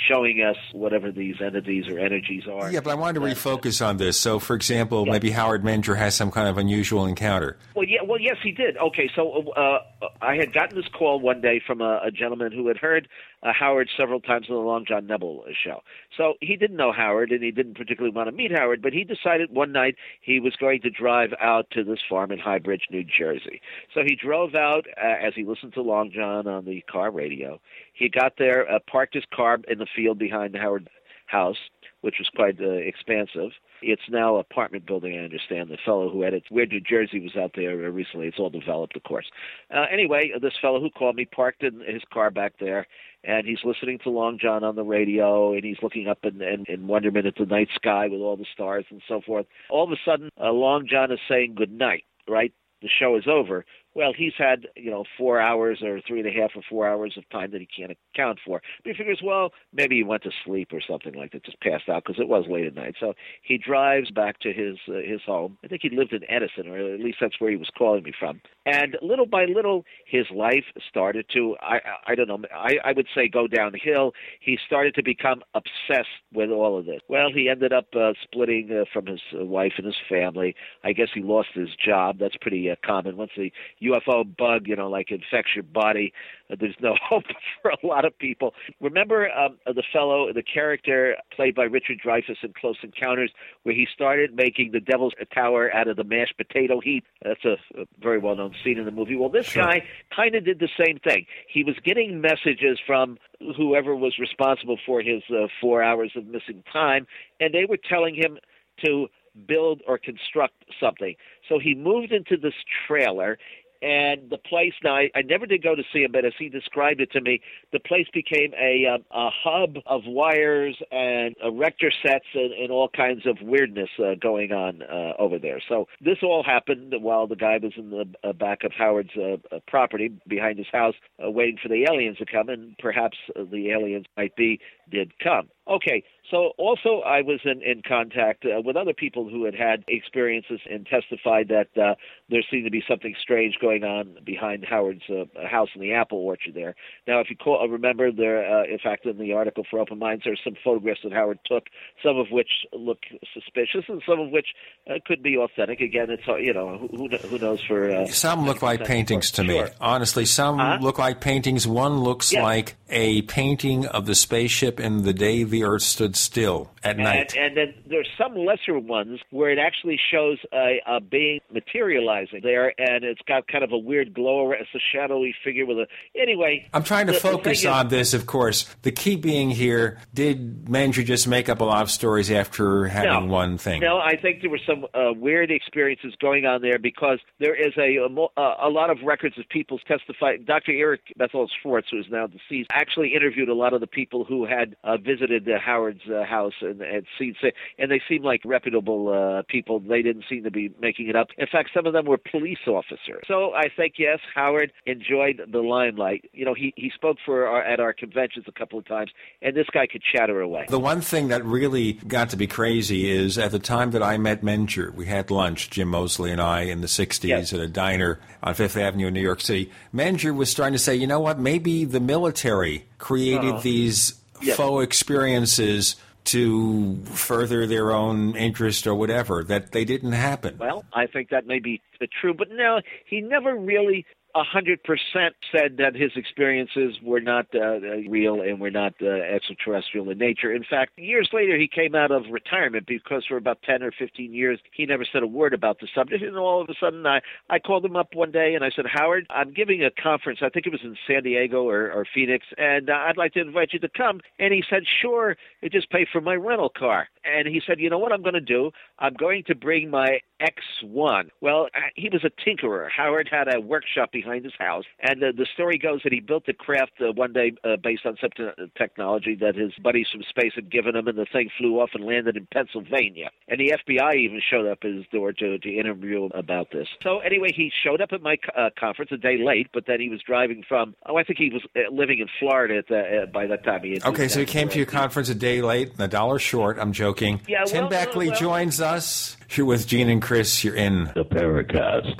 showing us whatever these entities or energies are. Yeah, but I wanted to refocus on this. So, for example, yeah. maybe Howard Menger has some kind of unusual encounter. Well, yeah, well, yes, he did. Okay, so uh, I had gotten this call one day from a, a gentleman who had heard uh, Howard several times on the Long John Nebel show. So he didn't know Howard, and he didn't particularly want to meet Howard, but he decided one night he was going to drive out to this farm in High Bridge, New Jersey. So he drove out uh, as he listened to Long John on the car radio. He got there, uh, parked his car in the field behind Howard house, which was quite uh, expansive. It's now apartment building, I understand. The fellow who edits Weird New Jersey was out there recently, it's all developed, of course. Uh, anyway, this fellow who called me parked in his car back there, and he's listening to Long John on the radio, and he's looking up in, in, in wonderment at the night sky with all the stars and so forth. All of a sudden, uh, Long John is saying good night, right? The show is over well, he's had you know four hours or three and a half or four hours of time that he can't account for. But he figures, well, maybe he went to sleep or something like that, just passed out because it was late at night. So he drives back to his uh, his home. I think he lived in Edison, or at least that's where he was calling me from. And little by little, his life started to I I don't know I I would say go downhill. He started to become obsessed with all of this. Well, he ended up uh, splitting uh, from his wife and his family. I guess he lost his job. That's pretty uh, common once the UFO bug, you know, like infects your body. Uh, there's no (laughs) hope for a lot of people. Remember um, the fellow, the character played by Richard Dreyfuss in Close Encounters, where he started making the Devil's Tower out of the mashed potato heap. That's a, a very well-known scene in the movie. Well, this sure. guy kind of did the same thing. He was getting messages from whoever was responsible for his uh, four hours of missing time, and they were telling him to build or construct something. So he moved into this trailer and the place now I, I never did go to see him but as he described it to me the place became a, um, a hub of wires and erector sets and, and all kinds of weirdness uh, going on uh, over there. So this all happened while the guy was in the uh, back of howard's uh, uh, property behind his house uh, waiting for the aliens to come and perhaps the aliens might be did come. Okay so also I was in, in contact uh, with other people who had had experiences and testified that uh, there seemed to be something strange going on behind Howard's uh, house in the apple orchard there. Now, if you call, uh, remember, there, uh, in fact, in the article for Open Minds, there are some photographs that Howard took, some of which look suspicious and some of which uh, could be authentic. Again, it's you know who, who knows for uh, some look like paintings to sure. me. Honestly, some uh-huh. look like paintings. One looks like a painting of the spaceship in the day the Earth stood still at and, night. And then there's some lesser ones where it actually shows a, a being materializing there, and it's got kind of a weird glow. It's a shadowy figure with a. Anyway, I'm trying to the, focus the on is, this. Of course, the key being here: did Menger just make up a lot of stories after having no, one thing? No, I think there were some uh, weird experiences going on there because there is a a, a lot of records of people testifying. Dr. Eric Berthold Schwarz, who is now deceased, actually interviewed a lot of the people who had uh, visited the Howard's uh, house and, and seen, and they seemed like reputable uh, people. They didn't seem to be making it up. In fact, some of them were police officers. So I think yes, Howard enjoyed the limelight. You know, he he spoke for our, at our conventions a couple of times, and this guy could chatter away. The one thing that really got to be crazy is at the time that I met Menger, we had lunch, Jim Moseley and I, in the '60s yes. at a diner on Fifth Avenue in New York City. Menger was starting to say, you know what, maybe the military created Uh-huh. these Yes. faux experiences to further their own interest or whatever that they didn't happen. Well, I think that may be the true, but no, he never really a hundred percent said that his experiences were not uh, real and were not uh, extraterrestrial in nature. In fact, years later, he came out of retirement because for about ten or fifteen years he never said a word about the subject. And all of a sudden, I I called him up one day and I said, Howard, I'm giving a conference. I think it was in San Diego or, or Phoenix, and uh, I'd like to invite you to come. And he said, Sure. It just pay for my rental car. And he said, You know what I'm going to do? I'm going to bring my X1. Well, uh, he was a tinkerer. Howard had a workshop behind his house, and uh, the story goes that he built the craft uh, one day uh, based on some te- technology that his buddies from space had given him, and the thing flew off and landed in Pennsylvania. And the FBI even showed up at his door to, to interview him about this. So anyway, he showed up at my uh, conference a day late, but then he was driving from, oh, I think he was uh, living in Florida at the, uh, by that time. He okay, so he came to your conference a day late and a dollar short. I'm joking. Yeah, Tim well, Beckley well, joins us. With Gene and Chris. You're in the Paracast.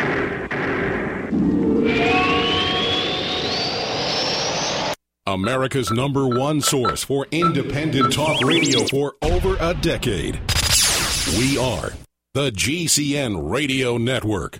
America's number one source for independent talk radio for over a decade. We are the GCN Radio Network.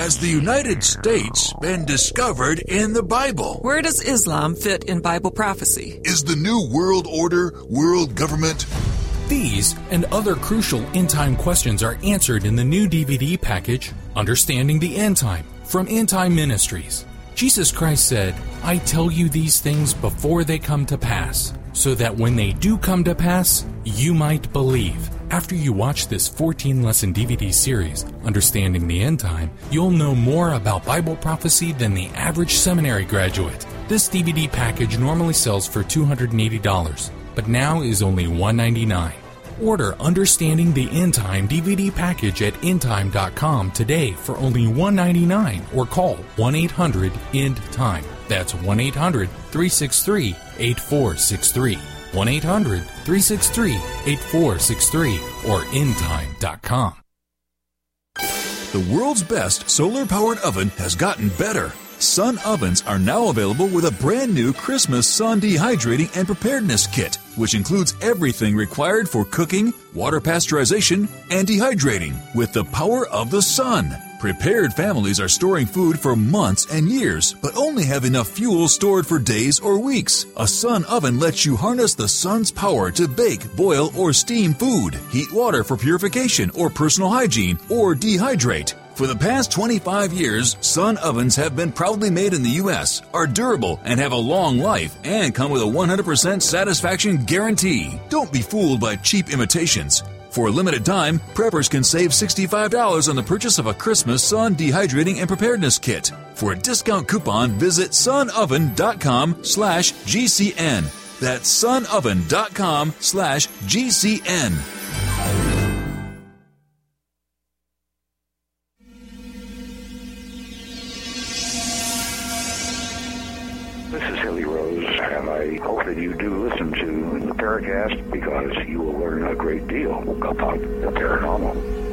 Has the United States been discovered in the Bible? Where does Islam fit in Bible prophecy? Is the New World Order world government? These and other crucial end time questions are answered in the new DVD package, Understanding the End Time from End Time Ministries. Jesus Christ said, I tell you these things before they come to pass, so that when they do come to pass, you might believe. After you watch this 14 lesson DVD series, Understanding the End Time, you'll know more about Bible prophecy than the average seminary graduate. This DVD package normally sells for $280, but now is only 199. Order Understanding the End Time DVD package at endtime.com today for only 199 or call 1 800 END TIME. That's 1 800 363 8463. 1 800 363 8463 or endtime.com. The world's best solar powered oven has gotten better. Sun ovens are now available with a brand new Christmas sun dehydrating and preparedness kit, which includes everything required for cooking, water pasteurization, and dehydrating with the power of the sun. Prepared families are storing food for months and years, but only have enough fuel stored for days or weeks. A sun oven lets you harness the sun's power to bake, boil, or steam food, heat water for purification or personal hygiene, or dehydrate. For the past 25 years, Sun ovens have been proudly made in the U.S., are durable, and have a long life, and come with a 100% satisfaction guarantee. Don't be fooled by cheap imitations. For a limited time, preppers can save $65 on the purchase of a Christmas sun dehydrating and preparedness kit. For a discount coupon, visit sunoven.com slash GCN. That's sunoven.com slash GCN. This is Hilly Rose, and I hope that you do listen to the Paracast because you will learn a great deal about the paranormal.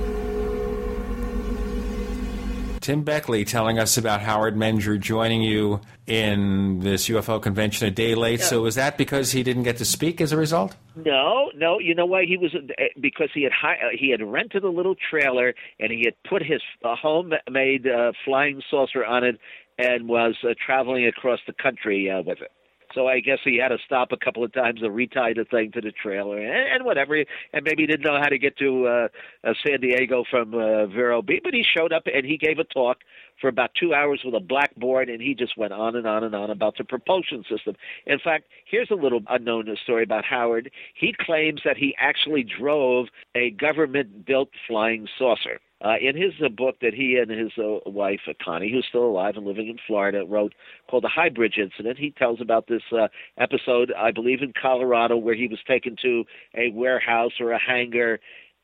Tim Beckley telling us about Howard Menger joining you in this UFO convention a day late. Yeah. So was that because he didn't get to speak as a result? No, no. You know why he was? Because he had uh, he had rented a little trailer and he had put his uh, homemade uh, flying saucer on it and was uh, traveling across the country uh, with it. So I guess he had to stop a couple of times to retie the thing to the trailer and, and whatever. And maybe he didn't know how to get to uh, uh, San Diego from uh, Vero Beach, but he showed up and he gave a talk for about two hours with a blackboard, and he just went on and on and on about the propulsion system. In fact, here's a little unknown story about Howard. He claims that he actually drove a government-built flying saucer. Uh, in his uh, book that he and his uh, wife uh, Connie, who's still alive and living in Florida, wrote called "The High Bridge Incident," he tells about this uh, episode, I believe, in Colorado, where he was taken to a warehouse or a hangar,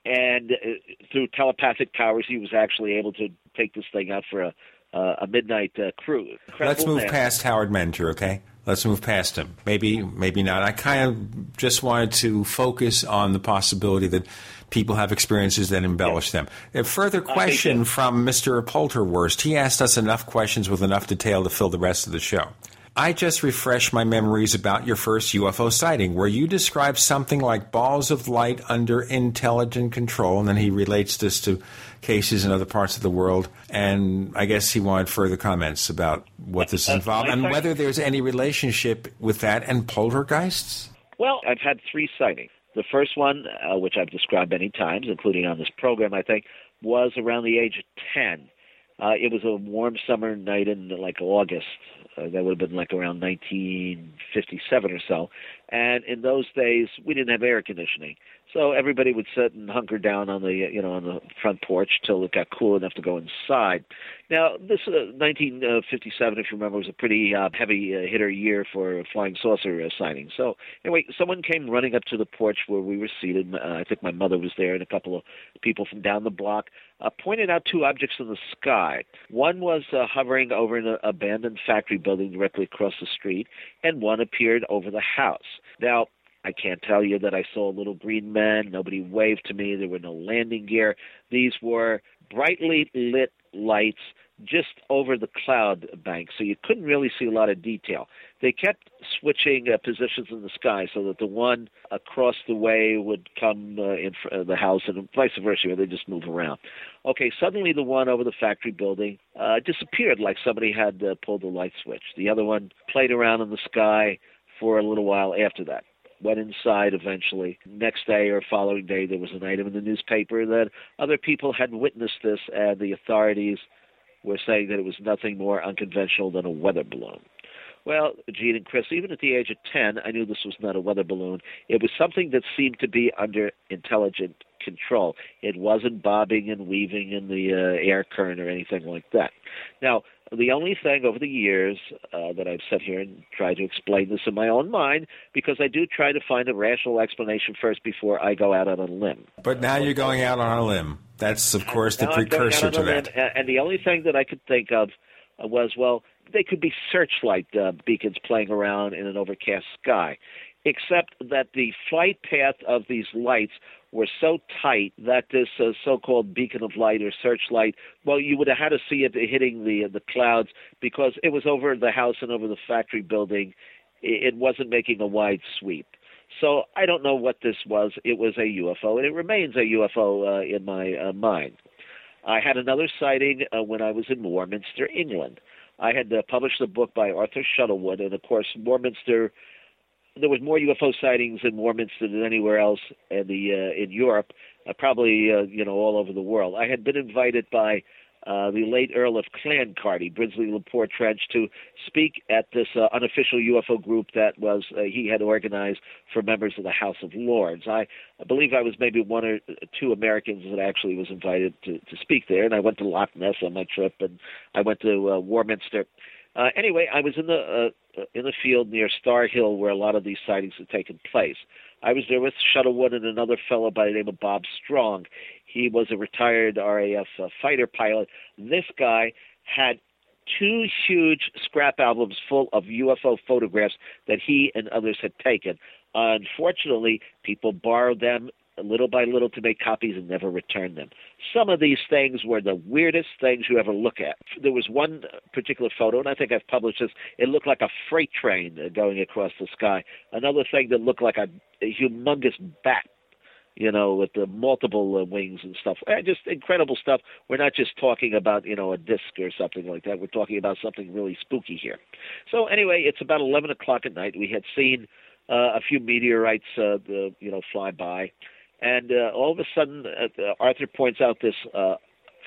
and uh, through telepathic powers, he was actually able to take this thing out for a uh, a midnight uh, cruise. Let's move man. past Howard Menger, okay? Let's move past him. Maybe, maybe not. I kind of just wanted to focus on the possibility that people have experiences that embellish them. A further question from Mr. Polterwurst. He asked us enough questions with enough detail to fill the rest of the show. I just refreshed my memories about your first UFO sighting, where you described something like balls of light under intelligent control, and then he relates this to cases in other parts of the world. And I guess he wanted further comments about what this Uh, involved and whether there's any relationship with that and poltergeists. Well, I've had three sightings. The first one, uh, which I've described many times, including on this program, I think, was around the age of 10. Uh, it was a warm summer night in like August. Uh, that would have been like around 1957 or so. And in those days, we didn't have air conditioning, so everybody would sit and hunker down on the you know on the front porch till it got cool enough to go inside. Now, this uh, 1957, if you remember, was a pretty uh, heavy uh, hitter year for flying saucer uh, sightings. So anyway, someone came running up to the porch where we were seated. Uh, I think my mother was there, and a couple of people from down the block uh, pointed out two objects in the sky. One was uh, hovering over an abandoned factory building directly across the street, and one appeared over the house. Now, I can't tell you that I saw little green man. Nobody waved to me. There were no landing gear. These were brightly lit lights just over the cloud bank, so you couldn't really see a lot of detail. They kept switching uh, positions in the sky so that the one across the way would come uh, in fr- uh, the house and vice versa, where they just move around. Okay, suddenly the one over the factory building uh, disappeared like somebody had uh, pulled the light switch. The other one played around in the sky for a little while after that went inside eventually. Next day or following day, there was an item in the newspaper that other people had witnessed this, and the authorities were saying that it was nothing more unconventional than a weather balloon. Well, Gene and Chris, even at the age of 10, I knew this was not a weather balloon. It was something that seemed to be under intelligent control. It wasn't bobbing and weaving in the uh, air current or anything like that. Now, the only thing over the years uh, that I've sat here and tried to explain this in my own mind, because I do try to find a rational explanation first before I go out on a limb. But now you're going out on a limb. That's, of course, the Now precursor to a limb, that. And the only thing that I could think of uh, was, well, they could be searchlight uh, beacons playing around in an overcast sky, except that the flight path of these lights were so tight that this uh, so-called beacon of light or searchlight, well, you would have had to see it hitting the the clouds because it was over the house and over the factory building. It wasn't making a wide sweep. So I don't know what this was. It was a UFO, and it remains a UFO uh, in my uh, mind. I had another sighting uh, when I was in Warminster, England. I had uh, published a book by Arthur Shuttlewood, and of course, Warminster. There was more UFO sightings in Warminster than anywhere else in the uh, in Europe, uh, probably uh, you know all over the world. I had been invited by uh, the late Earl of Clancarty, Brinsley Le Poer Trench, to speak at this uh, unofficial UFO group that was uh, he had organized for members of the House of Lords. I, I believe I was maybe one or two Americans that actually was invited to, to speak there, and I went to Loch Ness on my trip, and I went to uh, Warminster. Uh, anyway, I was in the uh, uh, in the field near Starr Hill where a lot of these sightings had taken place. I was there with Shuttlewood and another fellow by the name of Bob Strong. He was a retired RAF uh, fighter pilot. This guy had two huge scrap albums full of UFO photographs that he and others had taken. Unfortunately, people borrowed them little by little to make copies and never return them. Some of these things were the weirdest things you ever look at. There was one particular photo, and I think I've published this. It looked like a freight train going across the sky. Another thing that looked like a, a humongous bat you know, with the multiple uh, wings and stuff. Uh, just incredible stuff. We're not just talking about, you know, a disc or something like that. We're talking about something really spooky here. So anyway, it's about 11 o'clock at night. We had seen uh, a few meteorites, uh, the, you know, fly by. And uh, all of a sudden, uh, Arthur points out this uh,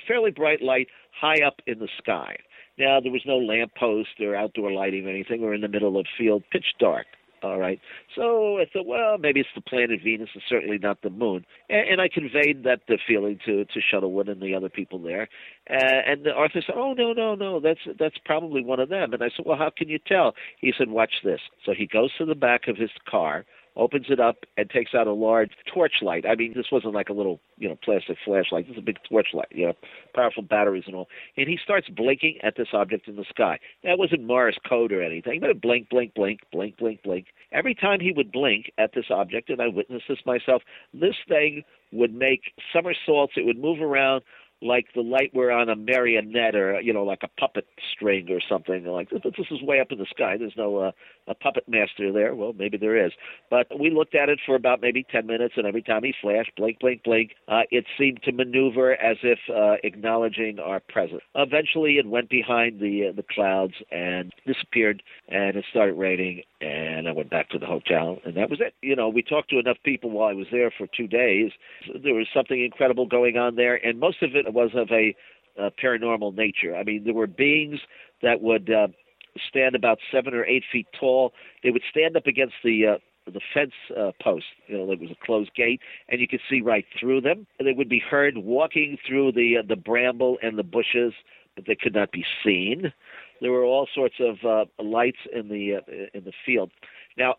fairly bright light high up in the sky. Now, there was no lamp post or outdoor lighting or anything. We're in the middle of field, pitch dark. All right. So I thought, well, maybe it's the planet Venus, and certainly not the moon. And, and I conveyed that the feeling to to Shuttlewood and the other people there. Uh, and Arthur said, "Oh no, no, no, that's that's probably one of them." And I said, "Well, how can you tell?" He said, "Watch this." So he goes to the back of his car, opens it up and takes out a large torchlight. I mean, this wasn't like a little, you know, plastic flashlight. This is a big torchlight, you know, powerful batteries and all. And he starts blinking at this object in the sky. That wasn't Morse code or anything, but it blink, blink, blink, blink, blink, blink. Every time he would blink at this object, and I witnessed this myself, this thing would make somersaults. It would move around like the light were on a marionette or you know like a puppet string or something like this. Is way up in the sky. There's no uh, a puppet master there. Well, maybe there is. But we looked at it for about maybe ten minutes, and every time he flashed, blink, blink, blink, uh, it seemed to maneuver as if uh, acknowledging our presence. Eventually, it went behind the uh, the clouds and disappeared, and it started raining. And I went back to the hotel, and that was it. You know, we talked to enough people while I was there for two days. There was something incredible going on there, and most of it was of a uh, paranormal nature. I mean, there were beings that would uh, stand about seven or eight feet tall. They would stand up against the uh, the fence uh, post. You know, there was a closed gate, and you could see right through them. And they would be heard walking through the uh, the bramble and the bushes, but they could not be seen. There were all sorts of uh, lights in the uh, in the field. Now,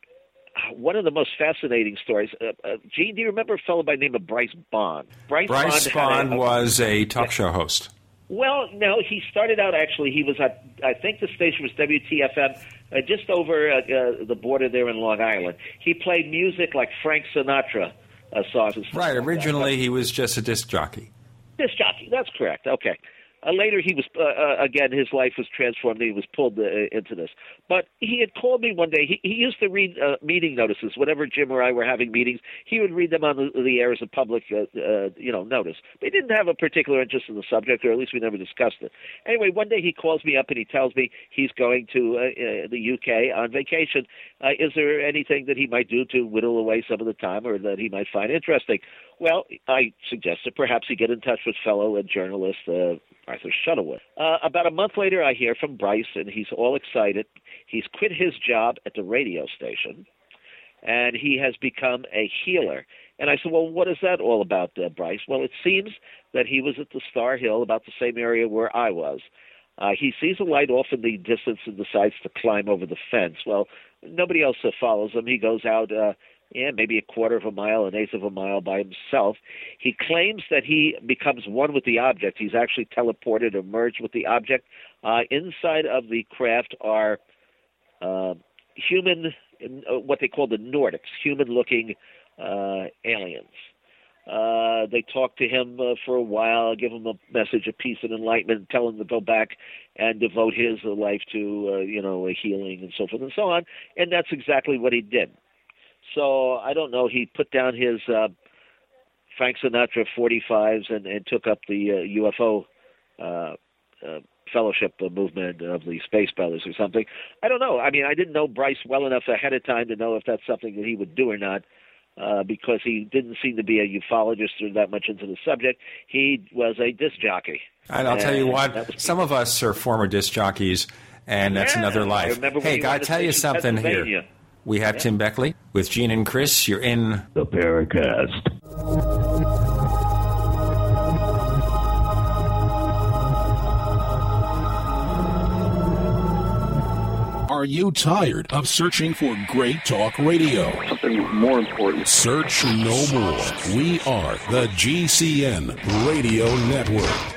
one of the most fascinating stories. Uh, uh, Gene, do you remember a fellow by the name of Bryce Bond? Bryce, Bryce Bond, a, was a talk yeah. show host. Well, no, he started out actually. He was at, I think the station was WTFM, uh, just over uh, uh, the border there in Long Island. He played music like Frank Sinatra uh, songs. right. Like originally, he was just a disc jockey. Disc jockey. That's correct. Okay. Uh, later, he was uh, uh, again. His life was transformed. He was pulled uh, into this. But he had called me one day. He, he used to read uh, meeting notices whenever Jim or I were having meetings. He would read them on the, the air as a public, uh, you know, notice. They didn't have a particular interest in the subject, or at least we never discussed it. Anyway, one day he calls me up and he tells me he's going to the UK on vacation. Is there anything that he might do to whittle away some of the time, or that he might find interesting? Well, I suggested perhaps he get in touch with fellow journalist Arthur Shuttlewood. Uh, about a month later, I hear from Bryce, and he's all excited. He's quit his job at the radio station, and he has become a healer. And I said, Well, what is that all about, uh, Bryce? Well, it seems that he was at the Starr Hill, about the same area where I was. Uh, he sees a light off in the distance and decides to climb over the fence. Well, nobody else follows him. He goes out uh, yeah, maybe a quarter of a mile, an eighth of a mile by himself. He claims that he becomes one with the object. He's actually teleported or merged with the object. Uh, inside of the craft are uh, human, uh, what they call the Nordics, human-looking uh, aliens. Uh, they talk to him for a while, give him a message of peace and enlightenment, tell him to go back and devote his life to, you know, healing and so forth and so on. And that's exactly what he did. So I don't know. He put down his uh, Frank Sinatra 45s and, and took up the uh, UFO uh, uh, fellowship uh, movement of the Space Brothers or something. I don't know. I mean, I didn't know Bryce well enough ahead of time to know if that's something that he would do or not. uh, because he didn't seem to be a ufologist or that much into the subject. He was a disc jockey. And I'll tell you what, some of us are former disc jockeys, and that's Yeah, another life. Hey, he gotta tell you something here. We have Tim Beckley with Gene and Chris. You're in The Paracast. Are you tired of searching for great talk radio? Something more important. Search no more. We are the GCN Radio Network.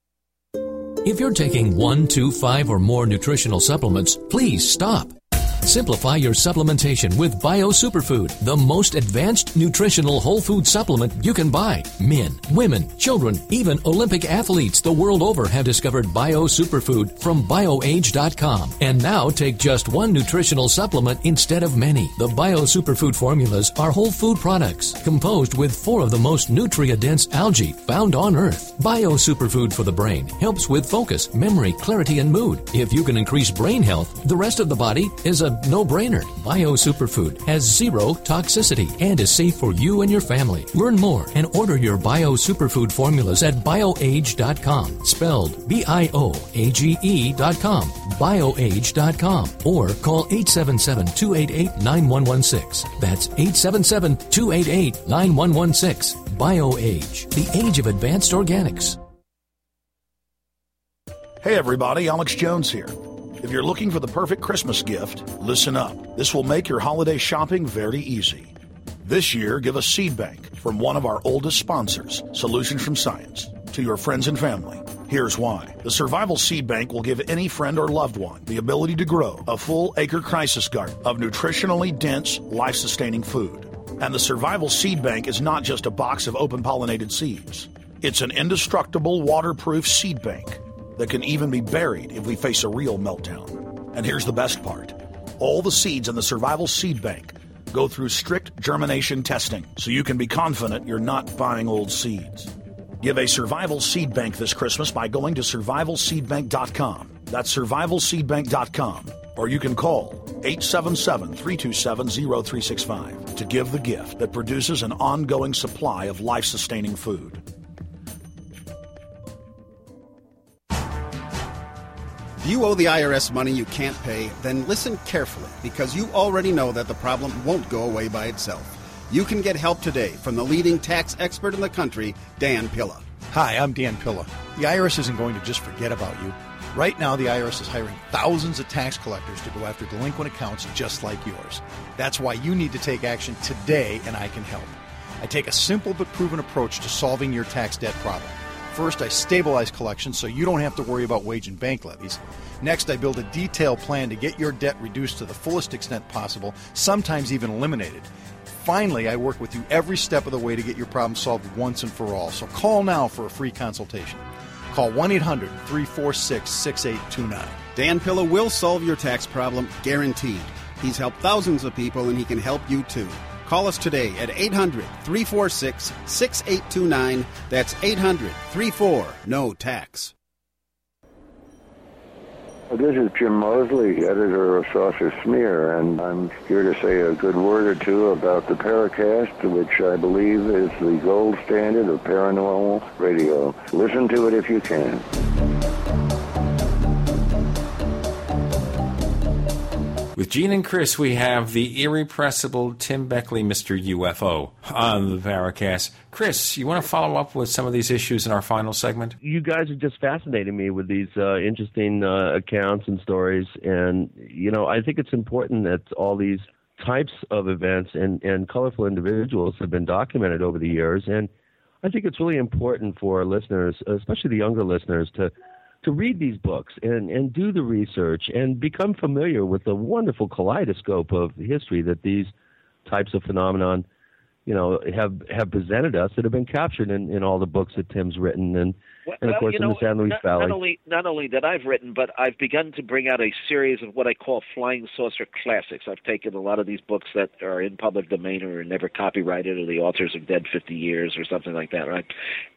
If you're taking one, two, five, or more nutritional supplements, please stop. Simplify your supplementation with Bio Superfood, the most advanced nutritional whole food supplement you can buy. Men, women, children, even Olympic athletes the world over have discovered Bio Superfood from BioAge.com. And now take just one nutritional supplement instead of many. The Bio Superfood formulas are whole food products composed with four of the most nutrient-dense algae found on Earth. Bio Superfood for the brain helps with focus, memory, clarity, and mood. If you can increase brain health, the rest of the body is a no-brainer. Bio Superfood has zero toxicity and is safe for you and your family. Learn more and order your Bio Superfood formulas at bioage.com, spelled B-I-O-A-G-E.com, bioage.com, or call 877-288-9116. That's 877-288-9116. BioAge, the age of advanced organics. Hey everybody, Alex Jones here. If you're looking for the perfect Christmas gift, listen up. This will make your holiday shopping very easy. This year, give a seed bank from one of our oldest sponsors, Solutions from Science, to your friends and family. Here's why. The Survival Seed Bank will give any friend or loved one the ability to grow a full acre crisis garden of nutritionally dense, life sustaining food. And the Survival Seed Bank is not just a box of open pollinated seeds, it's an indestructible, waterproof seed bank that can even be buried if we face a real meltdown. And here's the best part all the seeds in the Survival Seed Bank go through strict germination testing, so you can be confident you're not buying old seeds. Give a Survival Seed Bank this Christmas by going to survivalseedbank.com. That's survivalseedbank.com. Or you can call 877 327 0365 to give the gift that produces an ongoing supply of life sustaining food. If you owe the IRS money you can't pay, then listen carefully because you already know that the problem won't go away by itself. You can get help today from the leading tax expert in the country, Dan Pilla. Hi, I'm Dan Pilla. The IRS isn't going to just forget about you. Right now, the IRS is hiring thousands of tax collectors to go after delinquent accounts just like yours. That's why you need to take action today, and I can help. I take a simple but proven approach to solving your tax debt problem. First, I stabilize collections so you don't have to worry about wage and bank levies. Next, I build a detailed plan to get your debt reduced to the fullest extent possible, sometimes even eliminated. Finally, I work with you every step of the way to get your problem solved once and for all. So call now for a free consultation. Call 1 800 346 6829. Dan Pilla will solve your tax problem, guaranteed. He's helped thousands of people and he can help you too. Call us today at 800 346 6829. That's 800 34 No Tax. This is Jim Moseley, editor of Saucer Smear, and I'm here to say a good word or two about the Paracast, which I believe is the gold standard of paranormal radio. Listen to it if you can. With Gene and Chris, we have the irrepressible Tim Beckley, Mr. UFO, on the Paracast. Chris, you want to follow up with some of these issues in our final segment? You guys are just fascinating me with these uh, interesting uh, accounts and stories. And, you know, I think it's important that all these types of events and, and colorful individuals have been documented over the years. And I think it's really important for our listeners, especially the younger listeners, to to read these books and, and do the research and become familiar with the wonderful kaleidoscope of history that these types of phenomenon, you know, have have presented us that have been captured in, in all the books that Tim's written. And well, and of course in know, the San Luis not, Valley. Not only not only that I've written, but I've begun to bring out a series of what I call flying saucer classics. I've taken a lot of these books that are in public domain or are never copyrighted, or the authors are dead 50 years or something like that, right?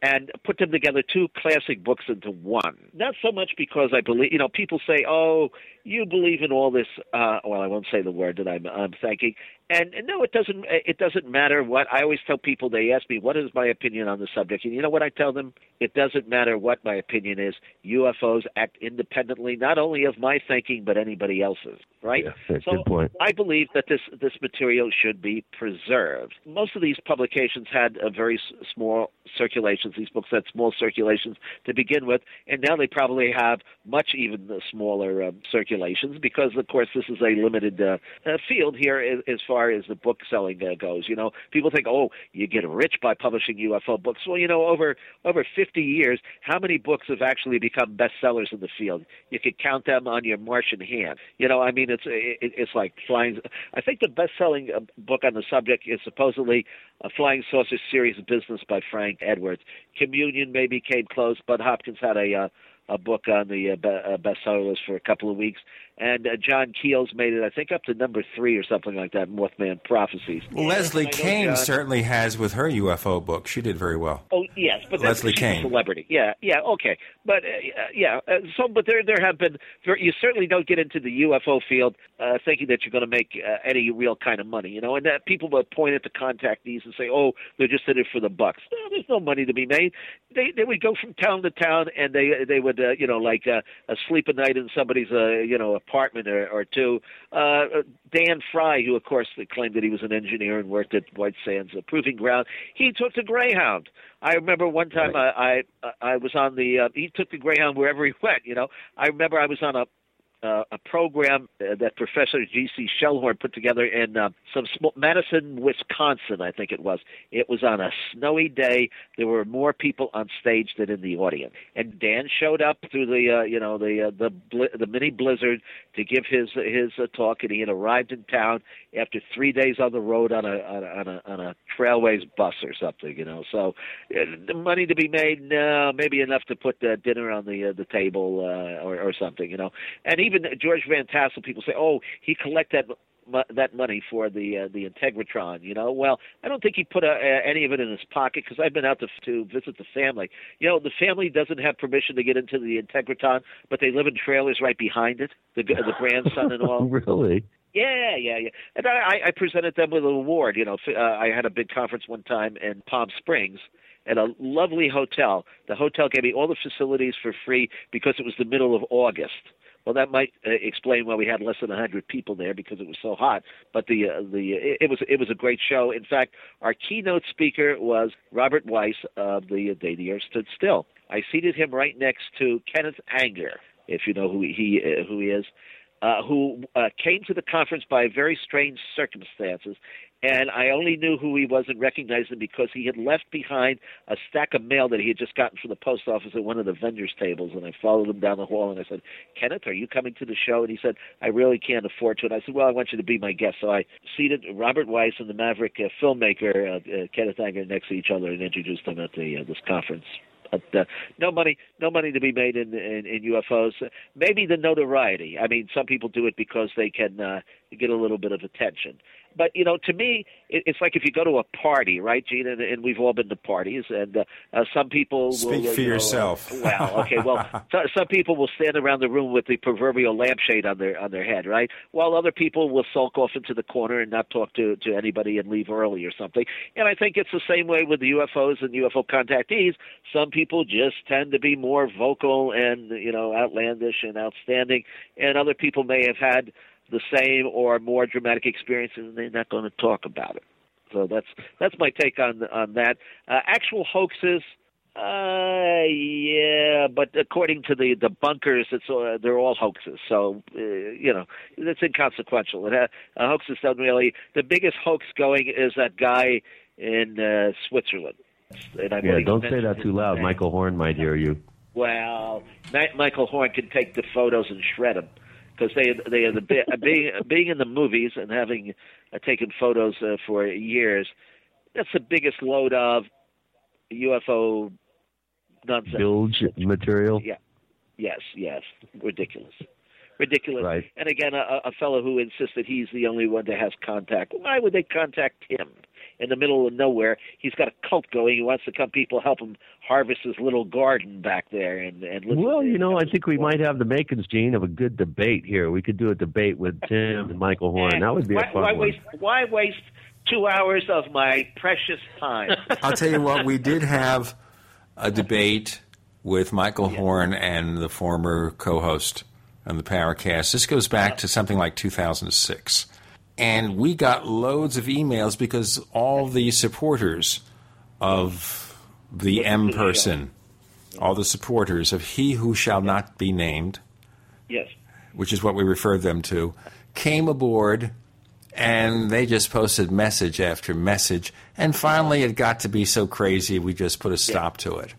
And put them together, two classic books into one. Not so much because I believe, you know, people say, "Oh, you believe in all this." Uh, well, I won't say the word that I'm, I'm thinking. And, and no, it doesn't. It doesn't matter what I always tell people. They ask me, "What is my opinion on the subject?" And you know what I tell them? It doesn't matter what my opinion is. UFOs act independently, not only of my thinking, but anybody else's. Right? Yeah, so good point. I believe that this this material should be preserved. Most of these publications had a very small circulations. These books had small circulations to begin with, and now they probably have much even smaller um, circulations because, of course, this is a limited uh, uh, field here as, as far as the book selling uh, goes. You know, people think, oh, you get rich by publishing UFO books. Well, you know, over over 50 years, how many books have actually become bestsellers in the field? You could count them on your Martian hand. You know, I mean, it's it, it's like flying. I think the best-selling uh, book on the subject is supposedly a Flying Saucer Series of Business by Frank Edwards. Communion maybe came close. Budd Hopkins had a uh, a book on the uh, uh, bestseller list for a couple of weeks, and uh, John Keel's made it, I think, up to number three or something like that. Mothman Prophecies. Leslie And I know Kean John- certainly has with her UFO book. She did very well. Oh yes, but Leslie she's Kean. a celebrity. Yeah, yeah, okay, but uh, yeah. Uh, so, but there there have been. There, you certainly don't get into the UFO field uh, thinking that you're going to make uh, any real kind of money, you know. And that people will point at the contactees and say, "Oh, they're just in it for the bucks." No, there's no money to be made. They they would go from town to town, and they they would uh, you know like uh, uh, sleep a night in somebody's uh, you know apartment or, or two. Uh, Dan Fry, who of course claimed that he was an engineer and worked at White Sands uh, Proving Ground, he took the Greyhound. I remember one time I I, I was on the uh, he took the Greyhound wherever he (laughs) went. You know, I remember I was on a uh, a program uh, that Professor G.C. Schellhorn put together in uh, some small, Madison, Wisconsin, I think it was. It was on a snowy day. There were more people on stage than in the audience, and Dan showed up through the uh, you know the uh, the bli- the mini blizzard to give his his uh, talk, and he had arrived in town after three days on the road on a on a on a, on a Trailways bus or something. You know, so uh, money to be made, no, maybe enough to put uh, dinner on the uh, the table uh, or, or something. You know, and even George Van Tassel, people say, oh, he collected mo- that money for the uh, the Integratron. You know, well, I don't think he put uh, uh, any of it in his pocket because I've been out to to visit the family. You know, the family doesn't have permission to get into the Integratron, but they live in trailers right behind it. The the grandson and all. (laughs) really? Yeah, yeah, yeah. And I, I presented them with an award. You know, f- uh, I had a big conference one time in Palm Springs at a lovely hotel. The hotel gave me all the facilities for free because it was the middle of August. Well, that might uh, explain why we had less than a hundred people there because it was so hot. But the uh, the it, it was it was a great show. In fact, our keynote speaker was Robert Wise of the Day the Earth Stood Still. I seated him right next to Kenneth Anger, if you know who he, he uh, who he is uh, who uh, came to the conference by very strange circumstances. And I only knew who he was and recognized him because he had left behind a stack of mail that he had just gotten from the post office at one of the vendors' tables. And I followed him down the hall and I said, Kenneth, are you coming to the show? And he said, I really can't afford to. And I said, Well, I want you to be my guest. So I seated Robert Wise and the Maverick uh, filmmaker, uh, uh, Kenneth Anger, next to each other and introduced them at the uh, this conference. But uh, no money, no money to be made in, in in UFOs. Maybe the notoriety. I mean, some people do it because they can uh, get a little bit of attention. But you know, to me, it, it's like if you go to a party, right, Gene? And, and we've all been to parties, and uh, uh, some people Speak will, for you know, yourself. Uh, well, okay, well, (laughs) so, some people will stand around the room with the proverbial lampshade on their on their head, right? While other people will sulk off into the corner and not talk to to anybody and leave early or something. And I think it's the same way with the UFOs and UFO contactees. Some people just tend to be more vocal and you know outlandish and outstanding, and other people may have had the same or more dramatic experiences, and they're not going to talk about it. So that's that's my take on on that. Uh, actual hoaxes, uh, yeah, but according to the the bunkers, it's uh, they're all hoaxes. So uh, you know, it's inconsequential. It uh, hoaxes don't really. The biggest hoax going is that guy in uh, Switzerland. And I Yeah, don't say that too loud. name. Michael Horn might hear you. Well, Michael Horn can take the photos and shred them because they they are the (laughs) being being in the movies and having uh, taken photos uh, for years. That's the biggest load of UFO nonsense. Bilge material. Yeah. Yes. Yes. Ridiculous. Ridiculous. Right. And again, a, a fellow who insists that he's the only one that has contact. Why would they contact him in the middle of nowhere? He's got a cult going. He wants to come. People help him harvest his little garden back there and and listen Well, to you know, I think we might have the makings, Gene, of a good debate here. We could do a debate with Tim and Michael Horn. That would be why, a fun why one. waste why waste two hours of my precious time? (laughs) I'll tell you what, we did have a debate with Michael Horn and the former co host on the Paracast. This goes back to something like 2006. And we got loads of emails because all the supporters of the M person, all the supporters of He Who Shall Not Be Named, yes. which is what we referred them to, came aboard and they just posted message after message. And finally, it got to be so crazy, we just put a stop to it.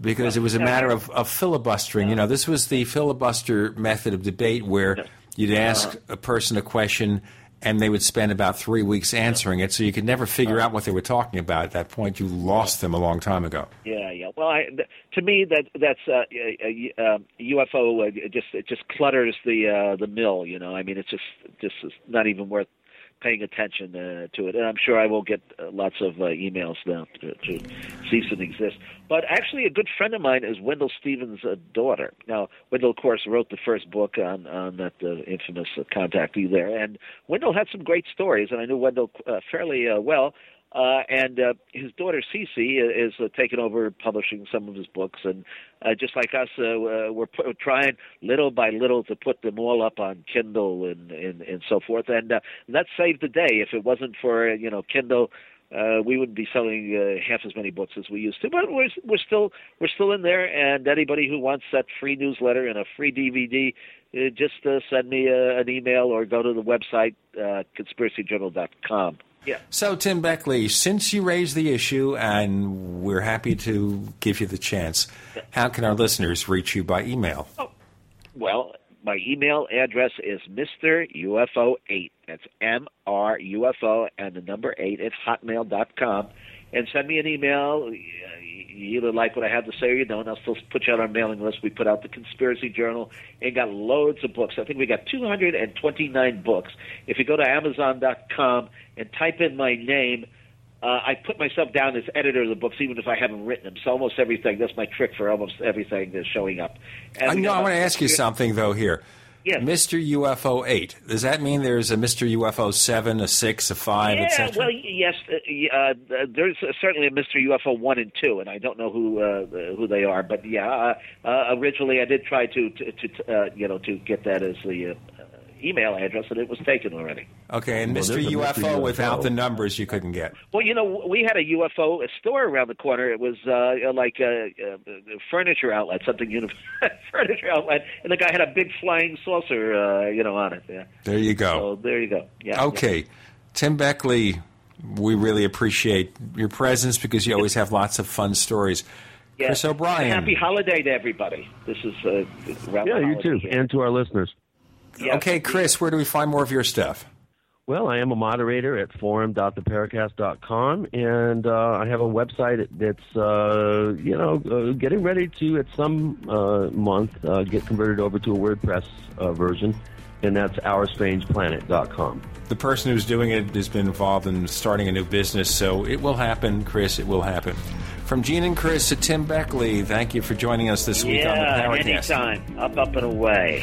Because it was a matter of, of filibustering. You know, this was the filibuster method of debate where you'd ask a person a question and they would spend about three weeks answering it, so you could never figure out what they were talking about. At that point, you lost them a long time ago. Yeah, yeah. Well, I, th- to me, that that's uh, a, a, a UFO. Uh, just it just clutters the uh, the mill. You know, I mean, it's just just is not even worth paying attention uh, to it. And I'm sure I will get uh, lots of uh, emails now to, to cease and exist. But actually, a good friend of mine is Wendell Stevens' uh, daughter. Now, Wendell, of course, wrote the first book on on that uh, infamous uh, contactee there, and Wendell had some great stories, and I knew Wendell fairly well. Uh, and uh, his daughter Cece is uh, taking over publishing some of his books, and uh, just like us, uh, uh, we're p- trying little by little to put them all up on Kindle and and, and so forth. And uh, that saved the day. If it wasn't for uh, you know Kindle, uh, we wouldn't be selling uh, half as many books as we used to. But we're we're still we're still in there. And anybody who wants that free newsletter and a free DVD, uh, just uh, send me uh, an email or go to the website uh, conspiracyjournal.com. Yeah. So, Tim Beckley, since you raised the issue, and we're happy to give you the chance, how can our listeners reach you by email? Oh, well, my email address is Mr. UFO 8. That's M R U F O and the number 8 at hotmail.com. And send me an email. You either like what I have to say or you don't. I'll still put you on our mailing list. We put out the Conspiracy Journal and got loads of books. I think we got 229 books. If you go to Amazon.com and type in my name, uh, I put myself down as editor of the books, even if I haven't written them. So almost everything. That's my trick for almost everything that's showing up. And I know. I want to ask you something though. Here, Yes. Mr. UFO eight. Does that mean there's a Mr. UFO seven, a six, a five, Yeah, etc.? well, yes. Uh, uh, there's certainly a Mr. UFO one and two, and I don't know who uh, who they are, but yeah. Uh, uh, originally, I did try to to, to uh, you know to get that as the uh, email address, and it was taken already. okay, and Well, Mr. UFO, Mr. UFO. without the numbers you couldn't get. Well, you know, we had a UFO store around the corner. It was uh, like a, a furniture outlet, something uni- (laughs) furniture outlet, and the guy had a big flying saucer, uh, you know, on it. Yeah. There you go. So there you go. Yeah. okay, Tim Beckley, we really appreciate your presence because you always have lots of fun stories. Yeah. Chris O'Brien. Happy holiday to everybody. This is uh, Yeah, you too, here. and to our listeners. Okay, Chris, where do we find more of your stuff? Well, I am a moderator at forum.theparacast.com, and uh, I have a website that's, uh, you know, uh, getting ready to, at some uh, month, uh, get converted over to a WordPress uh, version, and that's OurStrangePlanet.com. The person who's doing it has been involved in starting a new business, so it will happen, Chris. It will happen. From Gene and Chris to Tim Beckley, thank you for joining us this week on the Paracast. yeah, anytime. Up, up, and away.